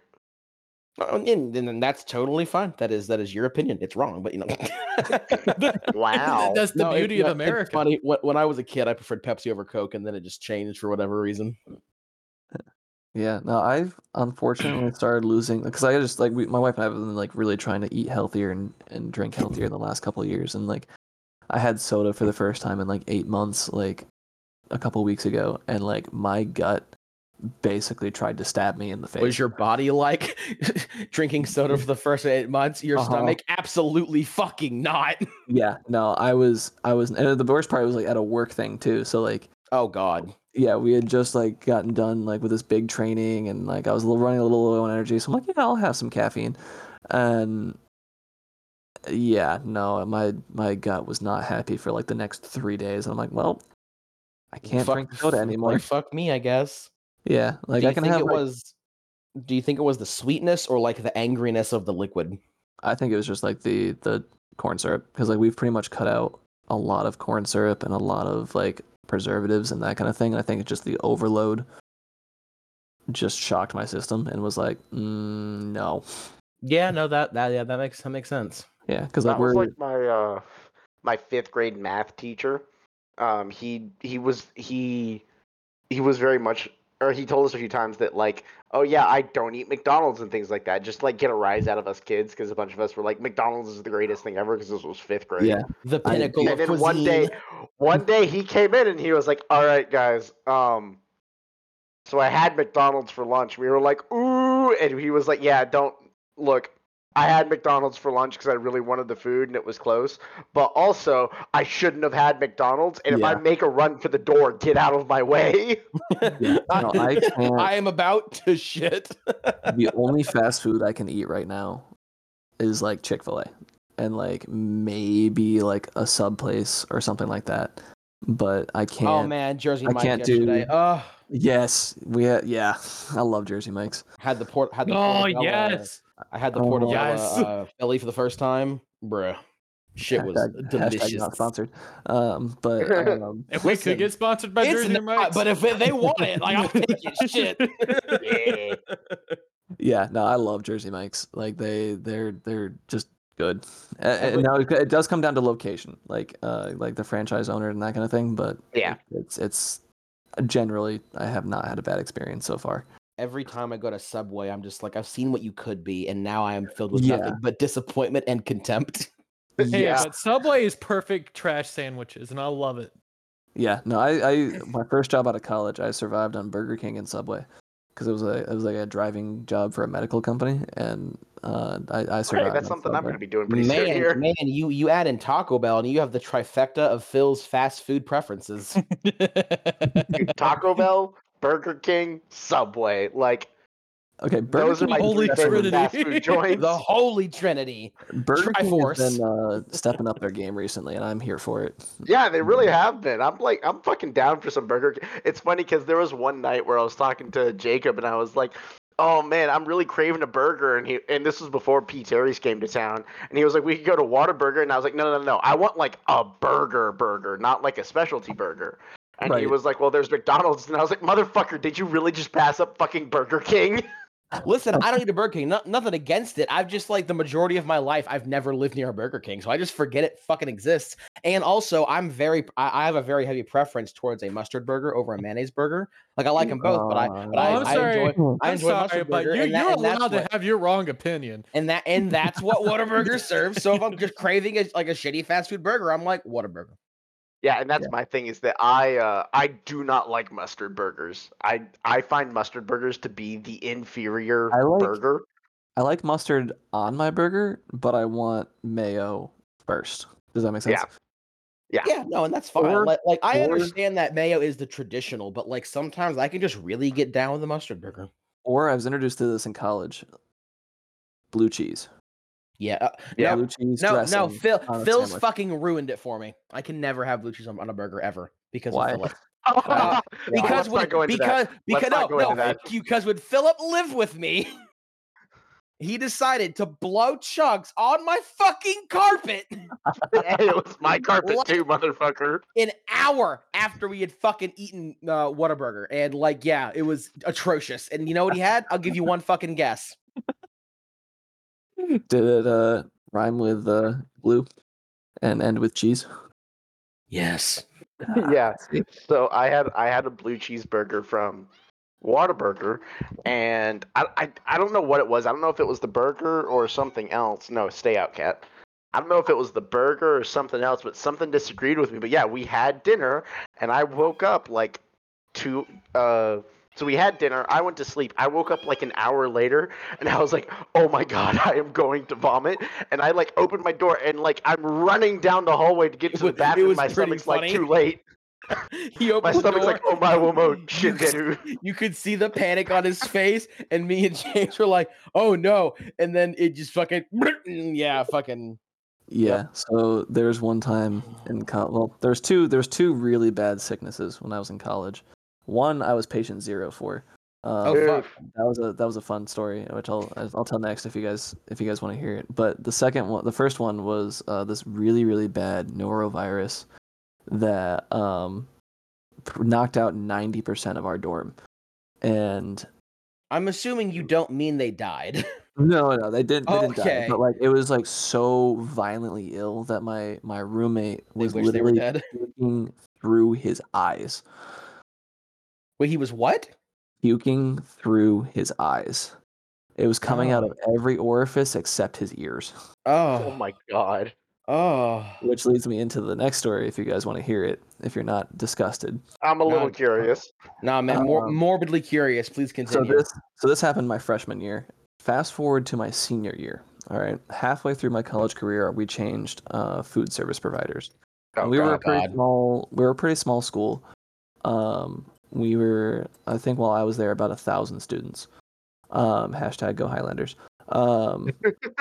And, and then that's totally fine. That is that is your opinion. It's wrong, but you know. <laughs> <laughs> Wow. That's the No, it's beauty of not- it's America. funny. When, when I was a kid, I preferred Pepsi over Coke, and then it just changed for whatever reason. Yeah, no, I've unfortunately <clears throat> started losing because I just like we, my wife and I have been like really trying to eat healthier and, and drink healthier in the last couple of years, and like I had soda for the first time in like eight months, like a couple weeks ago, and like my gut basically tried to stab me in the face. Was your body like <laughs> drinking soda for the first eight months? Your Uh-huh. stomach absolutely fucking not. <laughs> yeah, no, I was, I was, and the worst part was like at a work thing too. So like, Oh God. yeah, we had just like gotten done like with this big training, and like I was a little, running a little low on energy, so I'm like, yeah, I'll have some caffeine, and yeah, no, my my gut was not happy for like the next three days, and I'm like, well, I can't Fuck- drink soda <laughs> anymore. Like fuck me, I guess. Yeah, like I can think have. it like- was? Do you think it was the sweetness or like the angriness of the liquid? I think it was just like the the corn syrup because like we've pretty much cut out a lot of corn syrup and a lot of like preservatives and that kind of thing. And I think it's just the overload just shocked my system and was like, mm, no, Yeah, no, that that yeah, that makes that makes sense. yeah, because like we're was like my uh my fifth grade math teacher. Um, he he was he he was very much, or he told us a few times that like, oh yeah, I don't eat McDonald's and things like that. Just like get a rise out of us kids because a bunch of us were like, McDonald's is the greatest thing ever because this was fifth grade. yeah, The pinnacle And of then one day, one day he came in and he was like, "All right, guys, um, So I had McDonald's for lunch. We were like, ooh, and he was like, yeah, don't look. I had McDonald's for lunch because I really wanted the food and it was close. But also, I shouldn't have had McDonald's. And if I make a run for the door, get out of my way. <laughs> Yeah, no, I. <laughs> I am about to shit. <laughs> the only fast food I can eat right now is like Chick Fil A, and like maybe like a sub place or something like that. But I oh, can't. oh man, Jersey I Mike can't do- yesterday. Oh, Yes, we ha- yeah. I love Jersey Mike's. had the port. Had the Oh portobello- yes. I had the Oh, portobello yes. uh, Philly for the first time, bruh. Shit was Hashtag- hashtag delicious. not sponsored. Um, but <laughs> um, If we Listen, could get sponsored by Jersey not, Mike's, but if they want it, like I'll take it. <laughs> Shit. Yeah. yeah, no, I love Jersey Mike's. Like they, they're they're just good. Uh, And now it, it does come down to location, like uh, like the franchise owner and that kind of thing. But Yeah. it's it's generally I have not had a bad experience so far. Every time I go to Subway, I'm just like, I've seen what you could be, and now I am filled with Yeah. nothing but disappointment and contempt. <laughs> <laughs> hey, Yeah. but Subway is perfect trash sandwiches, and I love it. Yeah, no, I, I my first job out of college, I survived on Burger King and Subway because it was a it was like a driving job for a medical company, and uh, I, I survived. Hey, that's on something I'm going to be doing pretty soon Man, here. man, you you add in Taco Bell, and you have the trifecta of Phil's fast food preferences. <laughs> Dude, Taco Bell, Burger King, Subway. Like, Okay, Burger those are my Holy three Trinity. fast food joints. the Holy Trinity. Burger King Triforce. has been uh, stepping up their game recently, and I'm here for it. Yeah, they really have been. I'm like, I'm fucking down for some Burger King. It's funny because there was one night where I was talking to Jacob and I was like, "Oh man, I'm really craving a burger." And he, and this was before P. Terry's came to town, and he was like, "We could go to Whataburger," and I was like, "No, no, no, no. I want like a burger, burger, not like a specialty burger." And he was like, "Well, there's McDonald's," and I was like, "Motherfucker, did you really just pass up fucking Burger King?" Listen, I don't eat a Burger King. No, nothing against it. I've just like the majority of my life, I've never lived near a Burger King, so I just forget it fucking exists. And also, I'm very, I, I have a very heavy preference towards a mustard burger over a mayonnaise burger. Like I like them both, but I, but Oh, I, I'm I sorry. enjoy, hmm. I I'm enjoy sorry, mustard but burger, you're, and, that, you're and allowed to what, have your wrong opinion. and that, and that's what <laughs> Whataburger serves. So if I'm just craving a, like a shitty fast food burger, I'm like Whataburger. Yeah, and that's Yeah. my thing is that I uh, I do not like mustard burgers. I I find mustard burgers to be the inferior I like- burger. I like mustard on my burger, but I want mayo first. Does that make sense? Yeah. Yeah, Yeah, no, and that's fine. Or- like, like I or- understand that mayo is the traditional, but like sometimes I can just really get down with the mustard burger. Or I was introduced to this in college. Blue cheese. Yeah, uh, Yeah. Blue cheese No, no, Phil. Phil's sandwich. fucking ruined it for me. I can never have blue cheese on, on a burger ever because Why? of Philip. <laughs> Uh, <laughs> Because let's when not because that. because Let's no no because when Philip lived with me, <laughs> he decided to blow chunks on my fucking carpet Hey, it was my carpet What? too, motherfucker. an hour after we had fucking eaten uh, Whataburger, and like yeah, it was atrocious. And you know what he had? I'll give you one fucking guess. Did it uh, rhyme with uh, blue and end with cheese? Yes. <laughs> yeah. So I had I had a blue cheeseburger from Whataburger, and I, I I don't know what it was. I don't know if it was the burger or something else. No, stay out, cat. I don't know if it was the burger or something else, but something disagreed with me. But yeah, we had dinner, and I woke up like two. Uh, so we had dinner. I went to sleep. I woke up like an hour later, and I was like, "Oh my god, <laughs> I am going to vomit!" And I like opened my door, and like I'm running down the hallway to get to was- the it bathroom. was My pretty stomach's like too late. <laughs> He opened My stomach's door. like, "Oh my oh womo, <laughs> You shit, could- dude." you could see the panic on his face, and me and James were like, "Oh no!" And then it just fucking, yeah, fucking. Yeah. So there's one time in college. Well, there's two. There's two really bad sicknesses when I was in college. One I was patient zero for. Um, Oh fuck! that was a that was a fun story, which I'll I'll tell next if you guys if you guys want to hear it. But the second one, the first one was uh, this really really bad norovirus that um knocked out ninety percent of our dorm, and I'm assuming you don't mean they died. <laughs> no no they didn't they didn't die, Okay. but like it was like so violently ill that my my roommate was wish they were literally dead. <laughs> puking through his eyes, Wait, he was what? puking through his eyes. It was coming out Oh. of every orifice except his ears. Oh Oh, my god. Oh, which leads me into the next story. If you guys want to hear it, if you're not disgusted. I'm a little God. curious. nah, man. More Um, morbidly curious. Please So continue. this so this happened my freshman year. Fast forward to my senior year. All right, halfway through my college career, we changed uh, food service providers. Oh, we were a pretty God. small. We were a pretty small school. Um, we were, I think, while I was there, about a thousand students. Um, hashtag Go Highlanders. Um,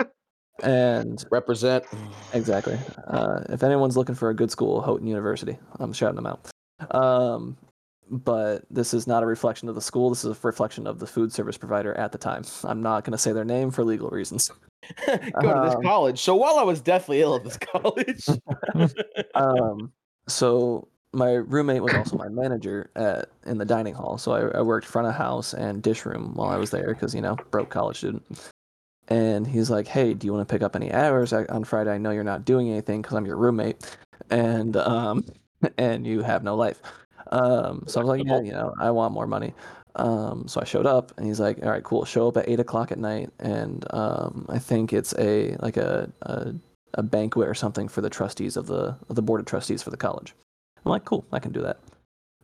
<laughs> and Represent. exactly. Uh, if anyone's looking for a good school, Houghton University. I'm shouting them out. Um, but this is not a reflection of the school. This is a reflection of the food service provider at the time. I'm not going to say their name for legal reasons. <laughs> Go to this Um, college. So while I was deathly ill at this college, <laughs> um, so my roommate was also my manager at in the dining hall. So I, I worked front of house and dish room while I was there because you know broke college student. And he's like, "Hey, do you want to pick up any hours I- on Friday? I know you're not doing anything because I'm your roommate, and um, <laughs> and you have no life." Um, so I was like, "Yeah, you know, I want more money." Um, so I showed up, and he's like, "All right, cool. Show up at eight o'clock at night, and um, I think it's a like a, a a banquet or something for the trustees of the of the board of trustees for the college." I'm like, "Cool, I can do that.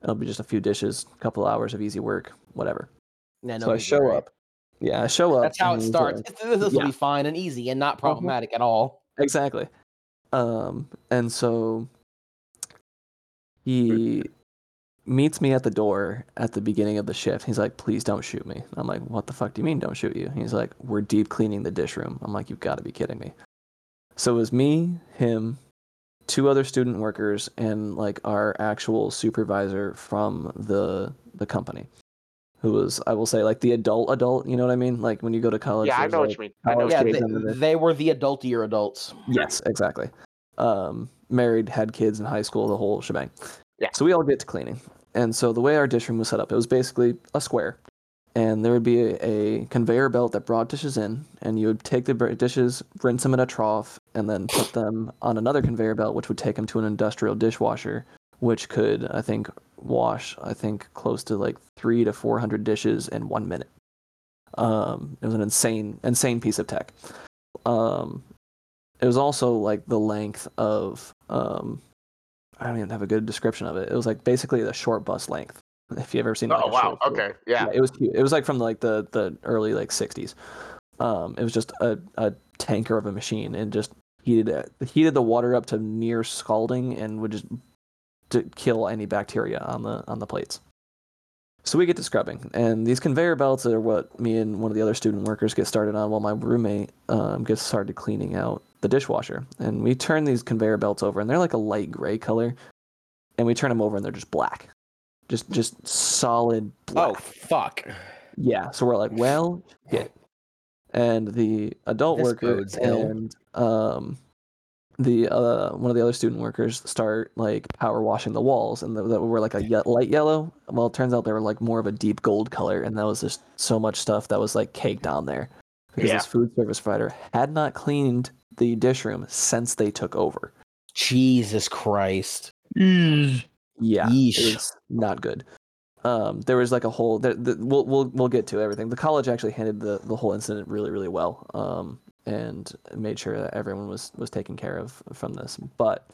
It'll be just a few dishes, a couple hours of easy work, whatever." Yeah, so no I show right? up. Yeah, I show up. That's how it starts. like- This, this will yeah. be fine and easy and not Mhm. problematic at all. Exactly. Um, and so he meets me at the door at the beginning of the shift. He's like, "Please don't shoot me." I'm like, "What the fuck do you mean, don't shoot you?" He's like, "We're deep cleaning the dish room." I'm like, "You've got to be kidding me." So it was me, him, two other student workers, and like our actual supervisor from the the company, who was, I will say, like the adult adult. You know what I mean? Like when you go to college. yeah, I there's, know what you mean. I know Yeah, you kids mean. they, under the- they were the adultier adults. Yes, exactly. Um, married, had kids in high school, the whole shebang. Yeah. So we all get to cleaning. And so the way our dish room was set up, it was basically a square. And there would be a, a conveyor belt that brought dishes in, and you would take the dishes, rinse them in a trough, and then put them on another conveyor belt, which would take them to an industrial dishwasher, which could, I think, wash, I think, close to like three to 400 dishes in one minute. Um, it was an insane, insane piece of tech. Um, it was also like the length of um I don't even have a good description of it. It was like basically the short bus length. If you've ever seen like, Oh wow. Okay. Yeah. it was cute. It was like from like the the early like 60s. Um it was just a a tanker of a machine and just heated it, heated the water up to near scalding and would just to kill any bacteria on the on the plates. So we get to scrubbing, and these conveyor belts are what me and one of the other student workers get started on, while my roommate um, gets started cleaning out the dishwasher. And we turn these conveyor belts over, and they're like a light gray color, and we turn them over, and they're just black, just just solid black. Oh fuck! Yeah, so we're like, well, shit. And the adult This worker bodes ill. and um, the uh, one of the other student workers start like power washing the walls, and that were like a ye- light yellow. Well, it turns out they were like more of a deep gold color, and that was just so much stuff that was like caked on there because Yeah. this food service provider had not cleaned the dish room since they took over. Jesus Christ! Yeah, Yeesh. it was not good. Um, there was like a whole. The, the, we'll we'll we'll get to everything. The college actually handled the the whole incident really really well. Um, and made sure that everyone was was taken care of from this. But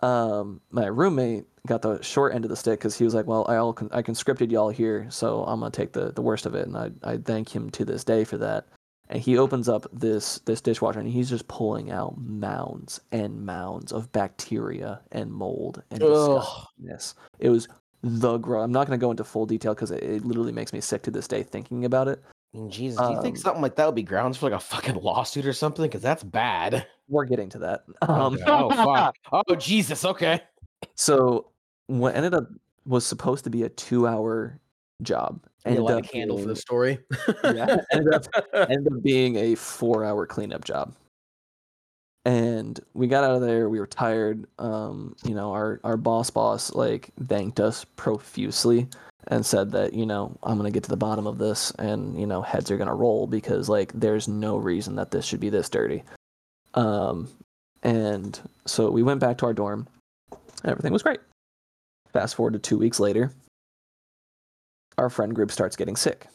um, my roommate got the short end of the stick because he was like, "Well, I all con- I conscripted y'all here, so I'm gonna take the the worst of it." And I I thank him to this day for that. And he opens up this this dishwasher and he's just pulling out mounds and mounds of bacteria and mold and disgustingness. It was the gross. I'm not going to go into full detail because it, it literally makes me sick to this day thinking about it. I mean, Jesus, do you think Um, something like that would be grounds for like a fucking lawsuit or something? Because that's bad. We're getting to that. <laughs> Um, Okay. oh fuck! <laughs> Oh Jesus! Okay. so what ended up was supposed to be a two hour job. You Ended light a candle for the <laughs> story. yeah, ended up <laughs> ended up being a four hour cleanup job. And we got out of there, we were tired. Um, you know, our, our boss boss like thanked us profusely and said that, you know, I'm gonna get to the bottom of this and, you know, heads are gonna roll because like there's no reason that this should be this dirty. Um and so we went back to our dorm. Everything was great. Fast forward to two weeks later, our friend group starts getting sick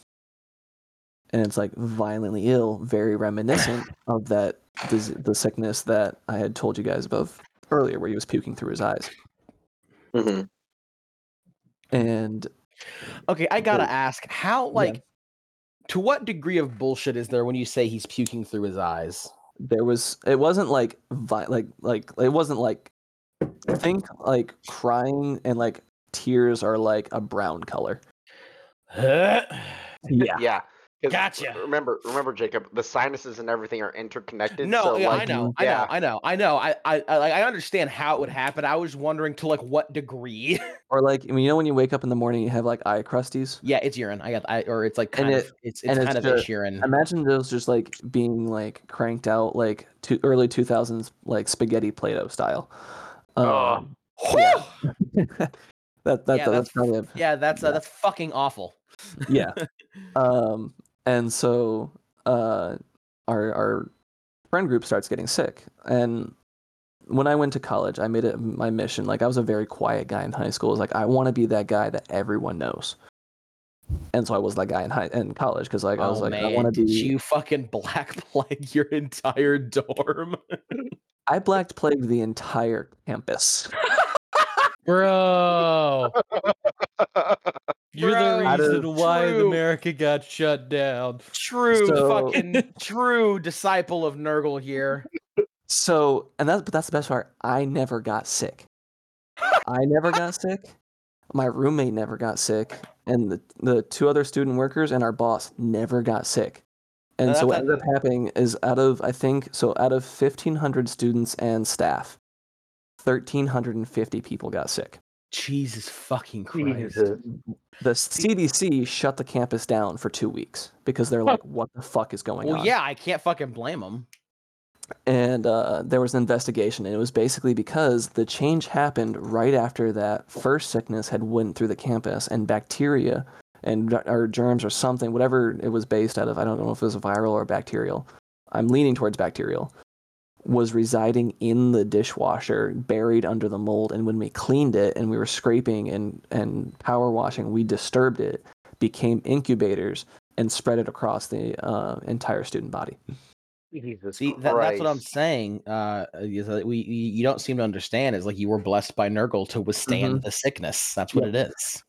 and it's like violently ill, very reminiscent <laughs> of that the the sickness that I had told you guys about earlier, where he was puking through his eyes, Mhm. and Okay, I gotta But- ask, how like to what degree of bullshit is there when you say he's puking through his eyes? there was it wasn't like vi- like like it wasn't like think like crying and like tears are like a brown color. Yeah. Yeah. 'cause Gotcha. Remember, remember, Jacob, the sinuses and everything are interconnected. No, so yeah, like, I know, mm, I know. I know, I know. I, I, I, like, I understand how it would happen. I was wondering to like what degree. <laughs> Or like I mean, you know when you wake up in the morning you have like eye crusties. yeah, it's urine. I got, I, or it's like And kind it- of, it's, and it's it's kind of ju- itch urine. Imagine those just like being like cranked out like to early two thousands like spaghetti Play-Doh style. Oh. Um, yeah. <laughs> that that Yeah, that's that's kind of yeah, that's uh, Yeah. that's fucking awful. Yeah. <laughs> Um, and so uh, our our friend group starts getting sick, and when I went to college, I made it my mission. Like I was a very quiet guy in high school. I was like I want to be that guy that everyone knows. And so I was that guy in high in college because like I was oh like man, I want to be. did be. you fucking black plague <laughs> your entire dorm? I black plagued the entire campus. <laughs> Bro, you're Bro, the Out of- reason why True. America got shut down. True, So- <laughs> fucking true disciple of Nurgle here. So, and that's but that's the best part. I never got sick. I never got <laughs> sick. My roommate never got sick, and the the two other student workers and our boss never got sick. And so what ended up happening is out of I think so out of fifteen hundred students and staff, thirteen hundred and fifty people got sick. Jesus fucking Christ. Jesus. The CDC shut the campus down for two weeks because they're like, <laughs> "What the fuck is going Well, on?" yeah, I can't fucking blame them. and uh, there was an investigation and it was basically because the change happened right after that first sickness had went through the campus and bacteria and or germs or something whatever it was based out of i don't know if it was viral or bacterial i'm leaning towards bacterial was residing in the dishwasher buried under the mold and when we cleaned it and we were scraping and and power washing we disturbed it became incubators and spread it across the uh, entire student body Jesus See, that, that's what I'm saying. Uh, is that we you you don't seem to understand. Is like you were blessed by Nurgle to withstand the sickness. That's what it is.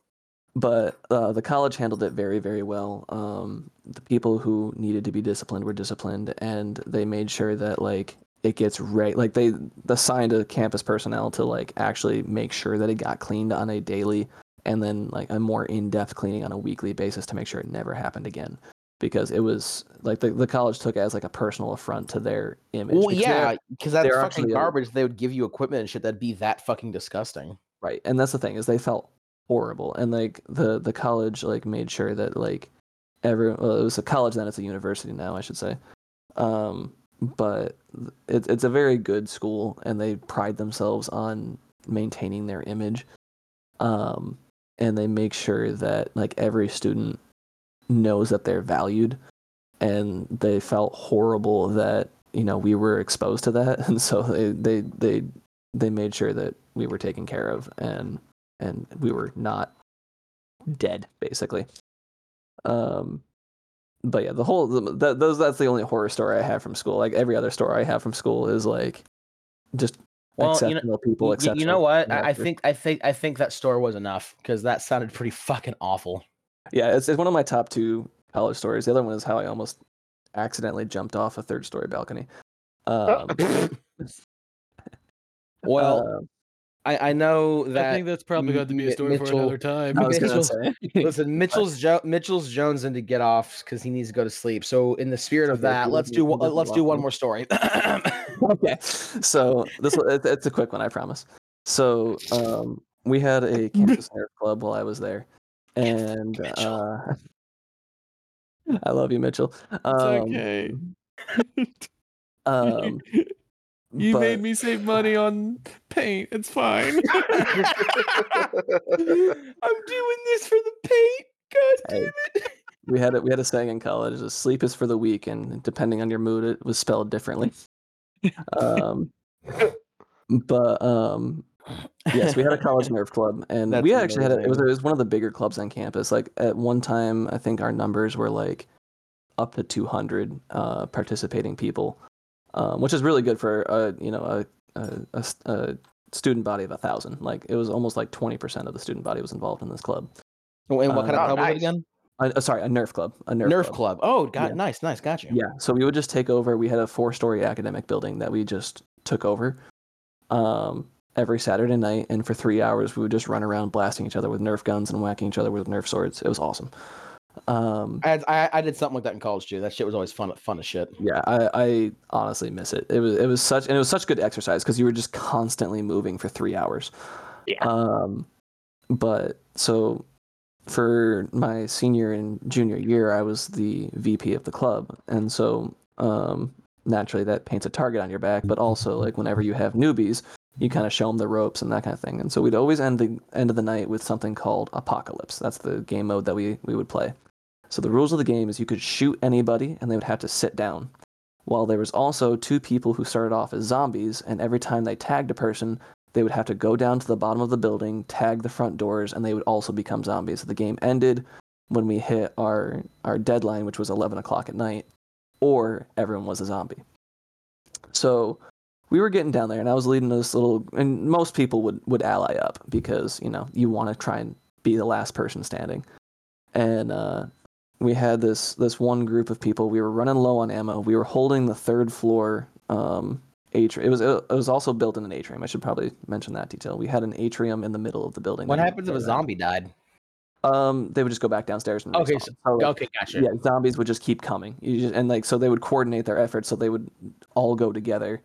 but uh, the college handled it very very well um, the people who needed to be disciplined were disciplined and they made sure that like it gets right like they assigned a campus personnel to like actually make sure that it got cleaned on a daily and then like a more in-depth cleaning on a weekly basis to make sure it never happened again because it was like the, the college took it as like a personal affront to their image Well, because yeah, because that's fucking actually a- garbage. They would give you equipment and shit that'd be that fucking disgusting. right and that's the thing is they felt horrible and like the the college like made sure that like every well, it was a college then it's a university now i should say um but it, it's a very good school and they pride themselves on maintaining their image um and they make sure that like every student knows that they're valued and they felt horrible that you know we were exposed to that <laughs> and so they they they they made sure that we were taken care of and and we were not dead basically. Um but yeah the whole the, that those that's the only horror story i have from school like every other story i have from school is like just Well, you know- exceptional people Y- y- exceptional you know what? I, I think I think I think that story was enough because that sounded pretty fucking awful. yeah it's, it's one of my top two college stories the other one is how i almost accidentally jumped off a third story balcony um <laughs> <laughs> Well, uh, I, I know that I think that's probably going to be a Mi- story for another time. i was gonna Mitchell- say <laughs> Listen, Mitchell's jo- Mitchell's Jones in to get off because he needs to go to sleep. So, in the spirit of that, let's do one- let's do one more story. <coughs> okay so this it's, it's a quick one i promise so um we had a <laughs> campus nerf club while i was there and uh <laughs> i love you mitchell um, okay. um you but made me save money on paint. It's fine. <laughs> I'm doing this for the paint. God damn it. <laughs> we had it we had a saying in college sleep is for the weak and depending on your mood it was spelled differently <laughs> um but um yes we had a college nerf club and That's we actually had a, it was, it was one of the bigger clubs on campus like at one time i think our numbers were like up to 200 uh participating people um, which is really good for a you know a, a, a s- a student body of a thousand. Like it was almost like twenty percent of the student body was involved in this club. And what kind Uh, of Oh, club was it again? Uh, uh, sorry, a Nerf club. A Nerf, Nerf, club. club. Oh, got Yeah. nice, nice, gotcha. Yeah. So we would just take over. We had a four-story academic building that we just took over um, every Saturday night, and for three hours we would just run around blasting each other with Nerf guns and whacking each other with Nerf swords. It was awesome. Um, I, had, I I did something like that in college too. That shit was always fun, fun as shit. yeah, I, I honestly miss it. It was it was such and it was such good exercise because you were just constantly moving for three hours. Yeah. Um, but so for my senior and junior year, I was the VP of the club, and so um, naturally that paints a target on your back. But also, like whenever you have newbies, you kind of show them the ropes and that kind of thing. And so we'd always end the end of the night with something called Apocalypse. That's the game mode that we we would play. So the rules of the game is you could shoot anybody, and they would have to sit down. While there was also two people who started off as zombies, and every time they tagged a person, they would have to go down to the bottom of the building, tag the front doors, and they would also become zombies. So The game ended when we hit our our deadline, which was 11 o'clock at night, or everyone was a zombie. So we were getting down there, and I was leading this little. And most people would would ally up because you know you want to try and be the last person standing. And uh, we had this this one group of people. We were running low on ammo. We were holding the third floor um, atrium. It was it was also built in an atrium. I should probably mention that detail. We had an atrium in the middle of the building. What happens if a down. zombie died? Um, they would just go back downstairs and Okay, so- So, like, Okay, gotcha. yeah, zombies would just keep coming. You just and like so they would coordinate their efforts so they would all go together.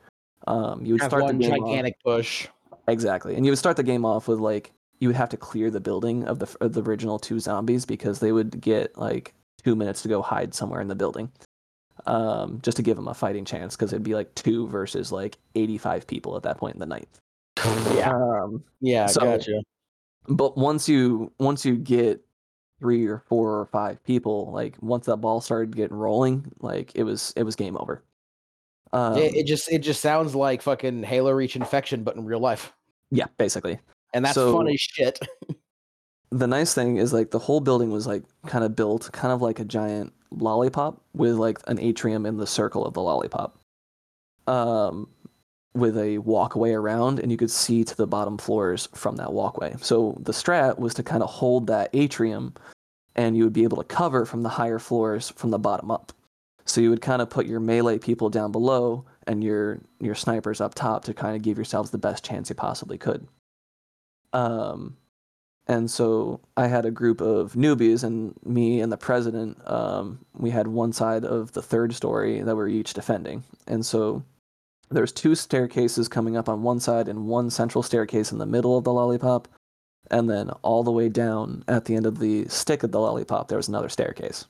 Um, you would Have start the one game off- gigantic push. Exactly, and you would start the game off with like you would have to clear the building of the of the original two zombies because they would get like two minutes to go hide somewhere in the building, um, just to give them a fighting chance because it'd be like two versus like eighty five people at that point in the night. Yeah, Um, yeah, So- gotcha. but once you once you get three or four or five people, like once that ball started getting rolling, like it was it was game over. Um, it, it just it just sounds like fucking Halo Reach infection, but in real life, yeah, basically. and that's So- fun as shit. <laughs> the nice thing is like the whole building was like kind of built kind of like a giant lollipop with like an atrium in the circle of the lollipop. Um with a walkway around and you could see to the bottom floors from that walkway. So the strat was to kind of hold that atrium and you would be able to cover from the higher floors from the bottom up. So you would kind of put your melee people down below and your your snipers up top to kind of give yourselves the best chance you possibly could. Um and so I had a group of newbies, and me and the president, um, we had one side of the third story that we were each defending. And so there's two staircases coming up on one side, and one central staircase in the middle of the lollipop. And then all the way down at the end of the stick of the lollipop, there was another staircase.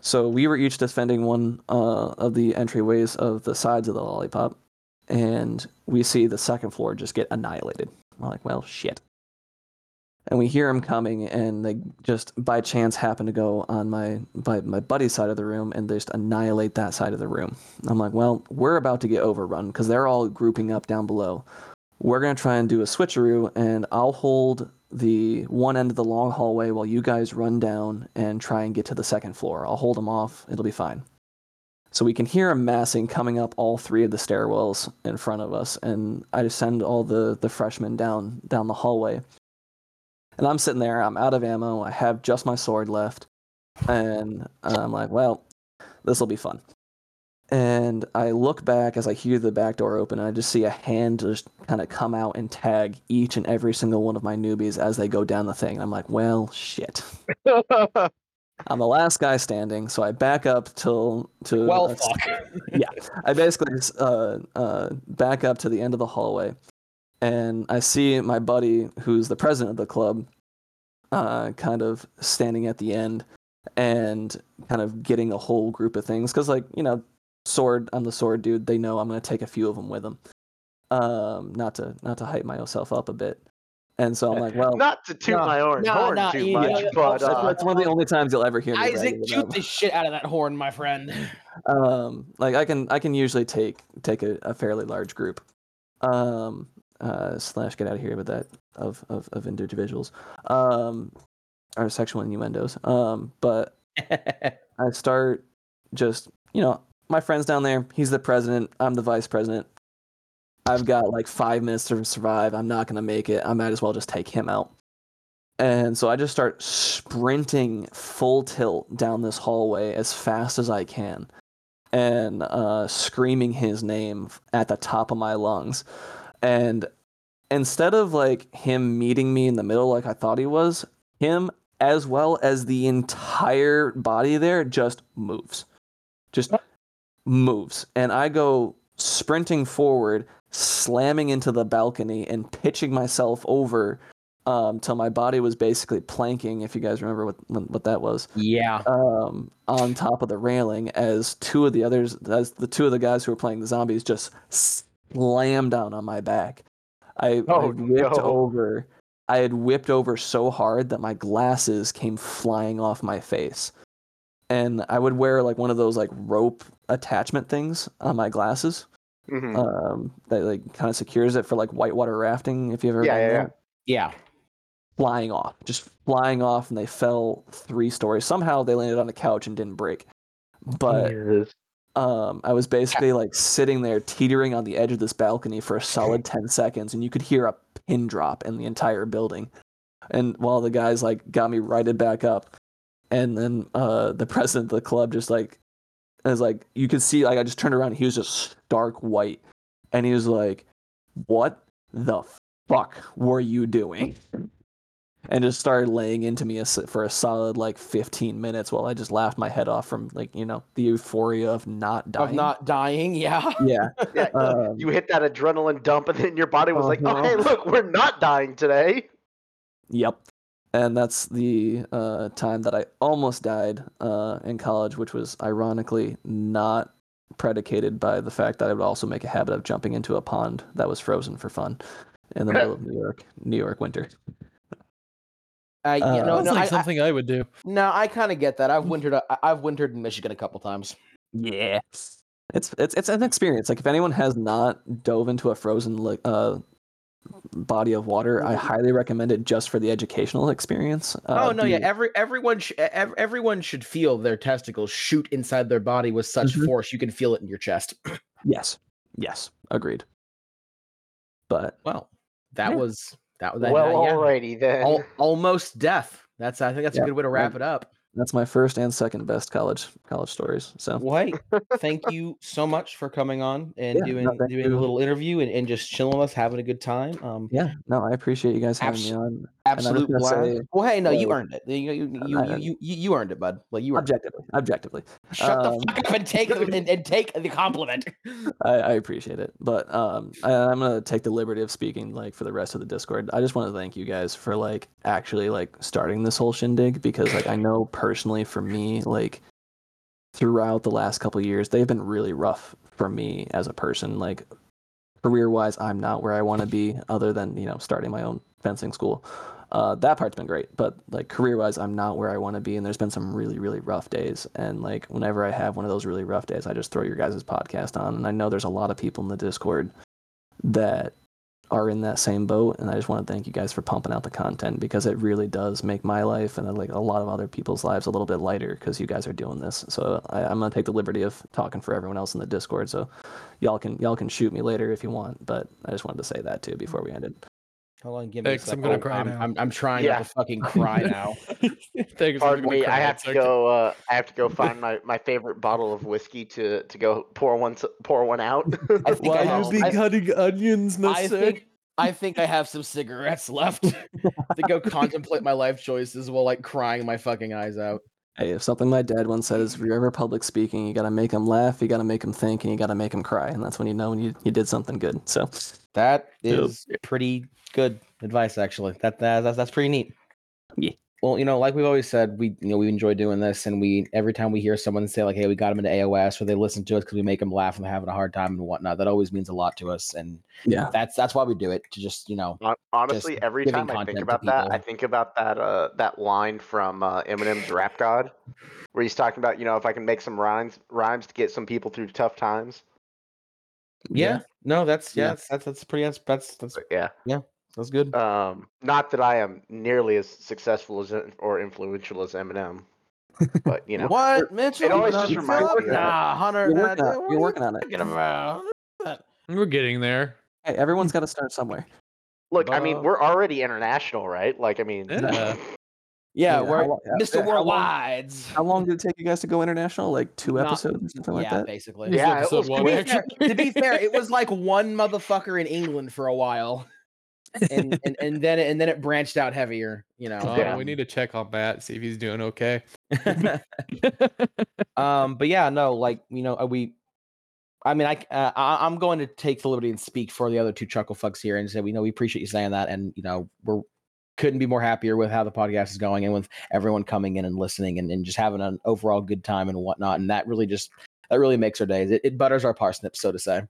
So we were each defending one uh, of the entryways of the sides of the lollipop, and we see the second floor just get annihilated. I'm like, well, shit and we hear them coming and they just by chance happen to go on my by my buddy's side of the room and they just annihilate that side of the room. I'm like well we're about to get overrun because they're all grouping up down below. We're going to try and do a switcheroo and i'll hold the one end of the long hallway while you guys run down and try and get to the second floor. I'll hold them off. It'll be fine. So we can hear them massing coming up all three of the stairwells in front of us and i just send all the the freshmen down down the hallway and I'm sitting there, I'm out of ammo, I have just my sword left, and I'm like, well, this will be fun. And I look back as I hear the back door open, and I just see a hand just kind of come out and tag each and every single one of my newbies as they go down the thing. I'm like, well, shit. <laughs> I'm the last guy standing, so I back up till to well, a- fuck. <laughs> I basically uh, uh, back up to the end of the hallway, and I see my buddy, who's the president of the club, uh, kind of standing at the end and kind of getting a whole group of things. Because, like, you know, sword, I'm the sword dude. They know I'm going to take a few of them with them. Um, not to not to hype myself up a bit. And so I'm like, <laughs> well, Not to toot No, my own no, horn no, too you- much, you- but that's, uh, that's one of the only times you'll ever hear me. Isaac, bragging shoot the shit out of that horn, my friend. <laughs> um like i can i can usually take take a, a fairly large group um uh slash get out of here with that of of, of individuals um or sexual innuendos um but <laughs> i start just you know my friend's down there. He's the president. I'm the vice president. I've got like five minutes to survive. I'm not gonna make it. I might as well just take him out. And so I just start sprinting full tilt down this hallway as fast as I can and uh, screaming his name at the top of my lungs. And instead of like him meeting me in the middle like I thought he was, him as well as the entire body there just moves. Just moves. And I go sprinting forward, slamming into the balcony and pitching myself over um, till my body was basically planking. If you guys remember what what that was, Yeah. um, on top of the railing, as two of the others, as the two of the guys who were playing the zombies, just slammed down on my back. I, I Oh, whipped no. over. I had whipped over so hard that my glasses came flying off my face, and I would wear like one of those like rope attachment things on my glasses Mhm. um, that like kind of secures it for like whitewater rafting. If you've ever Yeah, done yeah, yeah. Yeah. flying off, just flying off, and they fell three stories. Somehow they landed on the couch and didn't break. But Yes. Um, I was basically like sitting there teetering on the edge of this balcony for a solid 10 seconds, and you could hear a pin drop in the entire building. And while the guys like got me righted back up, and then uh, the president of the club just like, is like, you could see, like, I just turned around, and he was just stark white. And he was like, What the fuck were you doing? And just started laying into me a s for a solid like 15 minutes while I just laughed my head off from like, you know, the euphoria of not dying. Of not dying. Yeah. yeah. <laughs> Yeah, Um, you hit that adrenaline dump, and then your body was like, "Oh, Uh-huh. hey, look, we're not dying today." Yep. And that's the uh, time that I almost died uh, in college, which was ironically not predicated by the fact that I would also make a habit of jumping into a pond that was frozen for fun in the middle of <laughs> New York, New York winter. I, Uh, know, no, like I, I, something I, would do. no, I kind of get that. I've wintered. I- I've wintered in Michigan a couple times. Yeah. It's it's it's an experience. Like if anyone has not dove into a frozen like uh body of water, I highly recommend it just for the educational experience. Uh, oh no, yeah. Every everyone sh- ev- everyone should feel their testicles shoot inside their body with such Mhm. force you can feel it in your chest. Yes. Yes. Agreed. But Well, that Yeah. was that was that, well, yeah. alrighty then. Al- almost death. That's I think that's Yeah, a good way to wrap right. it up. that's my first and second best college college stories. So Well, <laughs> hey, thank you so much for coming on and Yeah, doing no, doing you. a little interview and, and just chilling with us, having a good time. Um, yeah, no, I appreciate you guys having Abs- me on. Absolute say, well, hey, no, you earned it. You you you, you, you, you earned it, bud. Like you earned it. Objectively, objectively, Shut um, the fuck up and take the, <laughs> and, and take the compliment. <laughs> I, I appreciate it. But um, I, I'm gonna take the liberty of speaking like for the rest of the Discord. I just want to thank you guys for like actually like starting this whole shindig because like I know personally for me like throughout the last couple of years they've been really rough for me as a person. Like career wise, I'm not where I want to be, other than you know starting my own fencing school. Uh, that part's been great, but like career wise, I'm not where I want to be, and there's been some really, really rough days. And like whenever I have one of those really rough days, I just throw your guys' podcast on, and I know there's a lot of people in the Discord that are in that same boat, and I just want to thank you guys for pumping out the content because it really does make my life and uh, like a lot of other people's lives a little bit lighter because you guys are doing this. So I, I'm gonna take the liberty of talking for everyone else in the Discord. So y'all can y'all can shoot me later if you want, but I just wanted to say that too before we ended. Hold on, give me. a Thanks, I'm gonna Oh, cry I'm, now. I'm, I'm trying Yeah. not to fucking cry <laughs> now. Thanks. Pardon me, I have to go. Uh, I have to go <laughs> find my, my favorite bottle of whiskey to, to go pour one s- pour one out. <laughs> I think I have. I, cutting onions, I think I think I have some cigarettes left to go contemplate my life choices while like crying my fucking eyes out. Hey, if something my dad once said is, if you're ever public speaking, you gotta make them laugh, you gotta make them think, and you gotta make them cry, and that's when you know when you, you did something good. So that is Yep. pretty good advice, actually. That, that that's that's pretty neat. Yeah. Well, you know, like we've always said, we you know we enjoy doing this, and we every time we hear someone say like, "Hey, we got them into AOS," or they listen to us because we make them laugh and they're having a hard time and whatnot, that always means a lot to us, and yeah, that's that's why we do it to just you know Honestly, every time I think about that, I think about that uh that line from uh, Eminem's Rap God, where he's talking about you know if I can make some rhymes rhymes to get some people through tough times. yeah, no, that's yeah, Yeah. That's, that's that's pretty that's that's that's, But yeah, that's good. um, not that I am nearly as successful as or influential as Eminem. But you <laughs> know, what, Mitchell? it always Nah, just you're reminds me working- of that. Nah, Hunter. You're nah, working on it. what You're working on it. about? We're getting there. Hey, everyone's got to start somewhere. look, I mean, we're already international, right? Like, I mean, Yeah. <laughs> Yeah, Yeah, we're how yeah, Mr. yeah, how long- How long did it take you guys to go international? Like two Not- episodes or something like yeah, that? basically. This is Yeah, it was- one, to, be fair, to be <laughs> fair, it was like one motherfucker in England for a while, and and, <laughs> and then and then it branched out heavier. You know. Oh, Yeah. we need to check on Matt, see if he's doing okay. <laughs> um, but yeah, no, like you know, uh, we. I mean, I, uh, I I'm going to take the liberty and speak for the other two chuckle fucks here and say we know we appreciate you saying that, and you know we're couldn't be more happier with how the podcast is going and with everyone coming in and listening and, and just having an overall good time and whatnot, and that really just that really makes our days. It, it butters our parsnips, so to say.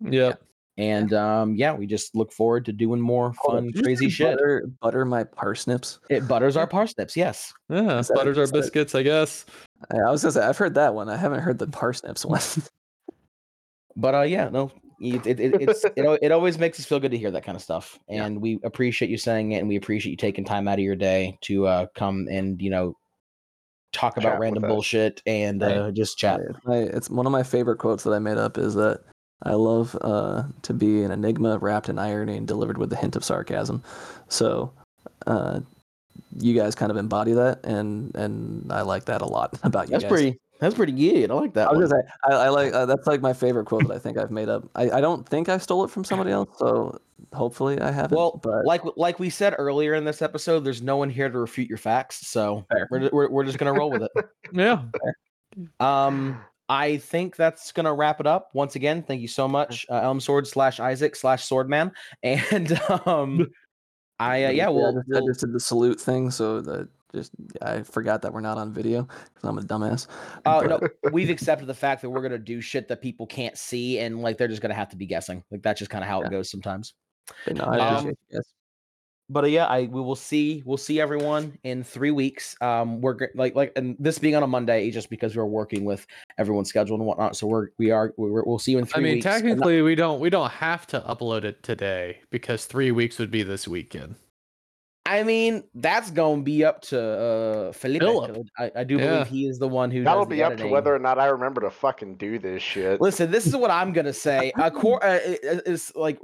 Yep. And um, yeah, we just look forward to doing more fun, did you crazy shit. Butter, butter my parsnips. It butters our <laughs> parsnips, yes. Yeah. Is that- Butters our is that- biscuits, I guess. I I was gonna say I've heard that one. I haven't heard the parsnips one. <laughs> But uh, yeah, no, it, it, it, it's it, it always makes us feel good to hear that kind of stuff, Yeah. and we appreciate you saying it, and we appreciate you taking time out of your day to uh, come and you know talk about with random bullshit and Right. uh, just chat. It's my- it's one of my favorite quotes that I made up is that I love uh, to be an enigma wrapped in irony and delivered with a hint of sarcasm. So, uh, you guys kind of embody that, and and I like that a lot <laughs> about you That's guys. pretty. That's pretty good. I like that. I one. was gonna say I, I like uh, that's like my favorite quote that I think I've made up. I, I don't think I stole it from somebody else, so hopefully I haven't. Well, but like like we said earlier in this episode, there's no one here to refute your facts, so Fair. we're, we're we're just gonna roll with it. <laughs> Yeah. Um, I think that's gonna wrap it up. Once again, thank you so much, uh, Elmsword slash Isaac slash Swordman, <laughs> and um, <laughs> I uh, yeah, I we'll, just, I just did the salute thing, so that just I forgot that we're not on video because I'm a dumbass. uh, no, we've accepted the fact that we're gonna do shit that people can't see, and like they're just gonna have to be guessing. Like that's just kind of how Yeah. it goes sometimes. but no, I Um, appreciate you guys. But uh, yeah, I we will see we'll see everyone in three weeks. Um, we're like like and this being on a Monday just because we're working with everyone's schedule and whatnot. So we're we are we're, we'll see you in three. I mean, weeks. And technically, we don't we don't have to upload it today because three weeks would be this weekend. I mean that's gonna be up to uh Felipe. I, I do Yeah. believe he is the one who that'll does the be up to whether or not I remember to fucking do this shit. Listen, this is what I'm gonna say. A core <laughs> uh, i- i- is like,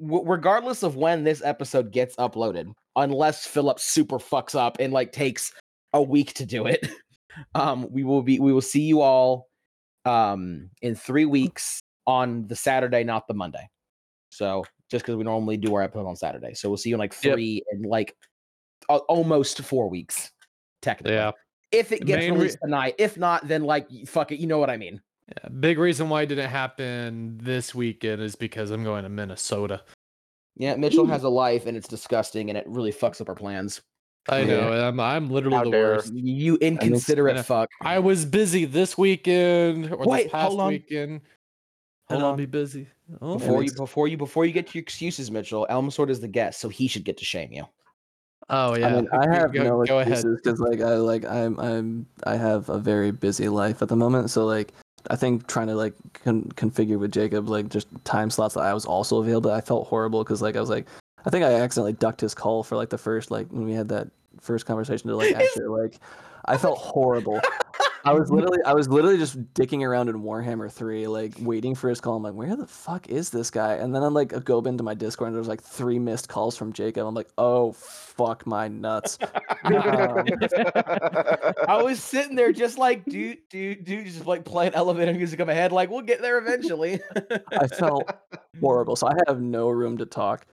w- regardless of when this episode gets uploaded, unless Philip super fucks up and like takes a week to do it, <laughs> um, we will be we will see you all um in three weeks on the Saturday, not the Monday. So just because we normally do our episode on Saturday, so we'll see you in like three and like al- almost four weeks, technically. Yeah. If it gets Main re- released tonight, if not, then like fuck it, you know what I mean. Yeah. Big reason why it didn't happen this weekend is because I'm going to Minnesota. Yeah, Mitchell has a life and it's disgusting and it really fucks up our plans. I Yeah. know. I'm I'm literally How the dare. worst. You inconsiderate gonna- fuck. I was busy this weekend or Wait, this past hold on. weekend. Hold and I'll on. be busy. Oh, Before you before you before you get to your excuses, Mitchell, Elmsword is the guest, so he should get to shame you. oh yeah. I mean, I <laughs> have go, no go excuses because like I like I'm I'm I have a very busy life at the moment. So like I think trying to like con- configure with Jacob like just time slots that I was also available. I felt horrible because like I was like I think I accidentally ducked his call for like the first like when we had that first conversation to like <laughs> actually like I felt horrible. <laughs> I was <laughs> literally I was literally just dicking around in Warhammer 3, like waiting for his call. I'm like, where the fuck is this guy? And then I'm like a go into my Discord and there's like three missed calls from Jacob. I'm like, oh fuck my nuts. Um, <laughs> I was sitting there just like dude, dude, dude, just like playing elevator music in my head, like we'll get there eventually. I felt horrible. So I have no room to talk.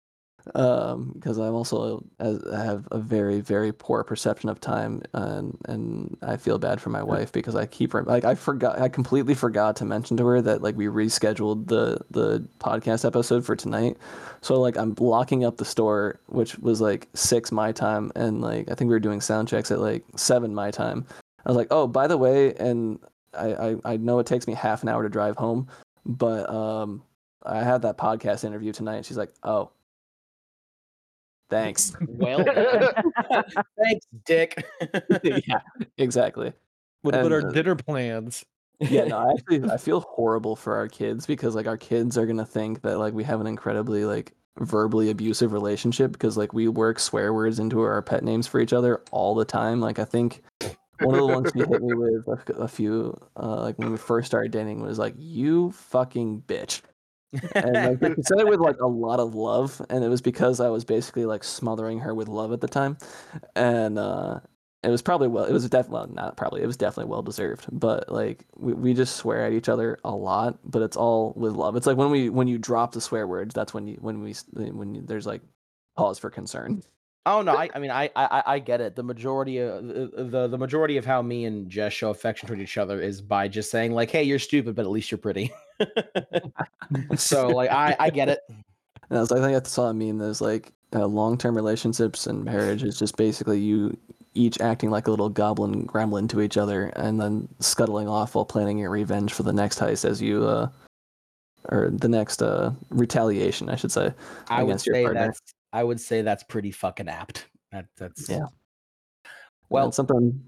Um, because I'm also as I have a very very poor perception of time, and and I feel bad for my wife because I keep rem- like I forgot I completely forgot to mention to her that like we rescheduled the the podcast episode for tonight. So like I'm locking up the store, which was like six my time, and like I think we were doing sound checks at like seven my time. I was like, oh, by the way, and I I, I know it takes me half an hour to drive home, but um I had that podcast interview tonight. And she's like, "Oh, thanks." well, <laughs> thanks, Dick. <laughs> yeah, exactly. What about and, our uh, dinner plans? Yeah, no, I <laughs> actually I feel horrible for our kids because like our kids are gonna think that like we have an incredibly like verbally abusive relationship because like we work swear words into our pet names for each other all the time. Like I think one of the ones she hit me with a, a few, uh, like when we first started dating, was like, "You fucking bitch," and like she <laughs> said it with like a lot of love, and it was because I was basically like smothering her with love at the time, and uh, it was probably well, it was definitely well, not probably, it was definitely well deserved, but like we, we just swear at each other a lot, but it's all with love. It's like when we when you drop the swear words, that's when you when we when you, there's like pause for concern. Oh no, I, I mean I, I I get it. The majority of the, the the majority of how me and Jess show affection toward each other is by just saying like, "Hey, you're stupid, but at least you're pretty." <laughs> so like I I get it. And I, was, I think I saw a meme that was like uh, long term relationships and marriage is just basically you each acting like a little goblin gremlin to each other and then scuttling off while planning your revenge for the next heist as you, uh, or the next uh, retaliation, I should say. I would say that's I would say that's pretty fucking apt. That that's Yeah. Well, Well, something.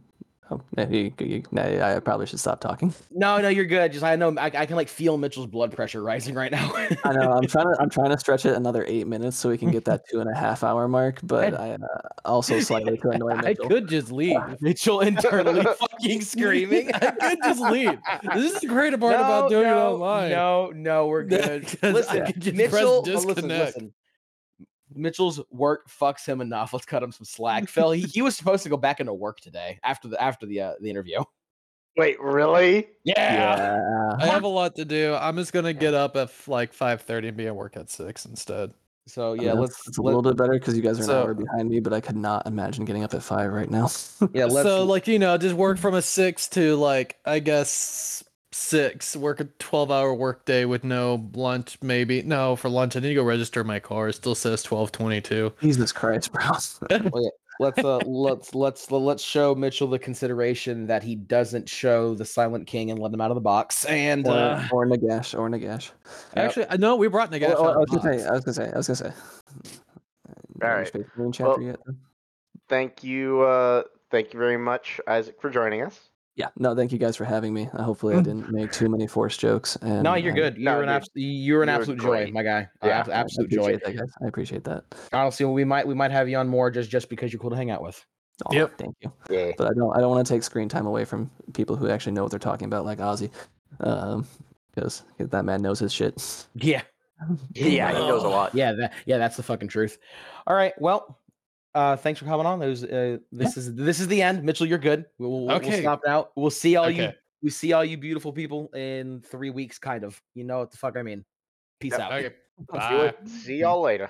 Oh, maybe you, you, nah, I probably should stop talking. no, no, you're good. Just I know I, I can like feel Mitchell's blood pressure rising right now. I know I'm <laughs> trying to I'm trying to stretch it another eight minutes so we can get that two and a half hour mark, but I uh, also slightly to annoy <laughs> I could just leave. <laughs> Mitchell internally fucking screaming. I could just leave. This is the great part about doing it online. No, no, we're good. Listen, Mitchell, oh, listen, disconnect. listen. Mitchell's work fucks him enough. Let's cut him some slack. Phil, he, he was supposed to go back into work today after the after the uh, the interview. Wait, really? Yeah. I have a lot to do. I'm just gonna get up at f- like 5:30 and be at work at six instead. So I yeah, mean, let's It's a let- little bit better because you guys are an hour behind me, but I could not imagine getting up at five right now. <laughs> yeah, let's so like you know, just work from a six to like I guess six. Work a 12 hour work day with no lunch. Maybe no for lunch. I need to go register my car. It still says 12:22. Jesus Christ, bro. <laughs> let's uh let's let's let's show Mitchell the consideration that he doesn't show the Silent King and let him out of the box. And or, uh, or Nagash, or Nagash. Actually, I know we brought Nagash. Well, out I of was the gonna say. I was gonna say, I was gonna say. All Are you right. Space Marine chapter Well- yet? Thank you, uh, thank you very much, Isaac, for joining us. Yeah. No, thank you guys for having me. Uh, hopefully, I didn't make too many forced jokes. And no, you're I- good. You're an dude, absolute you're an you were absolute joy, my guy. Uh, Yeah, ab- I absolute joy. appreciate that, guys. I appreciate that. Honestly, we might we might have you on more just just because you're cool to hang out with. Oh, Yep. Thank you. Yeah. But I don't. I don't want to take screen time away from people who actually know what they're talking about, like Ozzy, um, because that man knows his shit. Yeah. <laughs> Yeah, he knows a lot. Yeah, that yeah, that's the fucking truth. All right, well, uh, thanks for coming on. There's uh, this is this is the end. Mitchell, you're good. We'll, we'll, we'll stop now. We'll see all you we see all you beautiful people in three weeks, kind of. You know what the fuck I mean. Peace Yep, out. Okay. Bye. see y'all later.